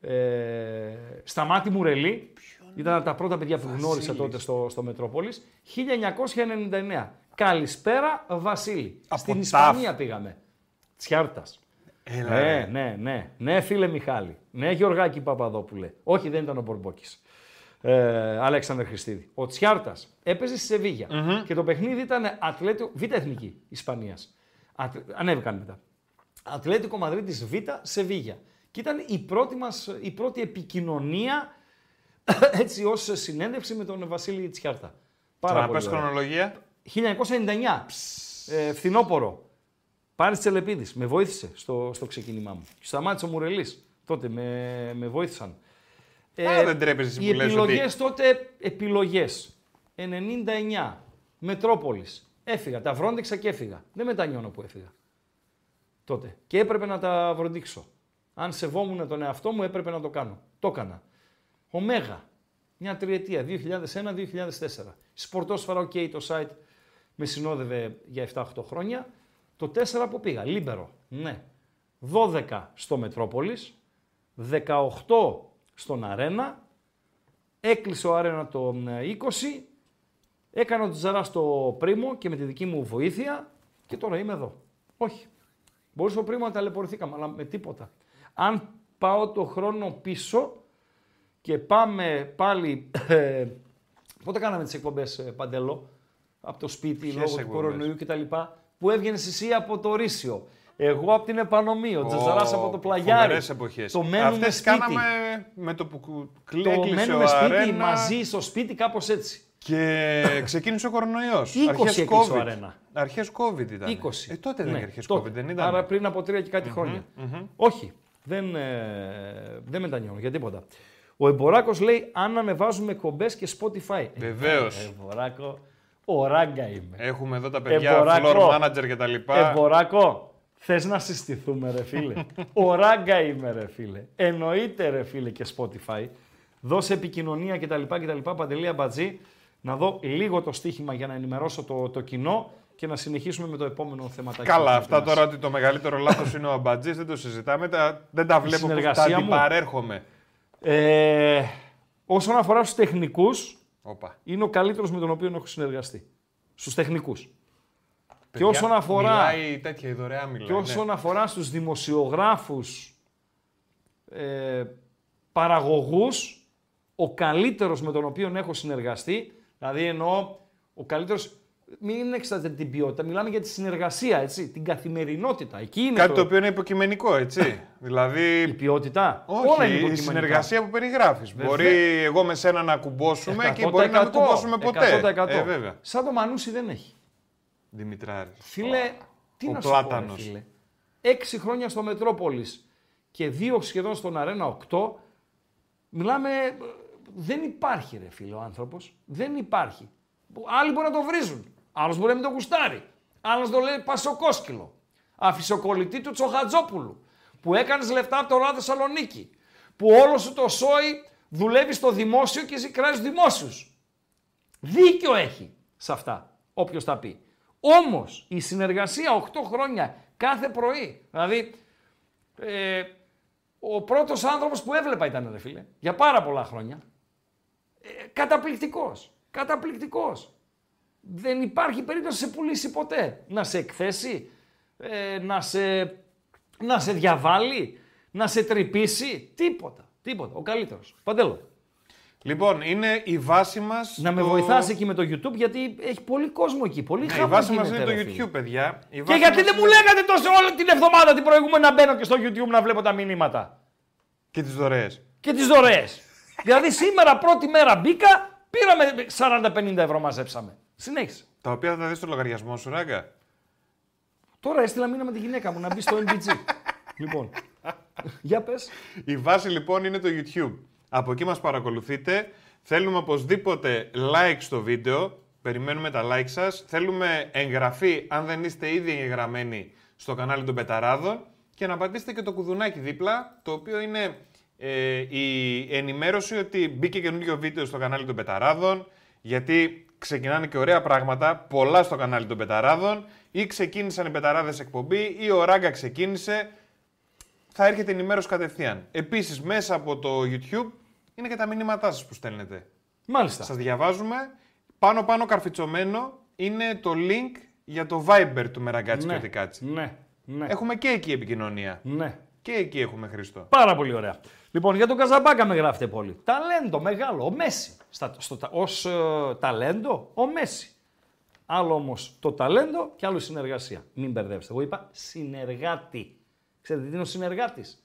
Speaker 2: ε, Σταμάτη Μουρελή, ήταν από τα πρώτα παιδιά που γνώρισα τότε στο, στο Μετρόπολης, 1999. Καλησπέρα Βασίλη.
Speaker 3: Από
Speaker 2: Στην
Speaker 3: τάφ.
Speaker 2: Ισπανία πήγαμε. Τσιάρτας.
Speaker 3: Έλα,
Speaker 2: Ναι,
Speaker 3: ρε.
Speaker 2: ναι, ναι. Ναι, φίλε Μιχάλη. Ναι, Γεωργάκη Παπαδόπουλε. Όχι, δεν ήταν ο Μπορμπόκης. Ε, Αλέξανδρ Χριστίδη. Ο Τσιάρτας έπαιζε στη σεβιγια και το παιχνίδι ήταν Ατλέτιο, Β' Εθνική Ισπανίας. Ανέβηκαν μετά. Ατλέτικο Μαδρίτης Β' Σεβίγια. Και ήταν η πρώτη, μας, η πρώτη επικοινωνία έτσι ως συνέντευξη με τον Βασίλη Τσιάρτα. Πάρα
Speaker 3: Να
Speaker 2: πολύ
Speaker 3: πες
Speaker 2: ωραία.
Speaker 3: χρονολογία.
Speaker 2: 1999, ε, φθινόπωρο. Πάρης Τσελεπίδης, με βοήθησε στο, στο ξεκίνημά μου. Και σταμάτησε ο Μουρελής, τότε με, με βοήθησαν.
Speaker 3: Α, δεν τρέπεσαι εσύ
Speaker 2: Οι
Speaker 3: που λες
Speaker 2: επιλογές τότε, επιλογές. 99, Μετρόπολης. Έφυγα, τα βρόντηξα και έφυγα. Δεν μετανιώνω που έφυγα. Τότε. Και έπρεπε να τα βροντήξω. Αν σεβόμουν τον εαυτό μου έπρεπε να το κάνω. Το έκανα. Ωμέγα. Μια τριετία, 2001-2004. Σπορτόσφαιρα, οκ, το site με συνόδευε για 7-8 χρόνια. Το 4 που πήγα, Λίμπερο, ναι. 12 στο Μετρόπολης, 18 στον Αρένα, έκλεισε ο Αρένα το ε, 20, έκανα το τζαρά στο Πρίμο και με τη δική μου βοήθεια και τώρα είμαι εδώ. Όχι. Μπορούσε ο Πρίμο να ταλαιπωρηθήκαμε, αλλά με τίποτα. Αν πάω το χρόνο πίσω και πάμε πάλι... ε, πότε κάναμε τις εκπομπές, ε, Παντελό, από το σπίτι, λόγω του
Speaker 3: εκπομπές;
Speaker 2: κορονοϊού κτλ. Που έβγαινες εσύ από το Ρήσιο. Εγώ από την Επανομή, ο Τζαζαράς από το Πλαγιάρι.
Speaker 3: Φοβερές εποχές.
Speaker 2: Το μένουμε
Speaker 3: Αυτές
Speaker 2: σπίτι.
Speaker 3: κάναμε με το που κου- κλ-
Speaker 2: Το
Speaker 3: έκλεισε
Speaker 2: μένουμε
Speaker 3: ο
Speaker 2: σπίτι
Speaker 3: Αρένα
Speaker 2: μαζί στο σπίτι κάπως έτσι.
Speaker 3: Και ξεκίνησε ο κορονοϊός.
Speaker 2: 20
Speaker 3: Αρχές
Speaker 2: έκλεισε ο
Speaker 3: COVID.
Speaker 2: Αρένα.
Speaker 3: Αρχές COVID ήταν.
Speaker 2: 20.
Speaker 3: Ε, τότε δεν
Speaker 2: Ναι,
Speaker 3: είχε αρχές
Speaker 2: τότε.
Speaker 3: COVID, δεν ήταν.
Speaker 2: Άρα πριν από τρία και κάτι χρόνια. Όχι, δεν, ε, δεν μετανιώνω για τίποτα. Ο Εμποράκος λέει αν ανεβάζουμε εκπομπές και Spotify.
Speaker 3: Βεβαίως.
Speaker 2: Ε, Εμποράκο, ο ράγκα είμαι.
Speaker 3: Έχουμε εδώ τα παιδιά,
Speaker 2: Εμποράκο.
Speaker 3: floor manager και τα λοιπά.
Speaker 2: Εμποράκο, θες να συστηθούμε, ρε φίλε; ο ράγκα είμαι, ρε φίλε. Εννοείται, ρε φίλε, και Spotify. Δώσε επικοινωνία κτλ. κτλ. Παντελία Μπατζή, να δω λίγο το στοίχημα για να ενημερώσω το, το κοινό και να συνεχίσουμε με το επόμενο θεματάκι.
Speaker 3: Καλά,
Speaker 2: που
Speaker 3: αυτά
Speaker 2: έχουμε
Speaker 3: τώρα ότι το μεγαλύτερο λάθος είναι ο Αμπατζής, δεν το συζητάμε, τα, δεν τα βλέπω που τα
Speaker 2: συνεργασία μου.
Speaker 3: αντιπαρέρχομαι.
Speaker 2: Ε, όσον αφορά στους τεχνικούς,
Speaker 3: Όπα.
Speaker 2: είναι ο καλύτερος με τον οποίο έχω συνεργαστεί. Στους τεχνικούς. Και
Speaker 3: Παιδιά,
Speaker 2: όσον αφορά,
Speaker 3: Μιλάει τέτοια η δωρεά μιλάει.
Speaker 2: και
Speaker 3: ναι.
Speaker 2: όσον αφορά στους δημοσιογράφους, ε, παραγωγούς, ο καλύτερος με τον οποίο έχω συνεργαστεί, δηλαδή εννοώ ο καλύτερος, μην εξετάζετε την ποιότητα, μιλάμε για τη συνεργασία, έτσι, την καθημερινότητα. Εκεί είναι
Speaker 3: Κάτι
Speaker 2: το,
Speaker 3: το οποίο είναι υποκειμενικό, έτσι. δηλαδή,
Speaker 2: η ποιότητα.
Speaker 3: όχι,
Speaker 2: Όλα είναι
Speaker 3: η
Speaker 2: υποκειμενικά.
Speaker 3: συνεργασία που περιγράφεις.
Speaker 2: Βέβαια.
Speaker 3: Μπορεί εγώ με σένα να κουμπώσουμε και
Speaker 2: 100%,
Speaker 3: μπορεί να μην κουμπώσουμε ποτέ.
Speaker 2: 100%.
Speaker 3: Ε, βέβαια.
Speaker 2: Σαν το Μανούσι δεν έχει.
Speaker 3: Δημητράρης.
Speaker 2: Φίλε, τι
Speaker 3: ο
Speaker 2: να σου πω, ρε
Speaker 3: Πλάτανος.
Speaker 2: φίλε. Έξι χρόνια στο Μετρόπολης και δύο σχεδόν στον Αρένα 8, μιλάμε, ε, δεν υπάρχει ρε φίλε ο άνθρωπος. Δεν υπάρχει. Άλλοι μπορεί να το βρίζουν. Άλλος μπορεί να μην το γουστάρει. Άλλος το λέει πασοκόσκυλο. Αφισοκολλητή του Τσοχατζόπουλου. Που έκανες λεφτά από το Ράδο Θεσσαλονίκη. Που όλο σου το σόι δουλεύει στο δημόσιο και ζηκράζει δημόσιους. Δίκιο έχει σε αυτά, όποιος τα πει. Όμως η συνεργασία 8 χρόνια κάθε πρωί. Δηλαδή, ε, ο πρώτος άνθρωπος που έβλεπα ήταν ρε φίλε, για πάρα πολλά χρόνια. Ε, καταπληκτικός. Καταπληκτικός. Δεν υπάρχει περίπτωση να σε πουλήσει ποτέ. Να σε εκθέσει, ε, να, σε, να σε διαβάλει, να σε τρυπήσει. Τίποτα. Τίποτα. Ο καλύτερος. Παντέλο.
Speaker 3: Λοιπόν, είναι η βάση μας...
Speaker 2: Να με
Speaker 3: το-
Speaker 2: βοηθάς εκεί με το YouTube γιατί έχει πολύ κόσμο εκεί. Πολύ
Speaker 3: Ναι, η
Speaker 2: χαμό
Speaker 3: βάση μας
Speaker 2: γίνεται,
Speaker 3: είναι το
Speaker 2: ρε φίλε.
Speaker 3: YouTube, παιδιά. Η
Speaker 2: Και
Speaker 3: βάση
Speaker 2: γιατί
Speaker 3: μας
Speaker 2: δεν μου
Speaker 3: είναι-
Speaker 2: λέγατε τόσο όλη την εβδομάδα την προηγούμενη να μπαίνω και στο YouTube να βλέπω τα μηνύματα;
Speaker 3: Και τις δωρεές.
Speaker 2: Και τις δωρεές. Δηλαδή σήμερα πρώτη μέρα μπήκα, πήραμε 40-50 ευρώ μαζέψαμε. Συνέχισε.
Speaker 3: Τα οποία θα τα δεις στο λογαριασμό σου, Ράγκα.
Speaker 2: Τώρα έστειλα μήνυμα τη γυναίκα μου να μπει στο MBG. λοιπόν. Για πες.
Speaker 3: Η βάση λοιπόν είναι το YouTube. Από εκεί μας παρακολουθείτε. Θέλουμε οπωσδήποτε like στο βίντεο. Περιμένουμε τα like σας. Θέλουμε εγγραφή, αν δεν είστε ήδη εγγραμμένοι, στο κανάλι των Πεταράδων. Και να πατήσετε και το κουδουνάκι δίπλα, το οποίο είναι ε, η ενημέρωση ότι μπήκε καινούργιο βίντεο στο κανάλι των Πεταράδων. γιατί ξεκινάνε και ωραία πράγματα, πολλά στο κανάλι των Πεταράδων, ή ξεκίνησαν οι Πεταράδες εκπομπή, ή ο Ράγκα ξεκίνησε. Θα έρχεται ενημέρωση κατευθείαν. Επίσης, μέσα από το YouTube είναι και τα μηνύματά σας που στέλνετε.
Speaker 2: Μάλιστα.
Speaker 3: Σας διαβάζουμε. Πάνω-πάνω καρφιτσωμένο είναι το link για το Viber του Μεραγκάτσι και
Speaker 2: ναι.
Speaker 3: ότι κάτσει.
Speaker 2: ναι, ναι,
Speaker 3: Έχουμε και εκεί επικοινωνία.
Speaker 2: ναι.
Speaker 3: Και εκεί έχουμε Χριστό.
Speaker 2: Πάρα πολύ ωραία. Λοιπόν, για τον Καζαμπάκα με γράφετε πολύ. Ταλέντο μεγάλο, ο Μέση. Στα, στο, τα- ως ε, ταλέντο, ο Μέση. Άλλο όμως το ταλέντο και άλλο η συνεργασία. Μην μπερδεύεστε. Εγώ είπα συνεργάτη. Ξέρετε τι είναι ο συνεργάτης;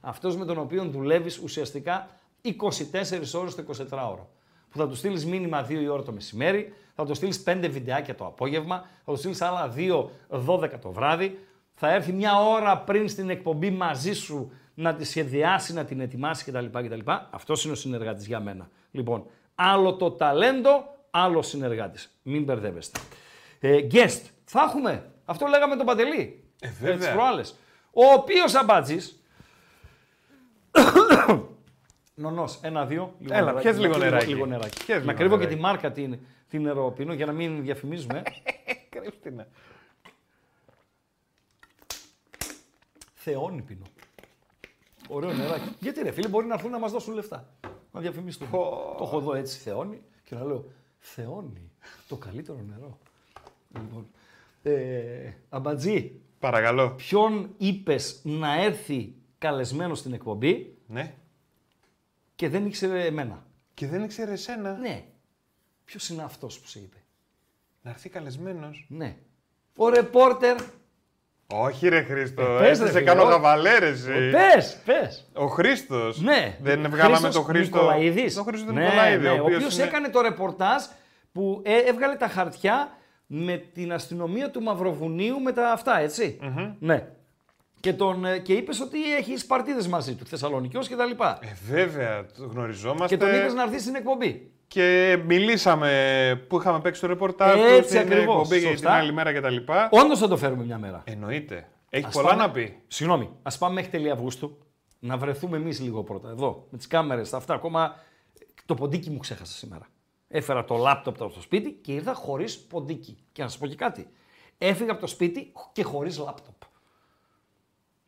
Speaker 2: Αυτός με τον οποίο δουλεύεις ουσιαστικά 24 ώρες το 24ωρο. Που θα του στείλεις μήνυμα 2 η ώρα το μεσημέρι, θα του στείλεις 5 βιντεάκια το απόγευμα, θα του στείλεις άλλα 2 12 το βράδυ, θα έρθει μια ώρα πριν στην εκπομπή μαζί σου να τη σχεδιάσει, να την ετοιμάσει κτλ. κτλ. Αυτός είναι ο συνεργάτης για μένα. Λοιπόν, άλλο το ταλέντο, άλλο συνεργάτης. Μην μπερδεύεστε. Ε, guest, θα έχουμε; Αυτό λέγαμε τον Παντελή.
Speaker 3: Ε, βέβαια.
Speaker 2: τις προάλλες. Ο οποίος αμπάτζη. Νονός, ένα-δύο. λίγο
Speaker 3: Έλα,
Speaker 2: νεράκι,
Speaker 3: πιες λίγο
Speaker 2: να-
Speaker 3: νεράκι.
Speaker 2: Λίγο νεράκι.
Speaker 3: Πιες
Speaker 2: να
Speaker 3: λίγο
Speaker 2: κρύβω και
Speaker 3: νεράκι.
Speaker 2: τη μάρκα την, την νερό για να μην διαφημίζουμε.
Speaker 3: Κρύφτηνα.
Speaker 2: Θεόνι πίνω. Ωραίο νεράκι. Γιατί ρε φίλε, μπορεί να έρθουν να μας δώσουν λεφτά. Να διαφημίσουν. Το έχω εδώ έτσι θεόνι και να λέω Θεόνι, το καλύτερο νερό. Λοιπόν, ε, αμπατζή,
Speaker 3: Παρακαλώ.
Speaker 2: ποιον είπες να έρθει καλεσμένος στην εκπομπή
Speaker 3: Ναι.
Speaker 2: και δεν ήξερε εμένα;
Speaker 3: Και δεν ήξερε εσένα
Speaker 2: Ναι. Ποιος είναι αυτός που σε είπε;
Speaker 3: να έρθει καλεσμένος.
Speaker 2: Ναι. Ο ρεπόρτερ.
Speaker 3: Όχι, ρε Χρήστο.
Speaker 2: Ε, πες,
Speaker 3: έτσι
Speaker 2: ρε
Speaker 3: σε
Speaker 2: φίλε,
Speaker 3: κάνω
Speaker 2: όχι.
Speaker 3: γαβαλέρες.
Speaker 2: Πες, πες.
Speaker 3: Ο Χρήστος.
Speaker 2: Ναι.
Speaker 3: Δεν βγάλαμε
Speaker 2: Χρήστος
Speaker 3: τον Χρήστος.
Speaker 2: Νικολαίδης.
Speaker 3: Τον Χρήστο
Speaker 2: ναι,
Speaker 3: Νικολαίδη.
Speaker 2: ναι, ο
Speaker 3: οποίος
Speaker 2: οποίος
Speaker 3: είναι-
Speaker 2: έκανε το ρεπορτάζ που ε, έβγαλε τα χαρτιά με την αστυνομία του Μαυροβουνίου με τα αυτά, έτσι. Ναι. Και, τον, ε, και είπες ότι έχει παρτίδε μαζί του, Θεσσαλονικιός και τα λοιπά.
Speaker 3: Ε, βέβαια, το γνωριζόμαστε.
Speaker 2: και τον είπες να έρθει στην εκπομπή.
Speaker 3: Και μιλήσαμε που είχαμε παίξει το ρεπορτάζ τους
Speaker 2: Έτσι
Speaker 3: στην
Speaker 2: ακριβώς,
Speaker 3: εκπομπή για την
Speaker 2: σωστά.
Speaker 3: άλλη μέρα κτλ.
Speaker 2: Όντως θα το φέρουμε μια μέρα.
Speaker 3: Εννοείται. Έχει
Speaker 2: Ας
Speaker 3: πολλά
Speaker 2: πάμε-
Speaker 3: να πει.
Speaker 2: Συγγνώμη, ας πάμε μέχρι τέλη Αυγούστου να βρεθούμε εμείς λίγο πρώτα. Εδώ, με τις κάμερες, τα αυτά. Ακόμα το ποντίκι μου ξέχασα σήμερα. Έφερα το λάπτοπ από το σπίτι και ήρθα χωρίς ποντίκι. Και να σας πω και κάτι. Έφυγα από το σπίτι και χωρίς λάπτοπ.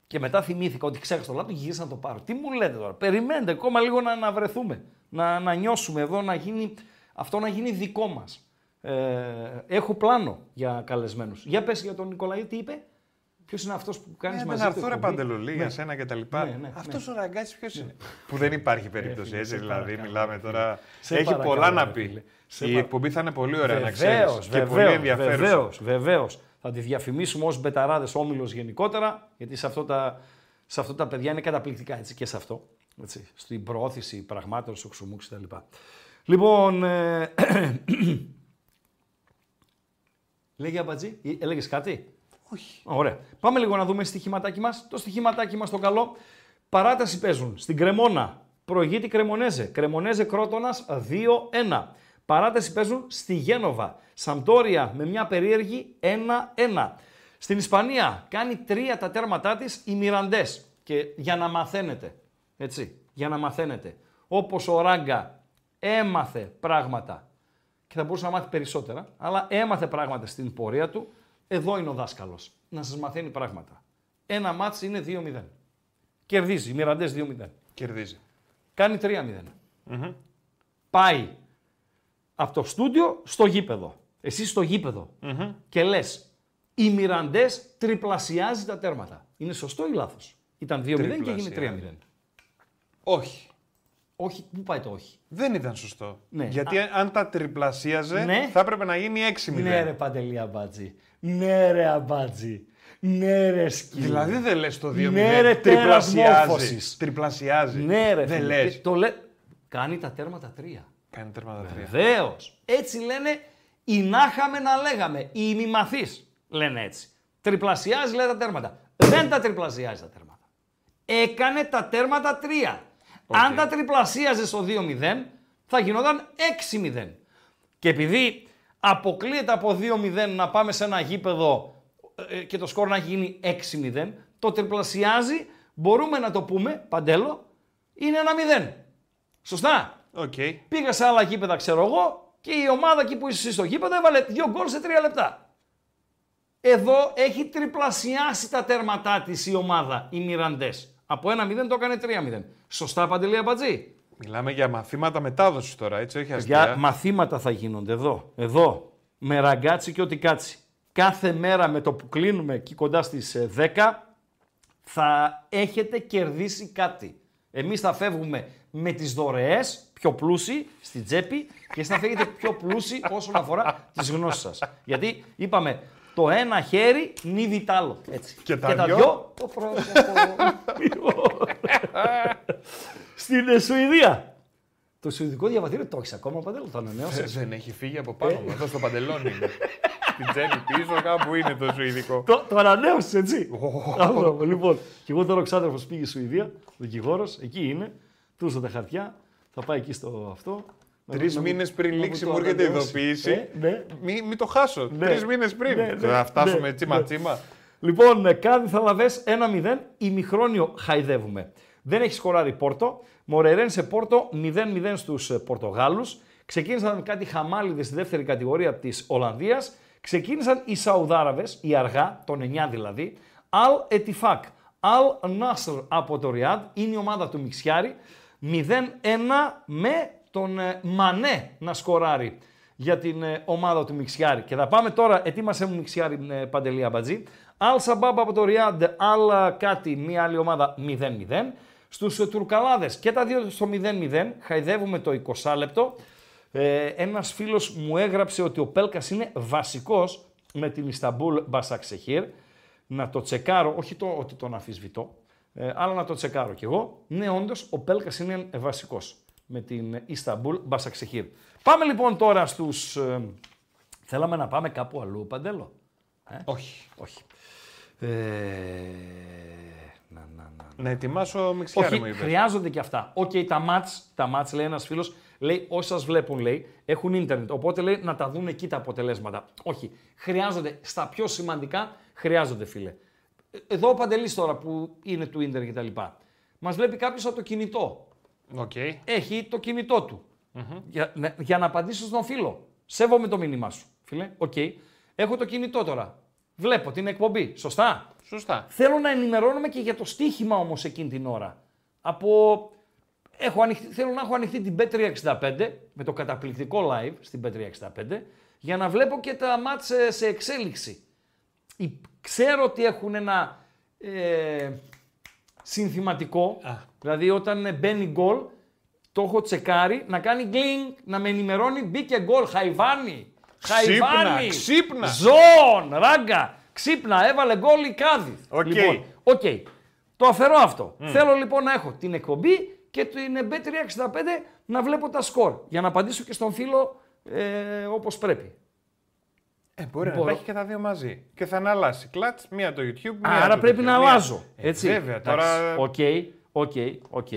Speaker 2: Και μετά θυμήθηκα ότι ξέχασα το λάπτοπ και γύρισα να το πάρω. Τι μου λέτε τώρα, περιμένετε ακόμα λίγο να, να βρεθούμε. Να, να νιώσουμε εδώ, να γίνει, αυτό να γίνει δικό μας. Ε, έχω πλάνο για καλεσμένους. Για πες για τον Νικολαή, τι είπε; Ποιος είναι αυτός που κάνεις
Speaker 3: Ε,
Speaker 2: μαζί
Speaker 3: να
Speaker 2: του
Speaker 3: έρθω ρε
Speaker 2: εκπομπή;
Speaker 3: Παντελολή, για σένα και τα λοιπά.
Speaker 2: Ναι, ναι,
Speaker 3: Αυτός
Speaker 2: ναι.
Speaker 3: ο ραγκάτσι ποιος είναι; Που δεν υπάρχει περίπτωση
Speaker 2: φίλε,
Speaker 3: έτσι,
Speaker 2: σε
Speaker 3: δηλαδή.
Speaker 2: παρακαλώ,
Speaker 3: Μιλάμε τώρα.
Speaker 2: Σε
Speaker 3: Έχει
Speaker 2: παρακαλώ,
Speaker 3: πολλά να
Speaker 2: ρε
Speaker 3: πει.
Speaker 2: φίλε. Σε
Speaker 3: Η
Speaker 2: παρα-
Speaker 3: εκπομπή θα είναι πολύ ωραία να
Speaker 2: Βεβαίως,
Speaker 3: ξέρεις. Και πολύ
Speaker 2: βεβαίως,
Speaker 3: ενδιαφέρουσα.
Speaker 2: Βεβαίως, βεβαίως. Θα τη διαφημίσουμε ως μπεταράδες όμιλος γενικότερα, γιατί σε αυτό τα, σε αυτό τα παιδιά είναι καταπληκτικά έτσι και σε αυτό. Έτσι, στην προώθηση πραγμάτων, στο ξουμούξ κτλ. Λοιπόν, ε, λέγε Αμπατζή, ε, έλεγες κάτι;
Speaker 3: Όχι.
Speaker 2: Ωραία. Πάμε λίγο να δούμε στοιχηματάκι μας. Το στοιχηματάκι μας το καλό. Παράταση παίζουν στην Κρεμόνα. Προηγείται η Κρεμονέζε. Κρεμονέζε Κρότονας 2-1. Παράταση παίζουν στη Γένοβα. Σαμπτόρια με μια περίεργη 1-1. Στην Ισπανία κάνει τρία τα τέρματά της οι Μιραντές. Και για να μαθαίνετε, έτσι, για να μαθαίνετε, όπως ο Ράγκα έμαθε πράγματα και θα μπορούσε να μάθει περισσότερα, αλλά έμαθε πράγματα στην πορεία του. Εδώ είναι ο δάσκαλος. Να σας μαθαίνει πράγματα. Ένα μάτς είναι 2-0. Κερδίζει. Οι Μιραντές 2-0.
Speaker 3: Κερδίζει.
Speaker 2: Κάνει 3-0. Πάει από το στούντιο στο γήπεδο. Εσύ στο γηπεδο Και λες, οι Μιραντές τριπλασιάζει τα τέρματα. Είναι σωστό ή λάθος; Ήταν 2-0 και έγινε 3-0.
Speaker 3: Τριπλασιάζει. Όχι.
Speaker 2: Όχι, πού πάει το όχι;
Speaker 3: Δεν ήταν σωστό.
Speaker 2: Ναι.
Speaker 3: Γιατί αν τα τριπλασίαζε,
Speaker 2: Ναι.
Speaker 3: θα έπρεπε να γίνει 6-0.
Speaker 2: Ναι, ρε Παντελή Αμπάτζη. Ναι, ρε Αμπάτζη. Ναι, ρε σκύλο.
Speaker 3: Δηλαδή δεν λες το 2-0.
Speaker 2: Ναι, ρε, τέρας
Speaker 3: τριπλασιάζει.
Speaker 2: μόρφωσης.
Speaker 3: Τριπλασιάζει.
Speaker 2: Ναι, ρε
Speaker 3: Δεν
Speaker 2: φίλε.
Speaker 3: λες.
Speaker 2: Και Το λέ... Κάνει τα τέρματα τρία.
Speaker 3: Κάνει τέρματα τρία.
Speaker 2: Βεβαίως. Έτσι λένε οι να είχαμε να λέγαμε. Οι ημιμαθείς λένε έτσι. Τριπλασιάζει λέει τα τέρματα. Δεν τα τριπλασιάζει τα τέρματα. Έκανε τα τέρματα τρία. Αν τα τριπλασίαζες στο 2-0 θα γινόταν 6-0. Και επειδή αποκλείεται από 2-0 να πάμε σε ένα γήπεδο ε, και το σκορ να γίνει 6-0, το τριπλασιάζει, μπορούμε να το πούμε, Παντέλο, είναι ένα 0. Σωστά;
Speaker 3: Οκ.
Speaker 2: Πήγα σε άλλα γήπεδα, ξέρω εγώ, και η ομάδα εκεί που είσαι εσύ στο γήπεδο έβαλε δύο γκολ σε τρία λεπτά. Εδώ έχει τριπλασιάσει τα τέρματά της η ομάδα, οι Μιραντές. Από 1-0 το έκανε 3-0. Σωστά, Παντελή Αμπατζή;
Speaker 3: Μιλάμε για μαθήματα μετάδοσης τώρα, έτσι, όχι
Speaker 2: Για
Speaker 3: αστεία.
Speaker 2: μαθήματα θα γίνονται εδώ. Εδώ. Με ραγκάτσι και ό,τι κάτσι. Κάθε μέρα με το που κλείνουμε εκεί κοντά στις ε, 10 θα έχετε κερδίσει κάτι. Εμείς θα φεύγουμε με τις δωρεές, πιο πλούσιοι στην τσέπη και εσείς θα φύγετε πιο πλούσιοι όσον αφορά τις γνώσεις σας. Γιατί είπαμε το ένα χέρι νύβει τ' άλλο. Έτσι.
Speaker 3: Και τα δυο;
Speaker 2: δυο το πρόσωπο. Λοιπόν. Στην ε, Σουηδία. Το σουηδικό διαβατήριο το έχεις ακόμα, Παντέλο, το ανανέωσε.
Speaker 3: Ε, Δεν έχει φύγει από πάνω μου, εδώ στο παντελόνι είναι. Στην τσέπη πίσω κάπου είναι το σουηδικό.
Speaker 2: Το, το ανανέωσες, έτσι. Μπράβο, λοιπόν, και εγώ τώρα ο ξάδερφος πήγε στη Σουηδία, δικηγόρος, εκεί είναι. Του τα χαρτιά, θα πάει εκεί στο αυτό. Να
Speaker 3: Τρεις
Speaker 2: μου- να μου-
Speaker 3: μήνε πριν
Speaker 2: να μου
Speaker 3: λήξει
Speaker 2: το
Speaker 3: μου έρχεται
Speaker 2: ανανεώσει.
Speaker 3: ειδοποίηση.
Speaker 2: Ε, ναι.
Speaker 3: Μην μη το χάσω.
Speaker 2: Ναι.
Speaker 3: Τρεις μήνες πριν.
Speaker 2: Ναι, ναι,
Speaker 3: Θα φτάσουμε
Speaker 2: ναι,
Speaker 3: τσίμα
Speaker 2: ναι.
Speaker 3: τσίμα.
Speaker 2: Λοιπόν, ε, κάτι θα λαβές 1-0, ημιχρόνιο χαϊδεύουμε. Δεν έχει σκοράρει Πόρτο. Μορερέν σε Πόρτο 0-0 στους ε, Πορτογάλους. Ξεκίνησαν κάτι χαμάλιδες στη δεύτερη κατηγορία της Ολλανδίας. Ξεκίνησαν οι Σαουδάραβες, οι αργά, των 9 δηλαδή. Αλ Ετιφάκ, Αλ Νάσρ από το Ριάντ, είναι η ομάδα του Μιξιάρη. 0-1 με τον ε, Μανέ να σκοράρει για την ε, ομάδα του Μιξιάρη. Και θα πάμε τώρα, ετοίμασε μου Μιξιάρη ε, Παντελή Αμπατζή. Αλ Σαμπάμπ από το Ριάντ, Αλ κάτι, μία άλλη ομάδα 0-0. Στους ε, Τουρκαλάδες και τα δύο στο 0-0, χαϊδεύουμε το 20 λεπτό. Ε, ένας φίλος μου έγραψε ότι ο Πέλκας είναι βασικός με την Ισταμπούλ Μπασαξεχήρ. Να το τσεκάρω, όχι το ότι τον αφισβητώ, ε, αλλά να το τσεκάρω κι εγώ. Ναι, όντως, ο Πέλκας είναι ε, βασικός με την Ισταμπούλ Μπασαξεχήρ. Πάμε λοιπόν τώρα στους... ε, θέλαμε να πάμε κάπου αλλού, Παντέλο;
Speaker 3: Όχι.
Speaker 2: Όχι. Ε, να, να, να.
Speaker 3: Να ετοιμάσω μιξιάρη μου
Speaker 2: Όχι,
Speaker 3: είπες.
Speaker 2: χρειάζονται και αυτά. Οκ, τα ματς, τα ματς λέει ένας φίλος, λέει όσοι σας βλέπουν λέει, έχουν ίντερνετ, οπότε λέει να τα δουν εκεί τα αποτελέσματα. Όχι, χρειάζονται, στα πιο σημαντικά χρειάζονται φίλε. Ε, Εδώ ο Παντελής τώρα που είναι του ίντερνετ κτλ. Μας βλέπει κάποιος από το κινητό.
Speaker 3: Οκ.
Speaker 2: Έχει το κινητό του. Για, ναι, για να απαντήσω στον φίλο. Σέβομαι το μήνυμά σου. Φίλε, οκ. Έχω το κινητό τώρα. Βλέπω την εκπομπή. Σωστά;
Speaker 3: Σωστά.
Speaker 2: Θέλω να ενημερώνομαι και για το στοίχημα όμως εκείνη την ώρα. Από... Έχω ανοιχτή, θέλω να έχω ανοιχτή την B365 με το καταπληκτικό live στην B365 για να βλέπω και τα ματς σε, σε εξέλιξη. Η- Ξέρω ότι έχουν ένα ε, συνθηματικό, δηλαδή όταν ε, μπαίνει γκολ, το έχω τσεκάρει, να κάνει γκλινγκ, να με ενημερώνει, μπήκε γκολ, Χαϊβάνι.
Speaker 3: Ξύπνα,
Speaker 2: Χαϊβάνι.
Speaker 3: ξύπνα.
Speaker 2: Ζώον, ράγκα. Ξύπνα, έβαλε γκολ η Κάδη.
Speaker 3: Οκ.
Speaker 2: Λοιπόν, οκ. Το αφαιρώ αυτό. Θέλω λοιπόν να έχω την εκπομπή και την B365 να βλέπω τα σκορ. Για να απαντήσω και στον φίλο ε, όπως πρέπει.
Speaker 3: Ε, μπορεί να
Speaker 2: Μπορώ.
Speaker 3: τα έχει και τα δύο μαζί. Και θα αναλάσει. Κλατς, μία το YouTube. Μία
Speaker 2: Άρα
Speaker 3: το
Speaker 2: πρέπει
Speaker 3: τέτοιο.
Speaker 2: να
Speaker 3: Μία-
Speaker 2: αλλάζω.
Speaker 3: Ε,
Speaker 2: Έτσι.
Speaker 3: βέβαια,
Speaker 2: Εντάξει.
Speaker 3: τώρα.
Speaker 2: Οκ, οκ, οκ.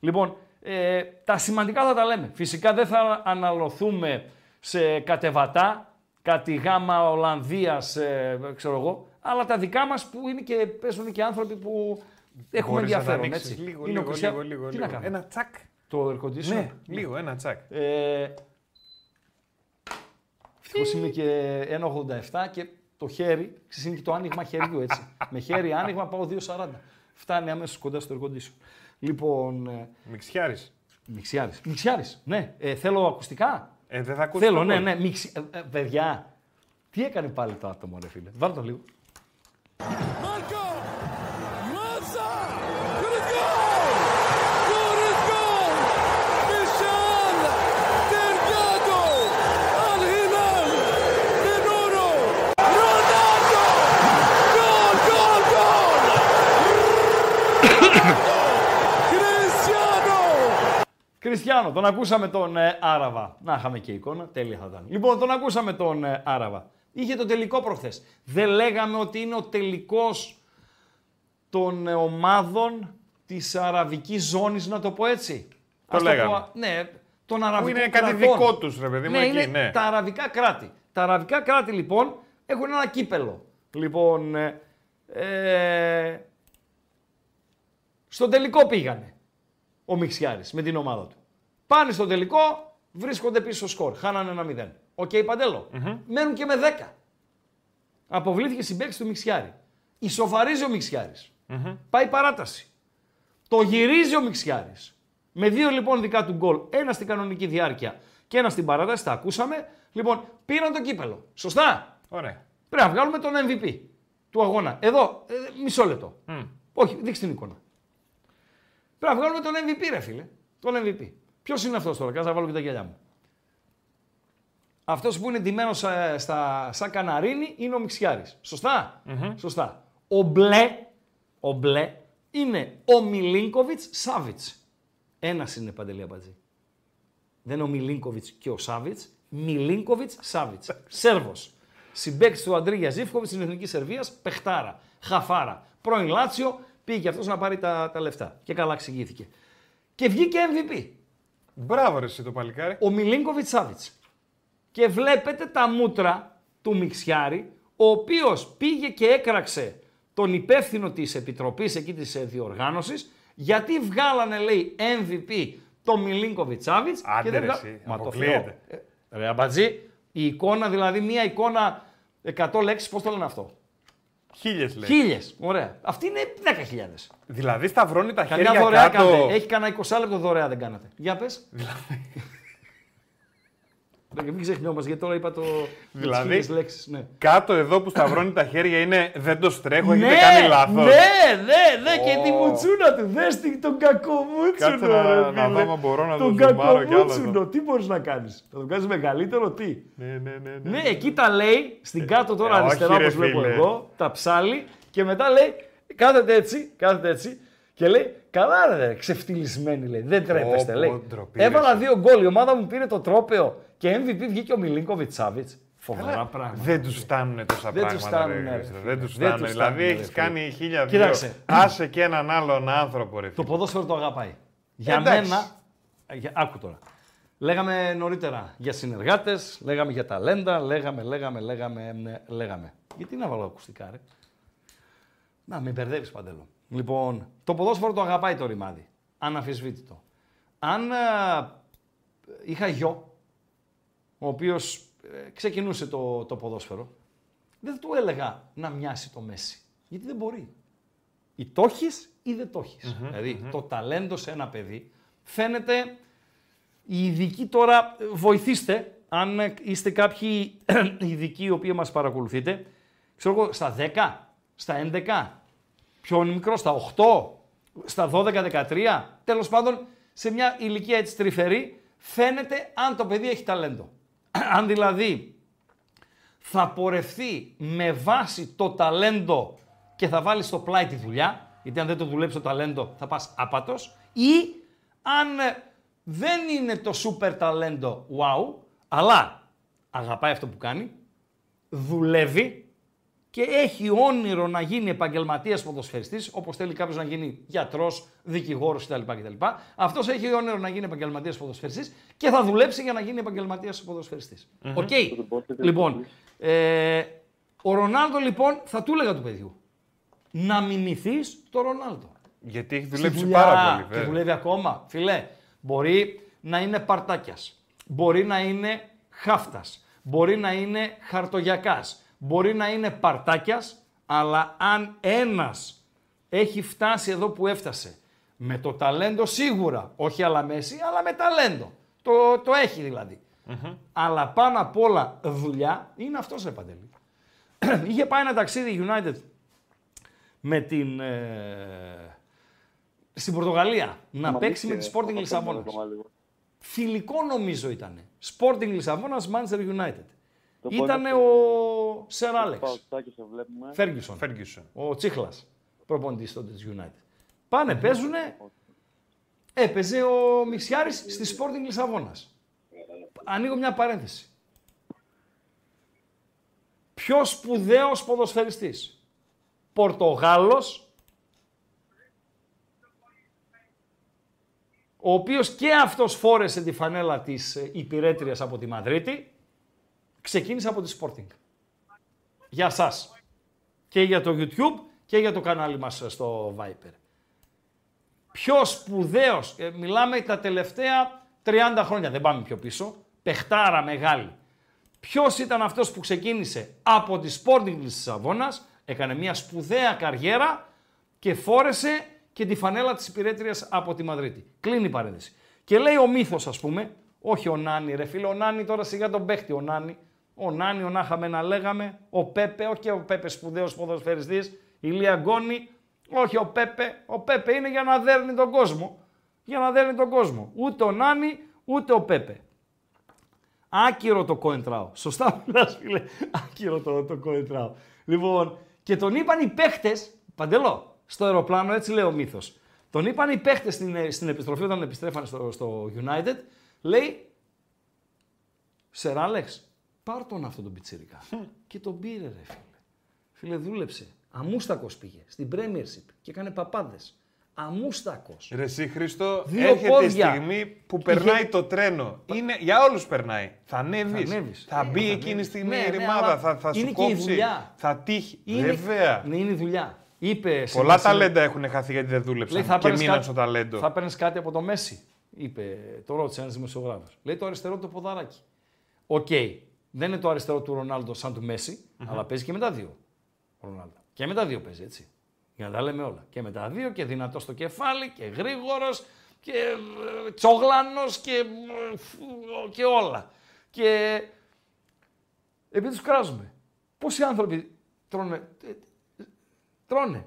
Speaker 2: Λοιπόν, ε, τα σημαντικά θα τα λέμε. Φυσικά δεν θα αναλωθούμε σε κατεβατά, κάτι γάμα Ολλανδίας, ε, ξέρω εγώ, αλλά τα δικά μας που είναι και, παίζουν και άνθρωποι που έχουμε
Speaker 3: Μπορείς να τα
Speaker 2: ενδιαφέρον.
Speaker 3: ανοίξεις
Speaker 2: έτσι.
Speaker 3: Λίγο,
Speaker 2: Είναι ο
Speaker 3: λίγο,
Speaker 2: Κριστια-
Speaker 3: λίγο, λίγο,
Speaker 2: Τι
Speaker 3: λίγο.
Speaker 2: να κάνω,
Speaker 3: Ένα τσακ.
Speaker 2: το air conditioner.
Speaker 3: Ναι, λίγο, ένα τσακ.
Speaker 2: Ε, Ευτυχώς είμαι και 1,87 και το χέρι, ξέρεις, είναι και το άνοιγμα χεριού έτσι. Με χέρι άνοιγμα πάω 2,40. Φτάνει αμέσως κοντά στο air conditioner. Λοιπόν, ε,
Speaker 3: Μιξιάρης.
Speaker 2: Μιξιάρης. Μιξιάρης, ναι. Ε, θέλω ακουστικά;
Speaker 3: Ε, δεν θα ακούσεις.
Speaker 2: θέλω,
Speaker 3: το
Speaker 2: ναι,
Speaker 3: γκολ.
Speaker 2: ναι. Μιξι... Ε, ε, παιδιά, τι έκανε πάλι το άτομο, ρε φίλε; Βάλτε το λίγο.
Speaker 1: Marco!
Speaker 2: Κριστιανό, τον ακούσαμε τον ε, Άραβα. Να είχαμε και εικόνα, τέλεια θα ήταν. Λοιπόν, τον ακούσαμε τον ε, Άραβα. Είχε το τελικό προχθές. Δεν λέγαμε ότι είναι ο τελικός των ε, ομάδων της αραβικής ζώνης, να το πω έτσι.
Speaker 3: Το
Speaker 2: Ας
Speaker 3: λέγαμε.
Speaker 2: πω, ναι, των αραβικών
Speaker 3: είναι κάτι
Speaker 2: κρατών.
Speaker 3: δικό τους, ρε παιδί μου,
Speaker 2: ναι,
Speaker 3: εκεί,
Speaker 2: είναι
Speaker 3: ναι.
Speaker 2: τα αραβικά κράτη. Τα αραβικά κράτη, λοιπόν, έχουν ένα κύπελλο. Λοιπόν, ε, ε, στον τελικό πήγανε ο Μιξιάρης με την ομάδα του. Πάνε στο τελικό, βρίσκονται πίσω στο σκορ. Χάνανε ένα 0. Οκ, Παντέλο Μένουν και με 10. Αποβλήθηκε συμπέξη του Μιξιάρη. Ισοφαρίζει ο μιξιαρης Πάει παράταση. Το γυρίζει ο Μιξιάρης. Με δύο λοιπόν δικά του γκολ, ένα στην κανονική διάρκεια και ένα στην παράταση, τα ακούσαμε. Λοιπόν, πήραν το κύπελο. Σωστά;
Speaker 3: Ωραία.
Speaker 2: Πρέπει να βγάλουμε τον MVP του αγώνα. Εδώ, ε, μισό λεπτό. Όχι, δείξτε την εικόνα. Πρέπει να βγάλουμε τον MVP, ρε φίλε. Τον MVP. Ποιος είναι αυτός τώρα, κάτσε να βάλω και τα γυαλιά μου. Αυτός που είναι ντυμένος στα, στα, σαν καναρίνι είναι ο Μιξιάρης. Σωστά; Ο μπλε, ο μπλε είναι ο Μιλίνκοβιτς Σάβιτς. Ένας είναι παντελή αμπατζή. Δεν είναι ο Μιλίνκοβιτς και ο Σάβιτς. Μιλίνκοβιτς Σάβιτς. Σέρβος. Συμπέκτη του Αντρίγια Ζήφκοβιτς στην Εθνική Σερβίας. Πεχτάρα. Χαφάρα. Πρώην Λάτσιο. Πήγε αυτός να πάρει τα, τα λεφτά. Και καλά εξηγήθηκε. Και βγήκε MVP.
Speaker 3: Μπράβο, ρε, εσύ το παλικάρι.
Speaker 2: Ο Μιλίνκοβιτς Σάβιτς. Και βλέπετε τα μούτρα του Μιξιάρη, ο οποίος πήγε και έκραξε τον υπεύθυνο της επιτροπής εκεί της διοργάνωσης, γιατί βγάλανε, λέει, MVP το Μιλίνκοβιτς Σάβιτς.
Speaker 3: Άντε, ρε, εσύ,
Speaker 2: Μα το
Speaker 3: αποκλείεται.
Speaker 2: Θεό. Ε, Ρε αμπατζή, η εικόνα, δηλαδή μία εικόνα 100 λέξεις, πώς το λένε αυτό;
Speaker 3: Χίλιες λέει.
Speaker 2: Χίλιες. Ωραία. Αυτή είναι 10.000.
Speaker 3: Δηλαδή σταυρώνει τα
Speaker 2: Καμιά
Speaker 3: χέρια
Speaker 2: δωρεά
Speaker 3: κάτω.
Speaker 2: κάνετε. Έχει κανένα 20 λεπτό δωρεά δεν κάνατε. Για πες. Δηλαδή. Μην ξεχνιόμαστε γιατί τώρα είπα το.
Speaker 3: Δηλαδή;
Speaker 2: τις χίλιες λέξεις. Ναι.
Speaker 3: Κάτω εδώ που σταυρώνει τα χέρια είναι δεν το στρέχω, έχετε
Speaker 2: ναι,
Speaker 3: κάνει λάθος.
Speaker 2: Ναι, ναι, ναι, και τη
Speaker 3: Ω.
Speaker 2: μουτσούνα του. Δες την- τον κακομούτσουνο.
Speaker 3: Κάτσε να-
Speaker 2: ρε,
Speaker 3: να
Speaker 2: φίλε.
Speaker 3: δω αν μπορώ να
Speaker 2: τον
Speaker 3: το ζουμάρω κι άλλο
Speaker 2: κακομούτσουνο.
Speaker 3: εδώ.
Speaker 2: Τι μπορείς να κάνεις. Θα τον κάνεις μεγαλύτερο, τι;
Speaker 3: Ναι, ναι, ναι, ναι.
Speaker 2: Ναι, εκεί τα λέει, στην κάτω τώρα
Speaker 3: ε,
Speaker 2: αριστερά
Speaker 3: όχι, ρε,
Speaker 2: όπως βλέπω
Speaker 3: φίλε.
Speaker 2: εγώ, τα ψάλει και μετά λέει, κάθεται έτσι, κάθεται έτσι και λέει, καλά ρε, ξεφτυλισμένοι λέει, δεν τρέπεστε
Speaker 3: πω,
Speaker 2: λέει.
Speaker 3: ντροπή, ρε,
Speaker 2: Έβαλα
Speaker 3: εσύ.
Speaker 2: δύο γκολ, η ομάδα μου πήρε το τρόπαιο και MVP βγήκε ο Μιλίνκοβιτς Σάβιτς. Φοβερά πράγματα.
Speaker 3: Δεν τους φτάνουν τόσα
Speaker 2: Δεν τους
Speaker 3: πράγματα.
Speaker 2: φτάνουνε,
Speaker 3: ρε,
Speaker 2: ρε,
Speaker 3: Χρήστο,
Speaker 2: φίλε.
Speaker 3: Δεν τους
Speaker 2: Δεν
Speaker 3: φτάνουν.
Speaker 2: τους
Speaker 3: Δηλαδή
Speaker 2: φτάνουνε, ρε,
Speaker 3: έχει
Speaker 2: φίλε.
Speaker 3: κάνει χίλια δυο.
Speaker 2: Κοίταξε.
Speaker 3: Άσε και έναν άλλον άνθρωπο, ρε.
Speaker 2: Το
Speaker 3: φίλε.
Speaker 2: ποδόσφαιρο το αγαπάει. Για
Speaker 3: Εντάξει.
Speaker 2: μένα, για, άκου τώρα. Λέγαμε νωρίτερα για συνεργάτες, λέγαμε για ταλέντα, λέγαμε, λέγαμε, λέγαμε, ναι, λέγαμε. Γιατί να βάλω ακουστικά, ρε; Να, με μπερδεύεις παντελώ. Λοιπόν, το ποδόσφαιρο το αγαπάει το ρημάδι. Αναφυσβήτητο. Αν α, είχα γιο, ο οποίος ξεκινούσε το, το ποδόσφαιρο, δεν θα του έλεγα να μοιάσει το Μέση. Γιατί δεν μπορεί ή το έχεις ή δεν το εχει δηλαδη το ταλέντο σε ένα παιδί φαίνεται. Οι ειδικοί τώρα ε, βοηθήστε, αν ε, είστε κάποιοι ειδικοί οι οποίοι μας παρακολουθείτε, ξέρω εγώ, στα 10, στα 11, πιο μικρό, στα 8, στα 12-13, τέλος πάντων, σε μια ηλικία έτσι τρυφερή, φαίνεται αν το παιδί έχει ταλέντο. αν δηλαδή θα πορευθεί με βάση το ταλέντο και θα βάλεις στο πλάι τη δουλειά, γιατί αν δεν το δουλέψει το ταλέντο θα πας άπατος, ή αν ε, δεν είναι το σούπερ ταλέντο wow, αλλά αγαπάει αυτό που κάνει, δουλεύει και έχει όνειρο να γίνει επαγγελματίας ποδοσφαιριστής, όπως θέλει κάποιος να γίνει γιατρός, δικηγόρος κτλ. κτλ. Αυτός έχει όνειρο να γίνει επαγγελματίας ποδοσφαιριστής και θα δουλέψει για να γίνει επαγγελματίας ποδοσφαιριστής. Οκ. Λοιπόν, ε, ο Ρονάλντο λοιπόν θα του έλεγα του παιδιού να μιμηθείς το Ρονάλντο.
Speaker 3: Γιατί έχει
Speaker 2: Στη
Speaker 3: δουλέψει
Speaker 2: δουλειά
Speaker 3: πάρα πολύ.
Speaker 2: Και
Speaker 3: βέβαια.
Speaker 2: δουλεύει ακόμα. Φίλε, μπορεί να είναι παρτάκιας. Μπορεί να είναι χάφτας. Μπορεί να είναι χαρτογιακάς. Μπορεί να είναι παρτάκιας, αλλά αν ένας έχει φτάσει εδώ που έφτασε με το ταλέντο σίγουρα, όχι αλά Μέσι, αλλά με ταλέντο. Το, το έχει δηλαδή. Αλλά πάνω απ' όλα δουλειά είναι αυτός ρε Παντελή. Είχε πάει ένα ταξίδι United με την, ε, στην Πορτογαλία να παίξει με τη Sporting Λισαβόνας. Φιλικό νομίζω ήταν. Sporting Λισαβόνας, Manchester United. Ήταν ο Σερ Άλεξ. Φέργκισον.
Speaker 3: Ferguson.
Speaker 2: Ο Τσίχλας. Προπονητής τότε της United. Πάνε, παίζουνε. Έπαιζε ο Μιξιάρης στη Sporting Λισαβόνας. Ανοίγω μια παρένθεση. Πιο σπουδαίος ποδοσφαιριστής; Πορτογάλος, ο οποίος και αυτός φόρεσε τη φανέλα της ε, υπηρέτριας από τη Μαδρίτη, ξεκίνησε από τη Sporting. Για σας. Και για το YouTube και για το κανάλι μας στο Viper. Πιο σπουδαίος, ε, μιλάμε τα τελευταία 30 χρόνια, δεν πάμε πιο πίσω. Πεχτάρα μεγάλη. Ποιος ήταν αυτός που ξεκίνησε από τη Sporting της Λισαβόνας, έκανε μια σπουδαία καριέρα και φόρεσε και τη φανέλα της υπηρέτριας από τη Μαδρίτη. Κλείνει η παρένθεση. Και λέει ο μύθος, ας πούμε, όχι ο Νάνι, ρε φίλε, ο Νάνι τώρα σιγά τον παίχτη, ο Νάνι. Ο Νάνι, ο Νάχαμε να λέγαμε, ο Πέπε, όχι ο Πέπε σπουδαίος ποδοσφαιριστής, η Λία Γκόνη, όχι ο Πέπε. Ο Πέπε είναι για να δέρνει τον κόσμο. Για να δέρνει τον κόσμο. Ούτε ο Νάνι, ούτε ο Πέπε. Άκυρο το κόεντραο. Σωστά μιλάς φίλε. Άκυρο το, το κόεντραο. Λοιπόν, και τον είπαν οι παίχτες, παντελώ, στο αεροπλάνο, έτσι λέει ο μύθος. Τον είπαν οι παίχτες στην, στην επιστροφή όταν επιστρέφανε στο, στο United, λέει, Σερ Άλεξ, πάρ τον αυτό τον πιτσίρικα. και τον πήρε ρε φίλε. Φίλε δούλεψε. Αμούστακος πήγε στην Premiership και έκανε παπάδες. Αμούστακος.
Speaker 3: Ρε εσύ Χρήστο,
Speaker 2: Δύο
Speaker 3: έρχεται η
Speaker 2: πόδια.
Speaker 3: στιγμή που περνάει το τρένο. Είναι, για όλους περνάει. Θα ανέβεις.
Speaker 2: Θα ανέβεις.
Speaker 3: Θα
Speaker 2: Ε,
Speaker 3: μπει
Speaker 2: θα
Speaker 3: εκείνη τη
Speaker 2: ανέβεις.
Speaker 3: στιγμή
Speaker 2: Ναι,
Speaker 3: η
Speaker 2: ναι,
Speaker 3: ρημάδα.
Speaker 2: αλλά
Speaker 3: θα, θα σου
Speaker 2: είναι και η
Speaker 3: κόψει.
Speaker 2: δουλειά.
Speaker 3: Θα τύχει.
Speaker 2: Είναι,
Speaker 3: Βέβαια.
Speaker 2: Ναι, είναι η δουλειά. Είπε σε
Speaker 3: Πολλά
Speaker 2: ένα σημείο-
Speaker 3: ταλέντα έχουν χαθεί γιατί δεν δούλεψαν
Speaker 2: Λέει, θα
Speaker 3: και
Speaker 2: παίρνεις
Speaker 3: μείναν
Speaker 2: κάτι-
Speaker 3: στο ταλέντο.
Speaker 2: Θα παίρνεις κάτι από το Μέσι. Είπε, το ρώτησε ένας δημοσιογράφος. Λέει το αριστερό του ποδαράκι. Οκ. Δεν είναι το αριστερό του Ρονάλντο σαν του Μέσι αλλά παίζει και με τα δύο. Ο Ρονάλντο. Και με τα δύο παίζει έτσι. Για να τα λέμε όλα. Και με τα δύο και δυνατός στο κεφάλι και γρήγορος και ε, τσόγλανος και, ε, φου- και όλα. Και επειδή τους κράζουμε. Πόσοι άνθρωποι τρώνε. ε, ε, Τρώνε.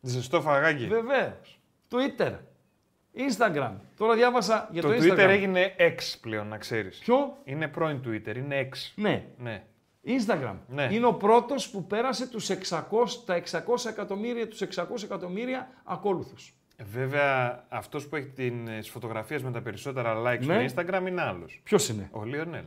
Speaker 3: Ζεστό φαγάκι.
Speaker 2: Βεβαίως. Twitter. Instagram. Τώρα διάβασα για
Speaker 3: Το,
Speaker 2: το,
Speaker 3: Twitter
Speaker 2: Instagram.
Speaker 3: έγινε X πλέον, να ξέρεις.
Speaker 2: Ποιο;
Speaker 3: Είναι πρώην Twitter, είναι X.
Speaker 2: Ναι.
Speaker 3: Ναι.
Speaker 2: Instagram.
Speaker 3: Ναι.
Speaker 2: Είναι ο πρώτος που πέρασε τους 600, τα 600 εκατομμύρια, τους 600 εκατομμύρια ακόλουθους.
Speaker 3: Ε, Βέβαια, αυτός που έχει τις φωτογραφίες με τα περισσότερα likes
Speaker 2: Ναι.
Speaker 3: στο Instagram είναι άλλος.
Speaker 2: Ποιος είναι;
Speaker 3: Ο Λιονέλ.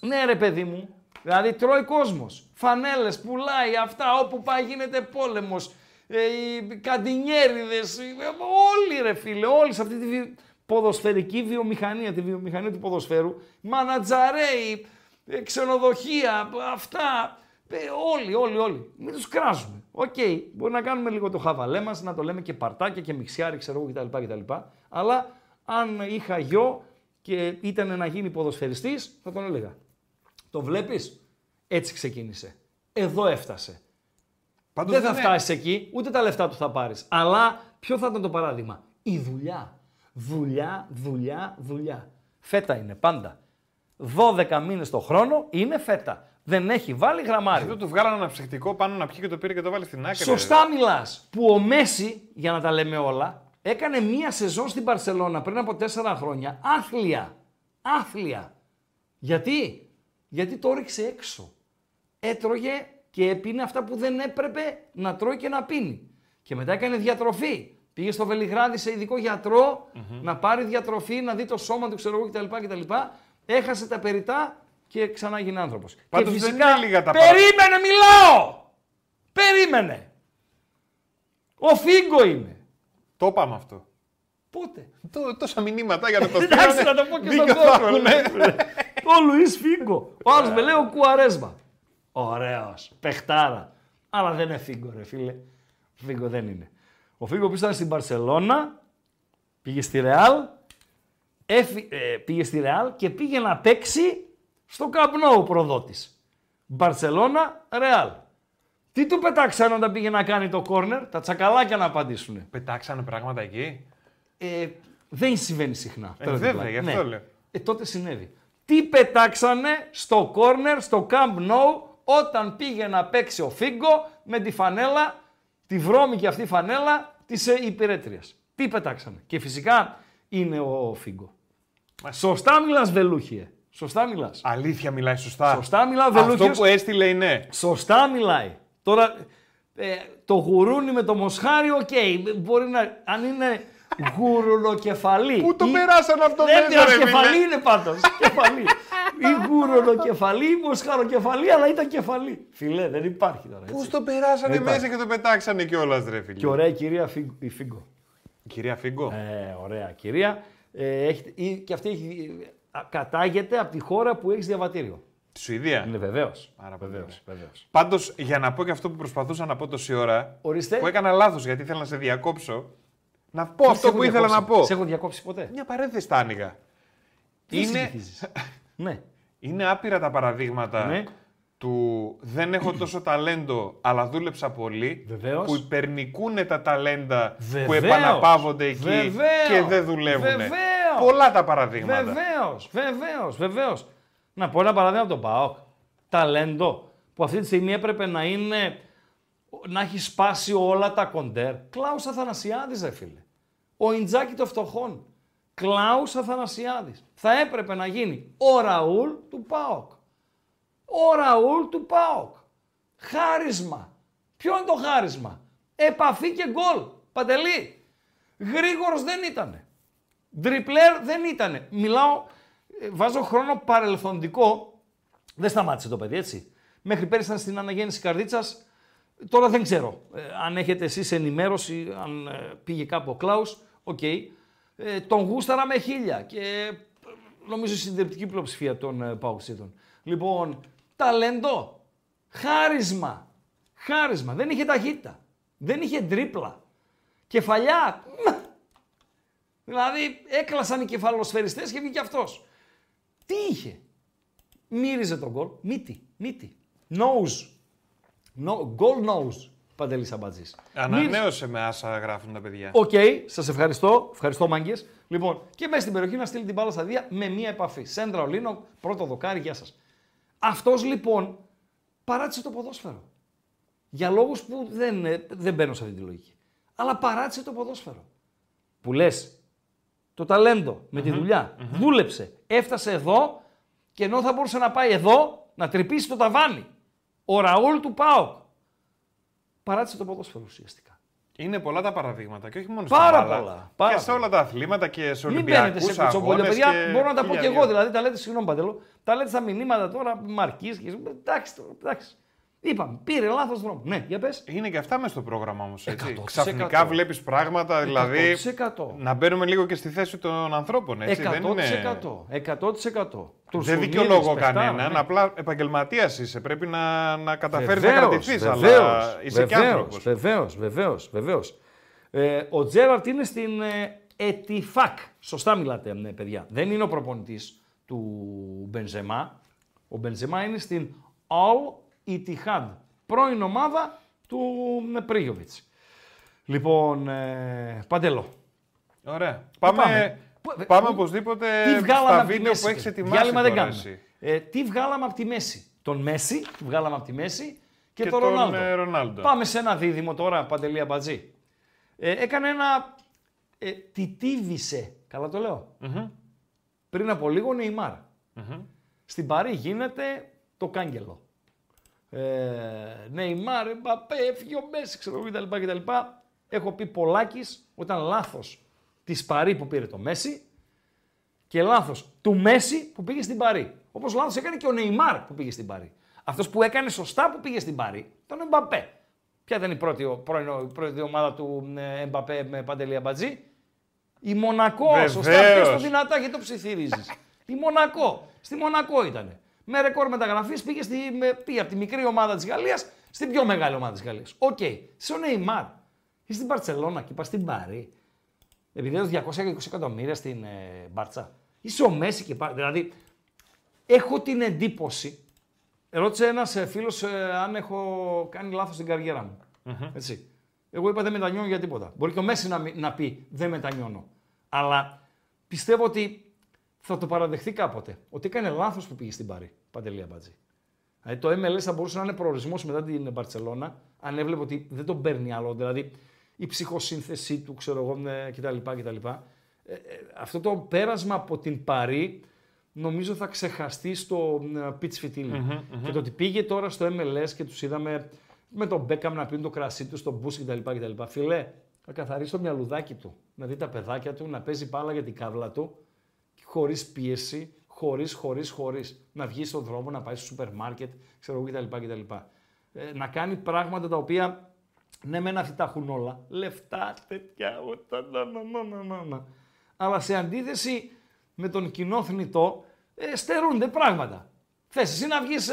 Speaker 2: Ναι ρε παιδί μου. Δηλαδή τρώει κόσμος. Φανέλες, πουλάει αυτά, όπου πάει γίνεται πόλεμος. Ε, οι καντινιέριδες, οι- όλοι ρε φίλε, όλοι σε αυτή τη βι- ποδοσφαιρική βιομηχανία, τη βιομηχανία του ποδοσφαίρου, μανατζαρέοι, ε, ξενοδοχεία, αυτά, ε, όλοι, όλοι, όλοι. Μην τους κράζουμε. Οκ, μπορεί να κάνουμε λίγο το χαβαλέ μας, να το λέμε και παρτάκια και μιξιάρη, ξέρω εγώ κτλ, κτλ. Αλλά αν είχα γιο και ήταν να γίνει ποδοσφαιριστής, θα τον έλεγα. Το βλέπεις, έτσι ξεκίνησε. Εδώ έφτασε.
Speaker 3: Πάντως
Speaker 2: Δεν θα
Speaker 3: είναι-
Speaker 2: φτάσεις εκεί, ούτε τα λεφτά του θα πάρεις. Αλλά ποιο θα ήταν το παράδειγμα; Η δουλειά. Δουλειά, δουλειά, δουλειά. Φέτα είναι πάντα. 12 μήνες το χρόνο είναι φέτα. Δεν έχει βάλει γραμμάριο.
Speaker 3: Εδώ του βγάλανε ένα ψυχτικό πάνω να πιει και το πήρε και το βάλε στην άκρη.
Speaker 2: Σωστά μιλάς. Που ο Μέση, για να τα λέμε όλα, έκανε μία σεζόν στην Παρσελώνα πριν από τέσσερα χρόνια. Άθλια. Άθλια. Γιατί; Γιατί το ρίξε έξω. Έτρωγε και έπινε αυτά που δεν έπρεπε να τρώει και να πίνει. Και μετά έκανε διατροφή. Πήγε στο Βελιγράδι σε ειδικό γιατρό, να πάρει διατροφή, να δει το σώμα του ξέρω εγώ κτλ. κτλ. Έχασε τα περιτά και ξανά γίνει άνθρωπος.
Speaker 3: Πάντως
Speaker 2: και
Speaker 3: δεν
Speaker 2: φυσικά,
Speaker 3: είναι λίγα τα
Speaker 2: περίμενε, μιλάω! Περίμενε! Ο Φίγκο είναι.
Speaker 3: Το είπαμε αυτό.
Speaker 2: Πότε;
Speaker 3: Τό- τόσα μηνύματα για να το
Speaker 2: Εντάξει,
Speaker 3: στείλανε.
Speaker 2: να το πω και στον
Speaker 3: Δίκιο θα
Speaker 2: κόσμο.
Speaker 3: έχουν, ναι.
Speaker 2: Ο Λουίς Φίγκο. Ο άλλος με λέει ο Κουαρέσμα. Ωραίος. Πεχτάρα. Αλλά δεν είναι Φίγκο, ρε φίλε. Φίγκο δεν είναι. Ο Φίγκο που ήταν στην Παρσελώνα, πήγε στη Ρεάλ, έφυ- ε, πήγε στη Ρεάλ και πήγε να παίξει στο Καμπνό ο προδότης. Μπαρσελώνα, Ρεάλ. Τι του πετάξανε όταν πήγε να κάνει το κόρνερ, τα τσακαλάκια να απαντήσουνε.
Speaker 3: Πετάξανε πράγματα εκεί;
Speaker 2: Ε, δεν συμβαίνει συχνά.
Speaker 3: Ε,
Speaker 2: Τώρα την
Speaker 3: βέβαια,
Speaker 2: πλάκα.
Speaker 3: γι' αυτό λέω.
Speaker 2: Ε, τότε συνέβη. Τι πετάξανε στο κόρνερ, στο Camp Nou, όταν πήγε να παίξει ο Φίγκο με τη φανέλα, τη βρώμικη αυτή φανέλα της ε, υπηρέτριας. Τι πετάξανε. Και φυσικά είναι ο Φίγκο. Σωστά μιλάς Βελούχιε. Σωστά μιλάς.
Speaker 3: Αλήθεια μιλάει σωστά.
Speaker 2: Σωστά μιλάω,
Speaker 3: Αυτό
Speaker 2: Βελούχιος.
Speaker 3: που έστειλε είναι.
Speaker 2: Σωστά μιλάει. Τώρα, ε, το γουρούνι με το μοσχάρι, οκ. Μπορεί να, αν είναι γουρουνοκεφαλή.
Speaker 3: Πού το
Speaker 2: ή-
Speaker 3: περάσαν αυτό
Speaker 2: Δεν
Speaker 3: μέσα,
Speaker 2: πειράζει,
Speaker 3: ρε
Speaker 2: κεφαλή
Speaker 3: φίλε.
Speaker 2: είναι πάντως. κεφαλή. Ή γουρουνοκεφαλή ή μοσχαροκεφαλή, αλλά ήταν κεφαλή. Φίλε, δεν υπάρχει τώρα.
Speaker 3: Πώς
Speaker 2: Έτσι.
Speaker 3: το περάσανε
Speaker 2: Δεν
Speaker 3: μέσα και το πετάξανε κιόλας, ρε φίλε.
Speaker 2: Και ωραία η κυρία Φίγκο. Η Φίγκο.
Speaker 3: Κυρία Φίγκο;
Speaker 2: Ε, ωραία κυρία. Ε, έχει, ή- και αυτή έχει, ε, κατάγεται από τη χώρα που έχεις διαβατήριο.
Speaker 3: Τη Σουηδία;
Speaker 2: Είναι βεβαίως.
Speaker 3: Πάρα πολύ
Speaker 2: Βεβαίως,
Speaker 3: ωραία.
Speaker 2: βεβαίως.
Speaker 3: Πάντως, για να πω και αυτό που προσπαθούσα να πω τόση ώρα.
Speaker 2: Ορίστε.
Speaker 3: Που έκανα λάθος γιατί ήθελα να σε διακόψω. Να πω
Speaker 2: Σε
Speaker 3: αυτό
Speaker 2: έχω
Speaker 3: που ήθελα να
Speaker 2: διακόψει.
Speaker 3: πω.
Speaker 2: Σε έχω διακόψει ποτέ.
Speaker 3: Μια παρένθεση τα άνοιγα.
Speaker 2: Δεν
Speaker 3: Είναι-
Speaker 2: συνηθίζεις; ναι.
Speaker 3: Είναι άπειρα τα παραδείγματα
Speaker 2: Ναι.
Speaker 3: του δεν έχω τόσο ταλέντο, αλλά δούλεψα πολύ.
Speaker 2: Βεβαίως.
Speaker 3: Που υπερνικούν τα ταλέντα που
Speaker 2: Βεβαίως.
Speaker 3: επαναπαύονται εκεί
Speaker 2: Βεβαίως.
Speaker 3: και δεν δουλεύουν.
Speaker 2: Βεβαίως.
Speaker 3: Πολλά τα παραδείγματα.
Speaker 2: Βεβαίως, βεβαίως, βεβαίως. Να πω ένα παράδειγμα από τον Πάοκ. Ταλέντο που αυτή τη στιγμή έπρεπε να είναι. να έχει σπάσει όλα τα κοντέρ. Κλάους Αθανασιάδης, ρε φίλε. Ο Ιντζάκη των φτωχών. Κλάους Αθανασιάδης. Θα έπρεπε να γίνει ο Ραούλ του Πάοκ. Ο Ραούλ του ΠΑΟΚ. Χάρισμα. Ποιο είναι το χάρισμα; Επαφή και γκολ. Παντελή. Γρήγορος δεν ήτανε. Ντριπλέρ δεν ήτανε. Μιλάω, ε, βάζω χρόνο παρελθοντικό. Δεν σταμάτησε το παιδί έτσι. Μέχρι πέρυσι ήταν στην Αναγέννηση Καρδίτσας. Τώρα δεν ξέρω ε, αν έχετε εσείς ενημέρωση, αν ε, πήγε κάπου ο Κλάους. Οκ. Ε, τον γούσταρα με χίλια και ε, νομίζω η συντριπτική πλειοψηφία των ε, Παοκτσήδων. Λοιπόν, ταλέντο, χάρισμα, χάρισμα. Δεν είχε ταχύτητα, δεν είχε τρίπλα. Κεφαλιά, μ. δηλαδή έκλασαν οι κεφαλοσφαιριστές και βγήκε αυτός. Τι είχε, μύριζε το γκολ, μύτη, μύτη. Nose, no, goal nose, Παντελή Σαμπατζής.
Speaker 3: Ανανέωσε με Λάρισα γράφουν τα παιδιά.
Speaker 2: Οκ, σας ευχαριστώ. Ευχαριστώ, μάγκες. Λοιπόν, και μέσα στην περιοχή να στείλει την μπάλα στα δύο με μία επαφή. Σέντρα Ολίνο, πρώτο δοκάρι, γεια σας. Αυτός λοιπόν παράτησε το ποδόσφαιρο. Για λόγους που δεν, ε, δεν μπαίνω σε αυτή τη λογική. Αλλά παράτησε το ποδόσφαιρο. Που λες, το ταλέντο με τη δουλειά δούλεψε, έφτασε εδώ και ενώ θα μπορούσε να πάει εδώ να τρυπήσει το ταβάνι. Ο Ραούλ του ΠΑΟΚ παράτησε το ποδόσφαιρο ουσιαστικά.
Speaker 3: Είναι πολλά τα παραδείγματα και όχι μόνο
Speaker 2: Πάρα
Speaker 3: στα μπάλα.
Speaker 2: πολλά, πάρα
Speaker 3: και σε όλα τα αθλήματα και σε
Speaker 2: Μην μπαίνετε
Speaker 3: Ολυμπιακούς
Speaker 2: σε κουτσομπολιό,
Speaker 3: αγώνες
Speaker 2: παιδιά.
Speaker 3: και
Speaker 2: Μπορώ να τα πω
Speaker 3: χίλια
Speaker 2: και εγώ.
Speaker 3: δυο.
Speaker 2: Δηλαδή, τα λέτε, συγγνώμη Παντελό, τα λέτε στα μηνύματα τώρα, Μαρκής και. Εντάξει, τώρα, εντάξει. Είπαμε, πήρε λάθος δρόμο. Ναι, για πες.
Speaker 3: Είναι και αυτά μέσα στο πρόγραμμα όμως.
Speaker 2: 100%.
Speaker 3: Ξαφνικά βλέπεις πράγματα, δηλαδή.
Speaker 2: 100%.
Speaker 3: Να μπαίνουμε λίγο και στη θέση των ανθρώπων. Έτσι, δεν είναι;
Speaker 2: 100%. 100%.
Speaker 3: Δεν δικαιολογώ κανέναν. Απλά επαγγελματίας είσαι. Πρέπει να, να καταφέρει να
Speaker 2: Βεβαίως,
Speaker 3: κρατηθεί.
Speaker 2: βεβαίως,
Speaker 3: Αλλά είσαι και
Speaker 2: βεβαίως,
Speaker 3: άνθρωπος.
Speaker 2: Βεβαίως, βεβαίως, βεβαίως. Ε, ο Τζέραρτ είναι στην ε, Ετιφάκ. Σωστά μιλάτε, ναι, παιδιά. Δεν είναι ο προπονητής του Μπενζεμά. Ο Μπενζεμά είναι στην Al Ittihad, πρώην ομάδα του ε, Πρίγιοβιτς. Λοιπόν, ε, Παντελό.
Speaker 3: Ωραία. Πάμε,
Speaker 2: πάμε;
Speaker 3: πάμε,
Speaker 2: Πού-
Speaker 3: οπωσδήποτε
Speaker 2: Τι βγάλαμε
Speaker 3: στα
Speaker 2: από τη
Speaker 3: βίντεο
Speaker 2: μέση.
Speaker 3: που έχεις
Speaker 2: φίλε.
Speaker 3: ετοιμάσει.
Speaker 2: Διάλειμμα δεν
Speaker 3: τώρα
Speaker 2: κάνουμε.
Speaker 3: εσύ.
Speaker 2: Ε, τι βγάλαμε από τη μέση; Τον Μέση, βγάλαμε από τη μέση και,
Speaker 3: Και
Speaker 2: τον
Speaker 3: τον,
Speaker 2: Ρονάλντο.
Speaker 3: ε, Ρονάλντο.
Speaker 2: Πάμε σε ένα δίδυμο τώρα, Παντελία Μπατζή. Ε, έκανε ένα... Ε, τιτίβησε, καλά το λεω Πριν από λίγο Νεϊμάρ. Στην Παρή γίνεται το κάγκελο. Ε, Νεϊμάρ, Εμπαπέ, έφυγε ο Μέση, ξέρω εγώ κτλ. κτλ. Έχω πει πολλάκις όταν λάθος της Παρή που πήρε το Μέση και λάθος του Μέση που πήγε στην Παρή. Όπως λάθος έκανε και ο Νεϊμάρ που πήγε στην Παρή. Αυτός που έκανε σωστά που πήγε στην Παρή ήταν ο Εμπαπέ. Ποια ήταν η πρώτη, ο- πρώην- η πρώτη ομάδα του ε, Εμπαπέ με Παντελή Αμπατζή; Η Μονακό.
Speaker 3: Βεβαίως.
Speaker 2: Σωστά, πες το δυνατά γιατί το ψιθυρίζεις. η Μονακό. Στη Μονακό ήταν. Με ρεκόρ μεταγραφής πήγε, στη, με, πήγε από τη μικρή ομάδα της Γαλλίας στην πιο μεγάλη ομάδα της Γαλλίας. Οκ. Σε ο Νεϊμάρ. Είσαι στην Μπαρσελόνα και πας στην Παρί. Επειδή έδωσε 220 εκατομμύρια στην ε, Μπάρτσα. Είσαι ο Μέσι και πά... Δηλαδή, έχω την εντύπωση. Ρώτησε ένας φίλος αν έχω κάνει λάθος στην καριέρα μου. Έτσι. Εγώ είπα δεν μετανιώνω για τίποτα. Μπορεί και ο Μέση να, μη- να πει δεν μετανιώνω. Αλλά πιστεύω ότι θα το παραδεχθεί κάποτε. Ότι έκανε λάθος που πήγε στην Πάρη. Παντελία Μπατζή. Δηλαδή το MLS θα μπορούσε να είναι προορισμός μετά την Μπαρσελόνα, αν έβλεπε ότι δεν τον παίρνει άλλο. Δηλαδή η ψυχοσύνθεσή του, ξέρω εγώ, ε, κτλ. κτλ. Ε, ε, αυτό το πέρασμα από την Παρή νομίζω θα ξεχαστεί στο ε, pitch φιτίλι. Και το ότι πήγε τώρα στο MLS και τους είδαμε με τον Μπέκαμ να πίνουν το κρασί τους, στον μπούς κτλ. κτλ. Φιλέ, θα καθαρίσει το μυαλουδάκι του. Να δει τα παιδάκια του, να παίζει μπάλα για την κάβλα του χωρίς πίεση, χωρίς, χωρίς, χωρίς. Να βγει στον δρόμο, να πάει στο σούπερ μάρκετ, ξέρω εγώ κτλ. κτλ. Ε, να κάνει πράγματα τα οποία ναι, μεν αυτοί τα έχουν όλα. Λεφτά, τέτοια, ούτα, να, να, να, να, να, να. Αλλά σε αντίθεση με τον κοινό θνητό, ε, στερούνται πράγματα. Θες εσύ να βγεις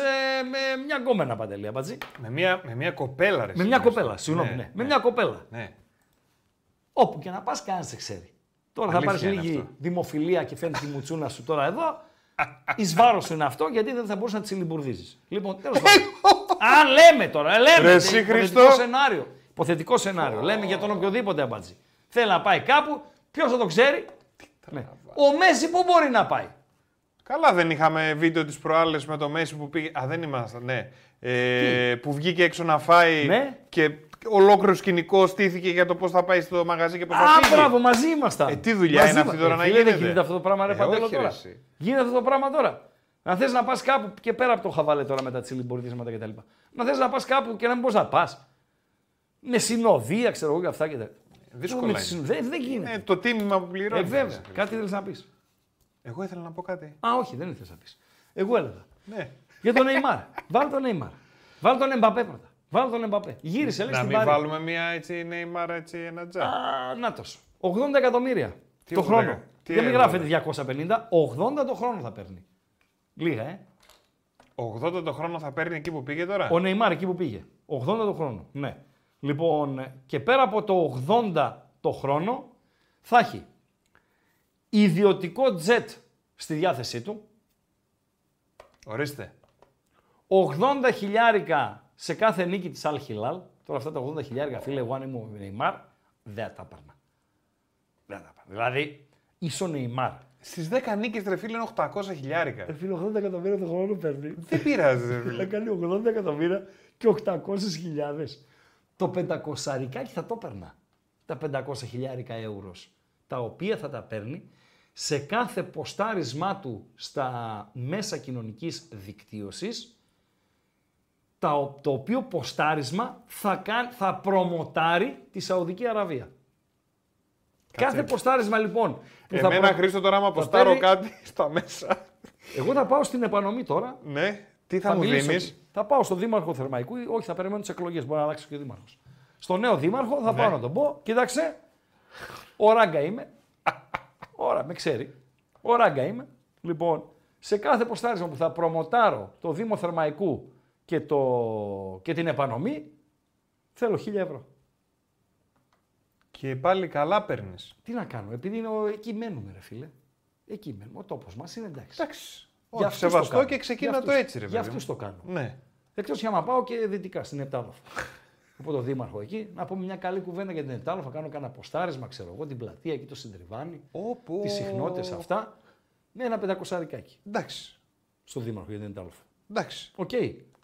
Speaker 2: με μια γκόμενα παντελή, αμπατζή.
Speaker 3: Με μια, με μια κοπέλα, ρε.
Speaker 2: Με μια
Speaker 3: εσύ,
Speaker 2: κοπέλα, συγγνώμη, ναι.
Speaker 3: ναι,
Speaker 2: Με
Speaker 3: ναι.
Speaker 2: μια κοπέλα.
Speaker 3: Ναι.
Speaker 2: Όπου και να πας, κανένας δεν ξέρει. Τώρα θα
Speaker 3: Αλήθεια
Speaker 2: πάρεις
Speaker 3: είναι
Speaker 2: λίγη
Speaker 3: αυτό.
Speaker 2: δημοφιλία και φαίνεται τη μουτσούνα σου τώρα εδώ. Εις βάρος σου είναι αυτό γιατί δεν θα μπορούσε να τη συλλημπουρδίζει. Λοιπόν, τέλος πάντων. Α, λέμε τώρα, λέμε.
Speaker 3: Ρε εσύ,
Speaker 2: υποθετικό
Speaker 3: Χριστό.
Speaker 2: σενάριο. Υποθετικό σενάριο. Λέμε για τον οποιοδήποτε αμπατζή. Θέλει να πάει κάπου, ποιος θα το ξέρει; Ναι. Ο Μέση πού μπορεί να πάει;
Speaker 3: Καλά, δεν είχαμε βίντεο τη προάλλες με το Μέση που πήγε. Α, δεν ήμασταν, ναι. Ε, που βγήκε έξω να φάει
Speaker 2: Ναι.
Speaker 3: και ολόκληρο σκηνικό στήθηκε για το πώς θα πάει στο μαγαζί και πώς θα
Speaker 2: Α,
Speaker 3: φύγει.
Speaker 2: μπράβο, μαζί ήμασταν.
Speaker 3: Ε, τι δουλειά
Speaker 2: Μαζί
Speaker 3: είναι αυτή
Speaker 2: μα-
Speaker 3: τώρα
Speaker 2: Ε,
Speaker 3: να
Speaker 2: φίλε,
Speaker 3: γίνεται.
Speaker 2: Δεν γίνεται; αυτό το πράγμα, ρε
Speaker 3: Ε,
Speaker 2: Παντέλο
Speaker 3: όχι, ρε,
Speaker 2: τώρα.
Speaker 3: εσύ.
Speaker 2: Γίνεται αυτό το πράγμα τώρα. Να θες να πας κάπου και πέρα από το χαβάλε τώρα με τα τσιλιμπορδίσματα κτλ. Να θες να πας κάπου και να μην μπορείς να πας. Με συνοδεία, ξέρω εγώ και αυτά και τα.
Speaker 3: Δύσκολα
Speaker 2: Με
Speaker 3: είναι.
Speaker 2: τις συνο- Δεν, δεν γίνεται.
Speaker 3: Ε, το τίμημα που πληρώνεις.
Speaker 2: Ε, βέβαια. Κάτι θέλεις να πεις.
Speaker 3: Εγώ ήθελα να πω κάτι.
Speaker 2: Α, όχι, δεν ήθελες να πεις. Εγώ έλεγα.
Speaker 3: Ναι.
Speaker 2: Για τον Νεϊμάρ. Βάλει τον Νεϊμάρ. Βάλει τον Εμπαπέ πρώτα. Βάλει τον Εμπαπέ. Γύρισε, λέει
Speaker 3: Να
Speaker 2: στην
Speaker 3: μην
Speaker 2: Πάρη.
Speaker 3: βάλουμε μια έτσι Νεϊμάρα έτσι ένα τζα.
Speaker 2: Α, νάτος. 80 εκατομμύρια
Speaker 3: Τι
Speaker 2: το
Speaker 3: 80?
Speaker 2: χρόνο.
Speaker 3: Τι
Speaker 2: δεν μην
Speaker 3: έβαλε;
Speaker 2: γράφετε 250, 80 το χρόνο θα παίρνει. Λίγα, ε.
Speaker 3: 80 το χρόνο θα παίρνει εκεί που πήγε τώρα;
Speaker 2: Ο Νεϊμάρ εκεί που πήγε. 80 το χρόνο. Ναι. Λοιπόν, ε, και πέρα από το 80 το χρόνο θα έχει ιδιωτικό τζετ στη διάθεσή του,
Speaker 3: Ορίστε.
Speaker 2: 80 χιλιάρικα σε κάθε νίκη της Al Hilal. Τώρα αυτά τα 80 χιλιάρικα, φίλε, εγώ αν ήμουν ο Νεϊμάρ, δεν τα έπαιρνα. Δεν τα έπαιρνα. Δηλαδή, είσαι ο Νεϊμάρ.
Speaker 3: Στις 10 νίκες τρε φίλε είναι 800 χιλιάρικα.
Speaker 2: Φίλε, 80 εκατομμύρια το χρόνο παίρνει.
Speaker 3: Δεν πειράζει, ρε
Speaker 2: Να
Speaker 3: φίλε.
Speaker 2: κάνει 80 εκατομμύρια και 800 χιλιάδες. Το 500 θα το έπαιρνα. Τα 500 χιλιάρικα ευρώ. Τα οποία θα τα παίρνει σε κάθε ποστάρισμά του στα μέσα κοινωνικής δικτύωσης τα, το οποίο ποστάρισμα θα, κάν, θα προμοτάρει τη Σαουδική Αραβία. Κάθε ποστάρισμα λοιπόν που θα
Speaker 3: Εμένα,
Speaker 2: προ-
Speaker 3: Χρήστο, τώρα άμα
Speaker 2: θα
Speaker 3: αποστάρω
Speaker 2: παίρνει-
Speaker 3: κάτι στα μέσα.
Speaker 2: Εγώ θα πάω στην επανομή τώρα
Speaker 3: Ναι, τι θα, μου
Speaker 2: μιλήσω
Speaker 3: δίνεις;
Speaker 2: εκεί. Θα πάω στον Δήμαρχο Θερμαϊκού, ή όχι, θα περιμένω τις εκλογές. Μπορεί να αλλάξει και ο Δήμαρχος. Στο νέο Δήμαρχο θα πάω να τον πω, κοίταξε, ο Ράγκα είμαι. Ωρα, με ξέρει. Ο Ράγκα είμαι. Λοιπόν, σε κάθε ποστάρισμα που θα προμοτάρω το Δήμο Θερμαϊκού και, το... και την επανομή, θέλω 1000 ευρώ.
Speaker 3: Και πάλι καλά παίρνεις.
Speaker 2: Τι να κάνω, επειδή είναι ο... εκεί μένουμε, ρε φίλε. Εκεί μένουμε. Ο τόπος μας είναι εντάξει.
Speaker 3: Εντάξει.
Speaker 2: Για
Speaker 3: Όχι,
Speaker 2: αυτούς το
Speaker 3: σεβαστό
Speaker 2: κάνω.
Speaker 3: και ξεκίνα
Speaker 2: Για
Speaker 3: το
Speaker 2: αυτούς-
Speaker 3: έτσι, ρε
Speaker 2: Για
Speaker 3: παιδί. μου.
Speaker 2: αυτού το κάνω.
Speaker 3: Ναι.
Speaker 2: Εκτός και άμα πάω και δυτικά στην Επτάλοφα. Από το Δήμαρχο εκεί, να πούμε μια καλή κουβέντα για την Επτάλοφα. Κάνω κανένα ποστάρισμα, ξέρω εγώ, την πλατεία εκεί, το συντριβάνι,
Speaker 3: Όπου...
Speaker 2: τις συχνότητες αυτά. Με ένα πεντακοσάρικάκι
Speaker 3: Εντάξει.
Speaker 2: στο Δήμαρχο για την Επτάλοφα.
Speaker 3: Εντάξει.
Speaker 2: Οκ.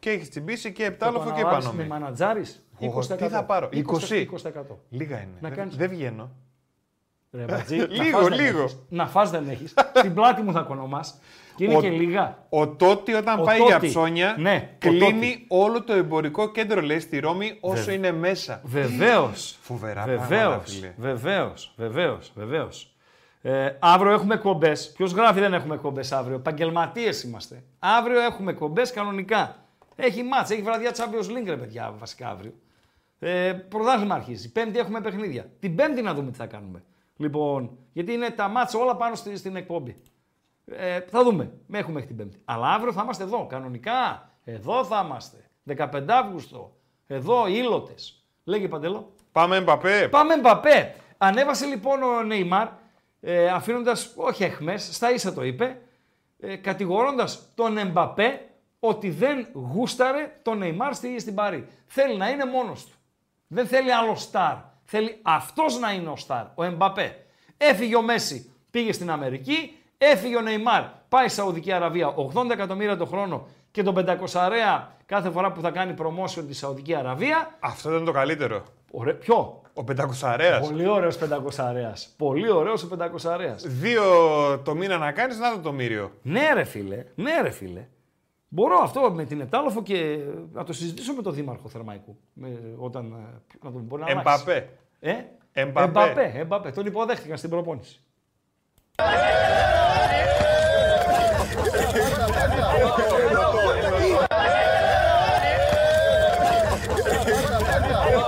Speaker 3: Και έχεις τσιμπήσει και επτάλοφο και
Speaker 2: Με
Speaker 3: επανομή.
Speaker 2: μανατζάρις, 20%.
Speaker 3: Ω, τι θα πάρω, 20?
Speaker 2: 20%.
Speaker 3: Λίγα είναι.
Speaker 2: Να
Speaker 3: Δεν-
Speaker 2: κάνεις-
Speaker 3: Δεν βγαίνω.
Speaker 2: Ρε, Μπατζή,
Speaker 3: Λίγο,
Speaker 2: να φας δεν
Speaker 3: λίγο.
Speaker 2: έχεις. Να φας δεν έχεις. Στην πλάτη μου θα κονομάς. Και είναι
Speaker 3: Ο-
Speaker 2: και λίγα.
Speaker 3: Ο Τότι όταν
Speaker 2: Ο
Speaker 3: πάει
Speaker 2: Τότι.
Speaker 3: για ψώνια,
Speaker 2: Ναι, ο
Speaker 3: κλείνει όλο το εμπορικό κέντρο, λέει, στη Ρώμη όσο είναι μέσα.
Speaker 2: Βεβαίως.
Speaker 3: Φοβερά
Speaker 2: Βεβαίως.
Speaker 3: πράγματα, φίλε.
Speaker 2: Βεβαίως. Βεβαίως. Βεβαίως. Ε, αύριο έχουμε εκπομπέ. Ποιος γράφει δεν έχουμε εκπομπέ αύριο. Επαγγελματίες είμαστε. Αύριο έχουμε εκπομπέ κανονικά. Έχει μάτς, έχει βραδιά Champions League, ρε παιδιά, βασικά αύριο. Ε, πρωτάθλημα αρχίζει. Πέμπτη έχουμε παιχνίδια. Την Πέμπτη να δούμε τι θα κάνουμε. Λοιπόν, γιατί είναι τα μάτσα όλα πάνω στη, στην εκπομπή. Ε, θα δούμε. Με έχουμε μέχρι την Πέμπτη. Αλλά αύριο θα είμαστε εδώ. Κανονικά. Εδώ θα είμαστε. 15 Αύγουστο. Εδώ, ήλωτες. Λέγε Παντελό.
Speaker 3: Πάμε Εμπαπέ.
Speaker 2: Πάμε Μπαπέ. Ανέβασε λοιπόν ο Νεϊμάρ, ε, αφήνοντας όχι εχμές, στα ίσα το είπε, ε, κατηγορώντας τον Εμπαπέ ότι δεν γούσταρε τον Νεϊμάρ στη, στην Παρή. Θέλει να είναι μόνος του. Δεν θέλει άλλο στάρ. Θέλει αυτός να είναι ο στάρ, ο Εμπαπέ. Έφυγε ο Μέση, πήγε στην Αμερική, έφυγε ο Νεϊμάρ, πάει στη Σαουδική Αραβία, 80 εκατομμύρια το χρόνο και τον 500 κάθε φορά που θα κάνει promotion τη Σαουδική Αραβία.
Speaker 3: Αυτό ήταν το καλύτερο.
Speaker 2: Ωραία, ποιο,
Speaker 3: Ο πεντακοσαρέας.
Speaker 2: Πολύ ωραίος 500 Πολύ ωραίος ο 500
Speaker 3: Δύο το μήνα να κάνεις, να το το μύριο.
Speaker 2: Ναι ρε φίλε, ναι ρε φίλε. Μπορώ αυτό με την Επτάλοφο και να το συζητήσω με τον Δήμαρχο Θερμαϊκού. Με, όταν, ε, να τον μπορεί να αλλάξει.
Speaker 3: Εμπαπέ.
Speaker 2: Ε;
Speaker 3: Εμπαπέ.
Speaker 2: Εμπαπέ, Εμπαπέ. Τον υποδέχτηκαν στην προπόνηση.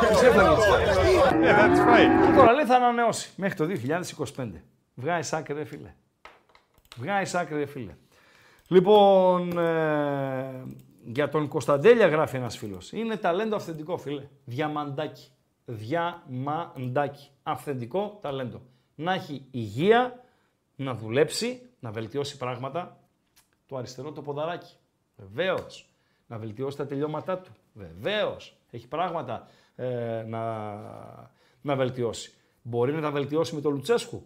Speaker 2: Τις έφαγε τις φορές.
Speaker 3: Ε, θα τις φάει.
Speaker 2: Και τώρα λέει θα ανανεώσει μέχρι το 2025. Βγάζει άκρη, ρε φίλε. Βγάζει άκρη, ρε φίλε. Λοιπόν, ε, για τον Κωνσταντέλια γράφει ένας φίλος. Είναι ταλέντο αυθεντικό, φίλε. Διαμαντάκι. Διαμαντάκι. Αυθεντικό ταλέντο. να έχει υγεία, να δουλέψει, να βελτιώσει πράγματα. Το αριστερό το ποδαράκι. Βεβαίως. Να βελτιώσει τα τελειώματά του. Βεβαίως. Έχει πράγματα ε, να, να βελτιώσει. Μπορεί να τα βελτιώσει με τον Λουτσέσκου.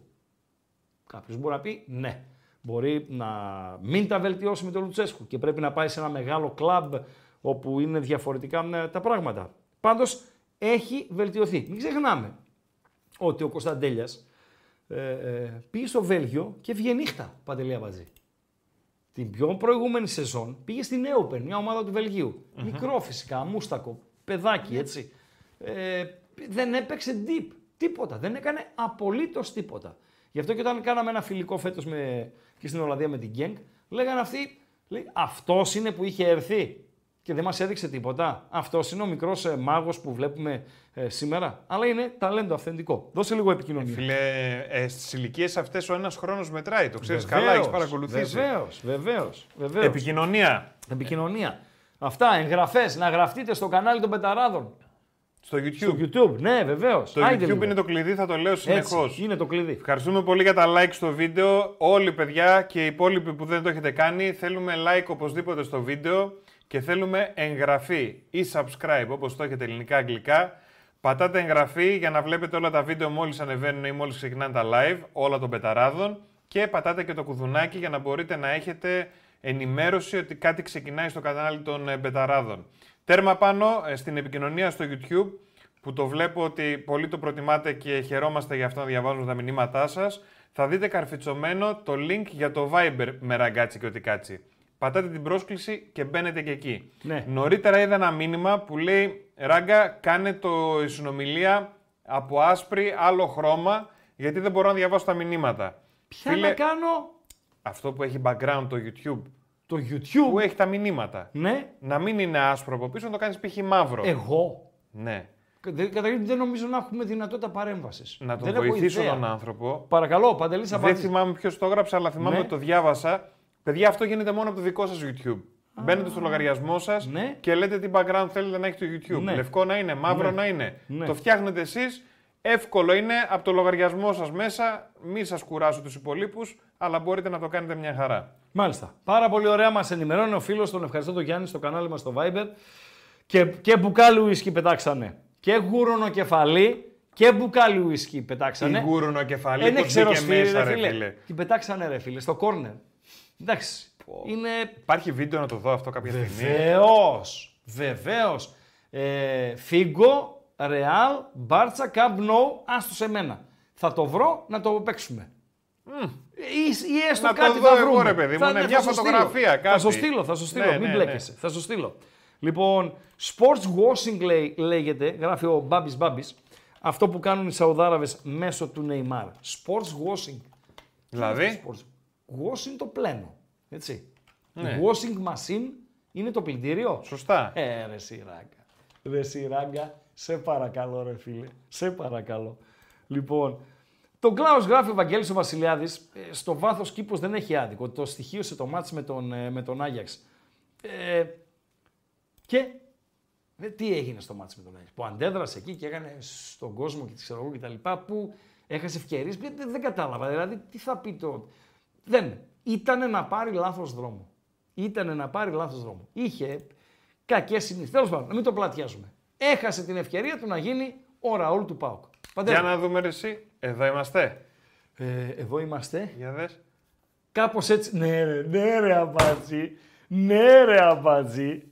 Speaker 2: Κάποιος μπορεί να πει ναι. Μπορεί να μην τα βελτιώσει με τον Λουτσέσκου και πρέπει να πάει σε ένα μεγάλο κλαμπ όπου είναι διαφορετικά ε, τα πράγματα. Πάντως έχει βελτιωθεί. Μην ξεχνάμε ότι ο Κωνσταντέλιας ε, ε, πήγε στο Βέλγιο και βγήκε νύχτα, Παντελή Αμπατζή. Την πιο προηγούμενη σεζόν πήγε στην Νέοπεν, μια ομάδα του βελγιου Μικρό φυσικά, μούστακο, παιδάκι έτσι. Ε, δεν έπαιξε deep, τίποτα. Δεν έκανε απολύτως τίποτα. Γι' αυτό και όταν κάναμε ένα φιλικό φέτος με, και στην Ολλανδία με την Γκένγκ, λέγανε αυτοί, λέει, αυτός είναι που είχε έρθει και δεν μας έδειξε τίποτα. Αυτός είναι ο μικρός ε, μάγος που βλέπουμε ε, σήμερα. Αλλά είναι ταλέντο αυθεντικό. Δώσε λίγο επικοινωνία.
Speaker 3: Φίλε, ε, στις ηλικίες αυτές ο ένας χρόνος μετράει. Το ξέρεις καλά, έχεις παρακολουθήσει.
Speaker 2: Βεβαίως, βεβαίως. Βεβαίως.
Speaker 3: Επικοινωνία.
Speaker 2: Επικοινωνία. Αυτά, εγγραφές, να γραφτείτε στο κανάλι των Πεταράδων.
Speaker 3: Στο YouTube.
Speaker 2: Στο YouTube, ναι, βεβαίως.
Speaker 3: Το YouTube είναι το κλειδί, θα το λέω συνεχώς.
Speaker 2: Είναι το κλειδί.
Speaker 3: Ευχαριστούμε πολύ για τα like στο βίντεο. Όλοι παιδιά και οι υπόλοιποι που δεν το έχετε κάνει, θέλουμε like οπωσδήποτε στο βίντεο και θέλουμε εγγραφή ή subscribe όπως το έχετε ελληνικά-αγγλικά. Πατάτε εγγραφή για να βλέπετε όλα τα βίντεο μόλις ανεβαίνουν ή μόλις ξεκινάνε τα live, όλα των πεταράδων και πατάτε και το κουδουνάκι για να μπορείτε να έχετε ενημέρωση ότι κάτι ξεκινάει στο κανάλι των ε, πεταράδων. Τέρμα πάνω ε, στην επικοινωνία στο YouTube που το βλέπω ότι πολλοί το προτιμάτε και χαιρόμαστε για αυτό να διαβάζουμε τα μηνύματά σας. Θα δείτε καρφιτσωμένο το link για το Viber με ραγκάτσι και ότι κάτσι. Πατάτε την πρόσκληση και μπαίνετε και εκεί.
Speaker 2: Ναι.
Speaker 3: Νωρίτερα είδα ένα μήνυμα που λέει «Ράγκα, κάνε το η συνομιλία από άσπρη, άλλο χρώμα, γιατί δεν μπορώ να διαβάσω τα μηνύματα».
Speaker 2: Ποια να κάνω;
Speaker 3: Αυτό που έχει background το YouTube,
Speaker 2: το YouTube.
Speaker 3: που έχει τα μηνύματα.
Speaker 2: Ναι,
Speaker 3: Να μην είναι άσπρο από πίσω, να το κάνεις π.χ. μαύρο.
Speaker 2: εγώ.
Speaker 3: Ναι.
Speaker 2: Κα- Καταρχήν δεν νομίζω να έχουμε δυνατότητα παρέμβασης.
Speaker 3: Να τον βοηθήσω τον άνθρωπο.
Speaker 2: Παρακαλώ, Παντελής
Speaker 3: Δεν
Speaker 2: απάντηση.
Speaker 3: θυμάμαι ποιος το έγραψε, αλλά θυμάμαι
Speaker 2: Ναι.
Speaker 3: ότι το διάβασα. Παιδιά, αυτό γίνεται μόνο από το δικό σας YouTube. Μπαίνετε στο λογαριασμό σας
Speaker 2: Ναι.
Speaker 3: και λέτε τι background θέλετε να έχει το YouTube.
Speaker 2: Ναι.
Speaker 3: Λευκό να είναι, μαύρο
Speaker 2: Ναι.
Speaker 3: να είναι.
Speaker 2: Ναι.
Speaker 3: Το φτιάχνετε εσείς. Εύκολο είναι από το λογαριασμό σας μέσα. Μη σας κουράσω τους υπολείπους, αλλά μπορείτε να το κάνετε μια χαρά.
Speaker 2: Μάλιστα. Πάρα πολύ ωραία μας ενημερώνει ο φίλος, τον ευχαριστώ τον Γιάννη στο κανάλι μας στο Viber. Και, και μπουκάλι ουίσκι πετάξανε. Και γούρονο κεφαλή και μπουκάλι ουίσκι πετάξανε.
Speaker 3: Τι γούρουνο κεφαλή,
Speaker 2: Είναι
Speaker 3: πώς μπήκε
Speaker 2: ξεροσφύρι,
Speaker 3: μέσα,
Speaker 2: ρε
Speaker 3: ρε
Speaker 2: φίλε.
Speaker 3: φίλε.
Speaker 2: Την πετάξανε ρε φίλε, στο κόρνερ. Εντάξει. Είναι
Speaker 3: Υπάρχει βίντεο να το δω αυτό κάποια στιγμή;
Speaker 2: Βεβαίως. Βεβαίως. Ε, Φίγκο, Ρεάλ, Μπάρτσα, Καμπ Νόου, άστο σε μένα. Θα το βρω να το παίξουμε. Ή, ή έστω
Speaker 3: Να το
Speaker 2: κάτι
Speaker 3: δω
Speaker 2: θα
Speaker 3: εγώ,
Speaker 2: βρούμε.
Speaker 3: ρε παιδί μου,
Speaker 2: Θα-
Speaker 3: ναι,
Speaker 2: θα
Speaker 3: μια
Speaker 2: σου
Speaker 3: φωτογραφία,
Speaker 2: στείλω. Θα
Speaker 3: κάτι.
Speaker 2: σου στείλω, θα σου στείλω.
Speaker 3: Ναι,
Speaker 2: Μην
Speaker 3: ναι, ναι.
Speaker 2: μπλέκεσαι. Θα σου στείλω. Λοιπόν, sports washing λέει, λέγεται, γράφει ο Μπάμπης Μπάμπης, αυτό που κάνουν οι Σαουδάραβες μέσω του Neymar. Sports washing.
Speaker 3: Δηλαδή,
Speaker 2: Sports. Washing; Το πλένο. Έτσι.
Speaker 3: Ναι.
Speaker 2: Washing machine είναι το πλυντήριο;
Speaker 3: σωστά.
Speaker 2: Ε, ρε σιράγκα. Ρε σιράγκα, σε παρακαλώ ρε φίλε. Σε παρακαλώ. Λοιπόν, τον Κλάους γράφει ο Βαγγέλης ο Βασιλιάδης, ε, στο βάθος κήπος δεν έχει άδικο. Το στοιχείωσε το μάτς με τον, ε, με τον Άγιαξ. Ε, και ε, τι έγινε στο μάτς με τον Άγιαξ; Που αντέδρασε εκεί και έκανε στον κόσμο και ξέρω εγώ και τα λοιπά, που έχασε ευκαιρίες. Δεν, δεν κατάλαβα. Δηλαδή, τι θα πει το... Δεν. Ήτανε να πάρει λάθος δρόμο. Ήτανε να πάρει λάθος δρόμο. Είχε κακές συνήθειες. Τέλος πάντων, να μην το πλατιάζουμε. Έχασε την ευκαιρία του να γίνει ο Ραούλ του ΠΑΟΚ. Παντέλο,
Speaker 3: Για να δούμε ρε εσύ. Εδώ είμαστε.
Speaker 2: ε, εδώ είμαστε.
Speaker 3: Για δες.
Speaker 2: Κάπως έτσι. Ναι ρε, ναι ρε αμπάτζι. Ναι ρε αμπάτζι.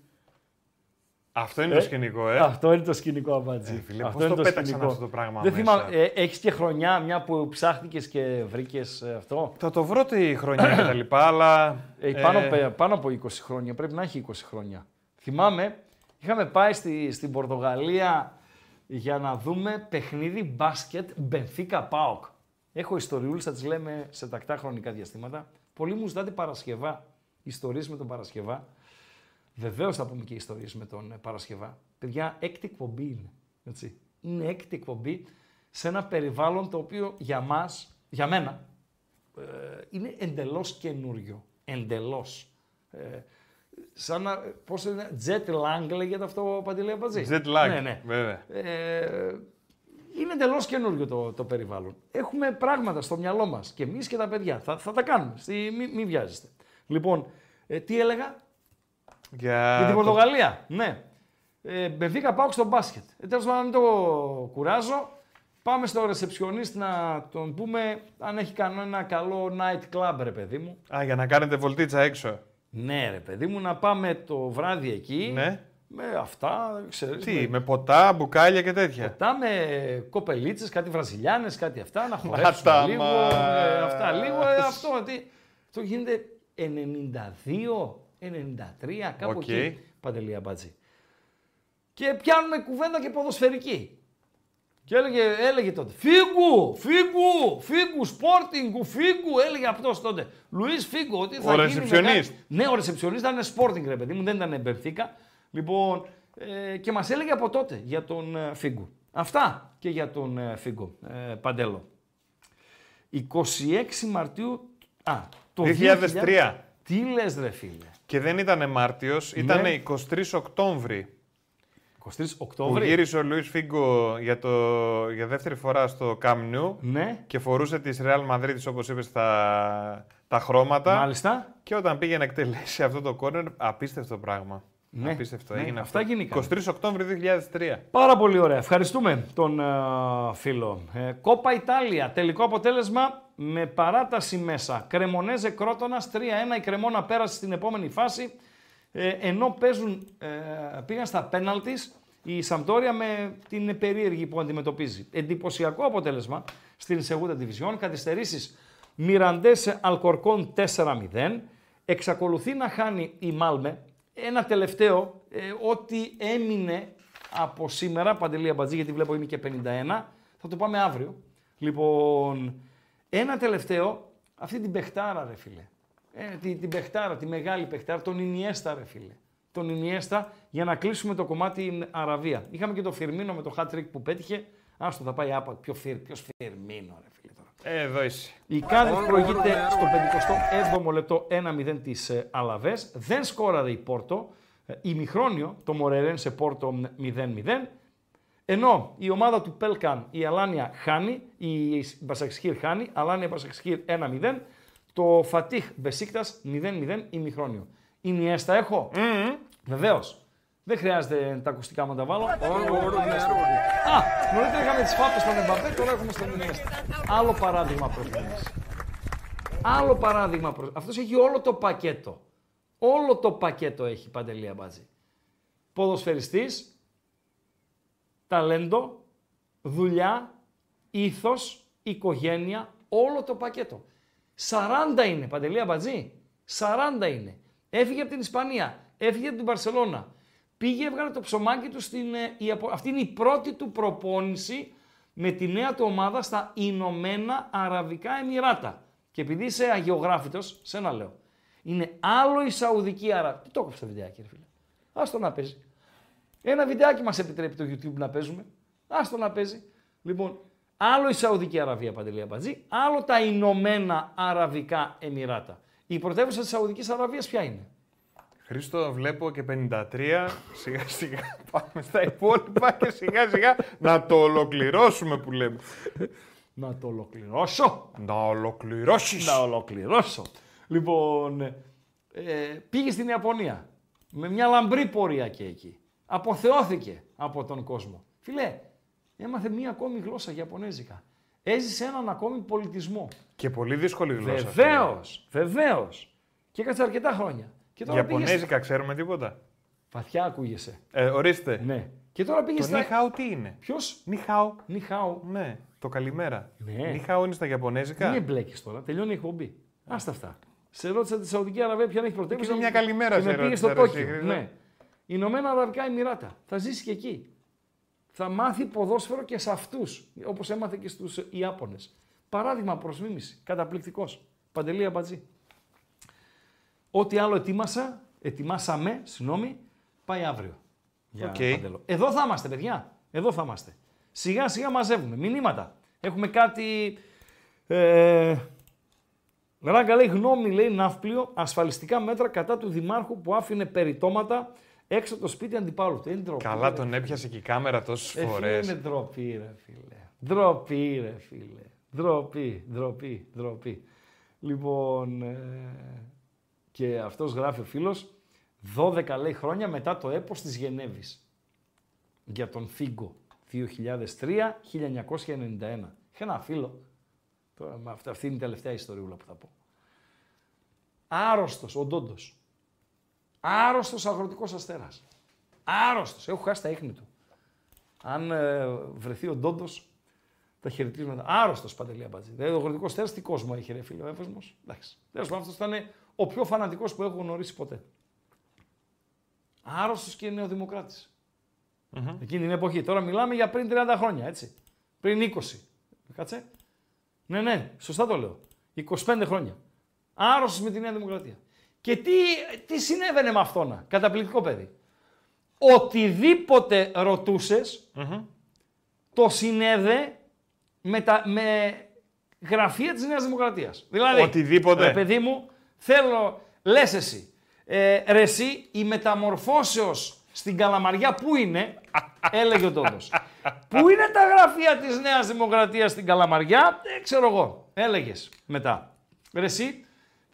Speaker 3: Αυτό είναι
Speaker 2: Ε,
Speaker 3: το σκηνικό, ε.
Speaker 2: Αυτό είναι το σκηνικό αμπάτζι.
Speaker 3: Ε, φίλε,
Speaker 2: αυτό
Speaker 3: πώς
Speaker 2: είναι
Speaker 3: το πέταξαν
Speaker 2: σκηνικό.
Speaker 3: αυτό το πράγμα
Speaker 2: Δεν
Speaker 3: μέσα;
Speaker 2: θυμάμαι, ε, έχεις και χρονιά, μια που ψάχτηκες και βρήκες ε, αυτό;
Speaker 3: Θα το βρω τη χρονιά και τα λοιπά, αλλά.
Speaker 2: Ε, πάνω, πε- πάνω από 20 χρόνια, πρέπει να έχει 20 χρόνια. Θυμάμαι, είχαμε πάει στη, στην Πορτογαλία για να δούμε παιχνίδι μπάσκετ Μπενφίκα Πάοκ. Έχω ιστοριούλες, θα τις λέμε σε τακτά χρονικά διαστήματα. Πολλοί μου ζητάτε Παρασκευά, ιστορίες με τον Παρασκευά. Βεβαίως θα πούμε και ιστορίες με τον ε, Παρασκευά. Παιδιά, έκτη εκπομπή είναι. Έτσι. Είναι έκτη εκπομπή σε ένα περιβάλλον το οποίο για μας, για μένα, ε, είναι εντελώς καινούριο. Εντελώς. Ε, σαν να, πώς είναι, jet lag λέγεται αυτό, Παντελή Αμπατζή.
Speaker 3: Jet lag,
Speaker 2: Ναι, ναι.
Speaker 3: βέβαια.
Speaker 2: Ε, είναι εντελώς καινούριο το, το περιβάλλον. Έχουμε πράγματα στο μυαλό μας και εμείς και τα παιδιά. Θα, θα τα κάνουμε. Στη, μη, μη βιάζεστε. Λοιπόν, ε, τι έλεγα;
Speaker 3: Για,
Speaker 2: για την
Speaker 3: το-
Speaker 2: Πορτογαλία. Ναι. Ε, Μπενφίκα πάω στο μπάσκετ. Ε, Τέλος πάντων, να μην το κουράζω. Πάμε στο ρεσεψιονίστ να τον πούμε αν έχει κανένα καλό night club, ρε παιδί μου.
Speaker 3: Α, για να κάνετε βολτίτσα έξω.
Speaker 2: Ναι, ρε παιδί μου, να πάμε το βράδυ εκεί.
Speaker 3: Ναι.
Speaker 2: Με αυτά, ξέρεις,
Speaker 3: Τι, με ποτά, μπουκάλια και τέτοια.
Speaker 2: Μετά με κοπελίτσες, κάτι βραζιλιάνες, κάτι αυτά, να χορέψουμε
Speaker 3: Μάτα
Speaker 2: λίγο,
Speaker 3: μας.
Speaker 2: ε, αυτά λίγο, ε, αυτό, τι, αυτό γίνεται 92, 93, κάπου
Speaker 3: Οκ.
Speaker 2: εκεί, Παντελία Μπάτζη. Και πιάνουμε κουβέντα και ποδοσφαιρική. Και έλεγε, έλεγε τότε, Φίγκου, Φίγκου, Φίγκου, Σπόρτιγκου, Φίγκου, έλεγε αυτός τότε. Λουίς Φίγκου, ότι θα
Speaker 3: Ο
Speaker 2: γίνει
Speaker 3: ρεσεψιονίστ.
Speaker 2: μεγάλη- Ναι, ο ρεσεψιονίστ ήταν Sporting, ρε παιδί μου, δεν ήταν Μπενφίκα. Λοιπόν, ε, και μας έλεγε από τότε για τον ε, Φίγκου. Αυτά και για τον ε, Φίγκο, ε, Παντέλο. 26 Μαρτίου, α, το
Speaker 3: 2003.
Speaker 2: Τι λες ρε φίλε,
Speaker 3: Και δεν ήταν Μάρτιος, ήταν
Speaker 2: Ναι.
Speaker 3: 23 Οκτώβρη.
Speaker 2: 23
Speaker 3: Που
Speaker 2: Οκτώβρη.
Speaker 3: γύρισε ο Λουίς Φίγκο για, το, για δεύτερη φορά στο Camp Nou
Speaker 2: Ναι,
Speaker 3: και φορούσε τη Real Madrid, όπως είπες, τα, τα χρώματα.
Speaker 2: μάλιστα.
Speaker 3: Και όταν πήγε να εκτελέσει αυτό το κόρνερ, απίστευτο πράγμα.
Speaker 2: Ναι,
Speaker 3: Απίστευτο.
Speaker 2: ναι,
Speaker 3: έγινε
Speaker 2: αυτά
Speaker 3: αυτό.
Speaker 2: γίνηκαν.
Speaker 3: 23 Οκτώβρη 2003.
Speaker 2: Πάρα πολύ ωραία. Ευχαριστούμε τον ε, φίλο. Ε, Κόπα Ιτάλια. Τελικό αποτέλεσμα με παράταση μέσα. Κρεμονέζε Κρότονας 3-1. Η Κρεμόνα πέρασε στην επόμενη φάση. Ε, ενώ παίζουν, ε, πήγαν στα πέναλτις η Σαμπτόρια με την περίεργη που αντιμετωπίζει. Εντυπωσιακό αποτέλεσμα στην Σεγούτα Division. Καθυστερήσεις Μιραντές Αλκορκόν 4-0. Εξακολουθεί να χάνει η Μάλμε. Ένα τελευταίο, ε, ό,τι έμεινε από σήμερα, Παντελία Μπατζή, γιατί βλέπω είναι και 51, θα το πάμε αύριο. Λοιπόν, ένα τελευταίο, αυτή την παιχτάρα ρε φίλε. Ε, την, την παιχτάρα, τη μεγάλη παιχτάρα, τον Ινιέστα ρε φίλε. Τον Ινιέστα για να κλείσουμε το κομμάτι Αραβία. Είχαμε και το Φιρμίνο με το hat trick που πέτυχε. Άστο θα πάει άπα. Ποιο Φιρ, ποιος Φιρμίνο ρε φίλε τώρα.
Speaker 3: Ε, εδώ είσαι.
Speaker 2: Η Κάδιθ προηγείται στο 57ο λεπτό 1-0 της ε, Αλαβές. Δεν σκόραρε η Πόρτο. Ε, Ημιχρόνιο το Μορερέν σε Πόρτο 0-0. Ενώ η ομάδα του Πέλκαν, η Αλάνια χάνει, η Μπασαξχύρ χάνει, Αλάνια Μπασαξχύρ 1-0. Το Φατίχ Μπεσίκτας 0-0 ημιχρόνιο. Η Νιέστα έχω; Βεβαίως. Δεν χρειάζεται τα ακουστικά μου να τα βάλω. Α, νωρίτερα είχαμε τις φάπες στον Εμπαπέ, τώρα έχουμε στον Ινιέστα. Άλλο παράδειγμα προ Άλλο παράδειγμα προ. Αυτός έχει όλο το πακέτο. Όλο το πακέτο έχει παντελία μπάτζη. Ποδοσφαιριστής, ταλέντο, δουλειά, ήθος, οικογένεια, όλο το πακέτο. 40 είναι, Παντελία Μπατζή. 40 είναι. Έφυγε από την Ισπανία, έφυγε από την Παρσελώνα. Πήγε, έβγαλε το ψωμάκι του στην... ε, η απο- Αυτή είναι η πρώτη του προπόνηση με τη νέα του ομάδα στα Ηνωμένα Αραβικά Εμμυράτα. Και επειδή είσαι αγιογράφητος, σε ένα λέω. Είναι άλλο η Σαουδική Αραβία. Τι το έκοψε το βιντεάκι, ρε φίλε; Άστο να παίζει. Ένα βιντεάκι μας επιτρέπει το YouTube να παίζουμε. Άστο να παίζει. Λοιπόν, άλλο η Σαουδική Αραβία, Παντελή Αμπατζή, άλλο τα Ηνωμένα Αραβικά Εμμυράτα. Η πρωτεύουσα της Σαουδικής Αραβίας ποια είναι;
Speaker 3: Χρήστο, βλέπω και 53. Σιγά σιγά πάμε στα υπόλοιπα και σιγά σιγά να το ολοκληρώσουμε που λέμε.
Speaker 2: Να το ολοκληρώσω.
Speaker 3: Να ολοκληρώσεις.
Speaker 2: Να ολοκληρώσω. Λοιπόν, ε, πήγε στην Ιαπωνία με μια λαμπρή πορεία και εκεί. Αποθεώθηκε από τον κόσμο. Φιλέ, έμαθε μία ακόμη γλώσσα Ιαπωνέζικα. Έζησε έναν ακόμη πολιτισμό.
Speaker 3: Και πολύ δύσκολη γλώσσα.
Speaker 2: Βεβαίως, βεβαίως. Και έκατσε αρκετά χρόνια. Και τώρα πήγες.
Speaker 3: Ιαπωνέζικα ξέρουμε τίποτα.
Speaker 2: Βαθιά ακούγεσαι.
Speaker 3: Ε, ορίστε.
Speaker 2: Ναι. Και τώρα πήγες
Speaker 3: Το
Speaker 2: στα.
Speaker 3: νιχάου τι είναι;
Speaker 2: Ποιος;
Speaker 3: Νιχάου.
Speaker 2: Νιχάου.
Speaker 3: Ναι, το καλημέρα.
Speaker 2: Ναι.
Speaker 3: Νιχάου είναι στα Ιαπωνέζικα.
Speaker 2: Μην εμπλέκει τώρα. Τελειώνει η εκπομπή. Άστα αυτά. Σε ρώτησα τη Σαουδική Αραβία ποια έχει πρωτεύουσα.
Speaker 3: Και μια καλημέρα
Speaker 2: και
Speaker 3: σε
Speaker 2: με πήγες
Speaker 3: ρώτησα,
Speaker 2: στο
Speaker 3: ρε, εσύ,
Speaker 2: Τόκιο.
Speaker 3: Χρήστο.
Speaker 2: Ναι. Ηνωμένα Αραβικά Εμιράτα. Θα ζήσεις και εκεί. Θα μάθει ποδόσφαιρο και σε αυτούς. Όπως έμαθε και στους Ιάπωνες. Παράδειγμα προ μίμησιν. Καταπληκτικός. Παντελή Αμπατζή. Ό,τι άλλο ετοίμασα, ετοιμάσαμε, συγγνώμη, πάει αύριο. Για
Speaker 3: Οκ.
Speaker 2: Παντελό. Εδώ θα είμαστε, παιδιά. Εδώ θα είμαστε. Σιγά σιγά μαζεύουμε. Μηνύματα. Έχουμε κάτι. Ε, Ράγκα λέει γνώμη, λέει ναύπλιο, ασφαλιστικά μέτρα κατά του Δημάρχου που άφηνε περιτώματα έξω από το σπίτι αντιπάλου του. Είναι ντροπή,
Speaker 3: Καλά
Speaker 2: ρε.
Speaker 3: τον έπιασε και η κάμερα τόσες
Speaker 2: Ε, φίλε,
Speaker 3: φορές.
Speaker 2: Είναι ντροπή, ρε φίλε. Ντροπή, ρε φίλε. Ντροπή, ντροπή, ντροπή. Λοιπόν, ε, και αυτός γράφει ο φίλος, 12 λέει χρόνια μετά το έπος της Γενέβης. Για τον Φίγκο, 2003-1991. Είχε ένα φίλο, τώρα, με αυτή, αυτή είναι η τελευταία ιστοριούλα που θα πω. Άρρωστος, ο Ντόντος. Άρρωστος αγροτικός αστέρας. Άρρωστος, έχω χάσει τα ίχνη του. Αν ε, βρεθεί ο Ντόντος, τα χαιρετίσματα. Άρρωστος παντελή αμπατζή. Δηλαδή, ο αγροτικός τέρα τι κόσμο έχει, ρε φίλε, ο Εύωσμο. Εντάξει. Τέλος πάντων, αυτός ήταν ο πιο φανατικός που έχω γνωρίσει ποτέ. Άρρωστος και νεοδημοκράτης. Mm-hmm. Εκείνη την εποχή. Τώρα μιλάμε για πριν 30 χρόνια, έτσι. Πριν 20. Κάτσε. Ναι, ναι, σωστά το λέω. 25 χρόνια. Άρρωστος με τη Νέα Δημοκρατία. Και τι, τι συνέβαινε με αυτόν, καταπληκτικό παιδί. Οτιδήποτε ρωτούσες, το συνέδε με, τα, με γραφεία της Νέας Δημοκρατίας. Δηλαδή,
Speaker 3: Οτιδήποτε.
Speaker 2: Ρε παιδί μου, θέλω, λες εσύ, ε, ρε εσύ, η μεταμορφώσεως στην Καλαμαριά πού είναι, έλεγε ο Τόντος. πού είναι τα γραφεία της Νέας Δημοκρατίας στην Καλαμαριά, ε, ξέρω εγώ, έλεγες μετά. Ρε εσύ,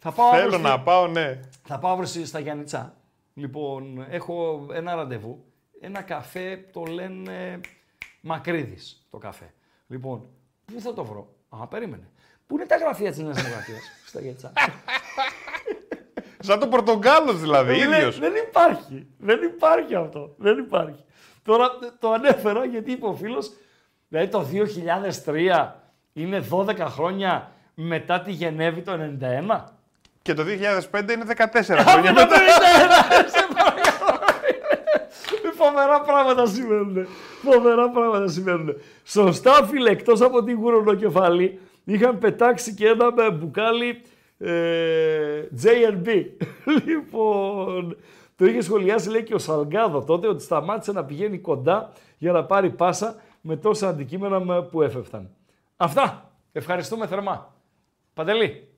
Speaker 2: θα πάω αύριο
Speaker 3: Θέλω
Speaker 2: στη-
Speaker 3: να πάω, ναι.
Speaker 2: θα πάω αύριο στη- στα Γιάννητσά. Λοιπόν, έχω ένα ραντεβού. Ένα καφέ το λένε Μακρύδης το καφέ. Λοιπόν, πού θα το βρω; Α, περίμενε. Πού είναι τα γραφεία της Νέας Δημοκρατίας; Στα Γιάννητσά.
Speaker 3: Σαν το Πορτογάλος δηλαδή,
Speaker 2: Λέει,
Speaker 3: ίδιος.
Speaker 2: Δεν υπάρχει. Δεν υπάρχει αυτό. Δεν υπάρχει. Τώρα το ανέφερα γιατί είπε ο φίλος, δηλαδή το 2003 είναι 12 χρόνια μετά τη Γενέβη το 91.
Speaker 3: Και το 2005 είναι 14 χρόνια
Speaker 2: μετά
Speaker 3: μετά.
Speaker 2: το 91, σε παρακαλώ. Φοβερά πράγματα συμβαίνουν. Φοβερά πράγματα συμβαίνουν. Σωστά, φίλε, εκτός από την γουρονοκεφαλή, είχαν πετάξει και ένα με μπουκάλι ε, J&B. λοιπόν, το είχε σχολιάσει, λέει, και ο Σαλγκάδο τότε, ότι σταμάτησε να πηγαίνει κοντά για να πάρει πάσα με τόσα αντικείμενα με- που έφευθαν. Αυτά. Ευχαριστούμε θερμά. Παντελή.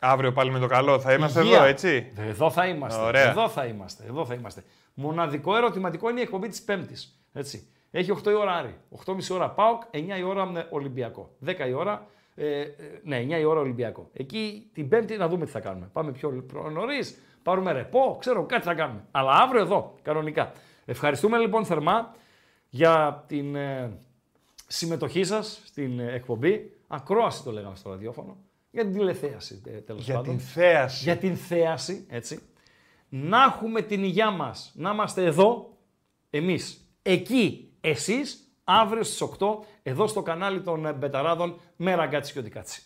Speaker 3: Αύριο πάλι με το καλό. Θα είμαστε
Speaker 2: Υγεία.
Speaker 3: εδώ, έτσι;
Speaker 2: Εδώ θα είμαστε.
Speaker 3: Ωραία.
Speaker 2: Εδώ θα είμαστε. Εδώ θα είμαστε. Μοναδικό ερωτηματικό είναι η εκπομπή της Πέμπτης. Έτσι. Έχει 8 η ώρα Άρη. 8.30 ώρα ΠΑΟΚ, 9 η ώρα ε, Ολυμπιακό. 10 η ώρα. Ε, ε, ναι, 9 η ώρα Ολυμπιακό. Εκεί την Πέμπτη να δούμε τι θα κάνουμε. Πάμε πιο νωρίς, πάρουμε ρεπό, ξέρω κάτι θα κάνουμε. Αλλά αύριο εδώ, κανονικά. Ευχαριστούμε λοιπόν θερμά για την ε, συμμετοχή σας στην ε, εκπομπή. Ακρόαση το λέγαμε στο ραδιόφωνο. Για την τηλεθέαση ε, τέλος
Speaker 3: Για
Speaker 2: πάντων
Speaker 3: την θέαση.
Speaker 2: για την θέαση, έτσι. Να έχουμε την υγειά μας, να είμαστε εδώ, εμείς, εκεί, εσείς, αύριο στις 8, εδώ στο κανάλι των ε, Μπεταράδων, με ραγκάτσι και οδικάτσι.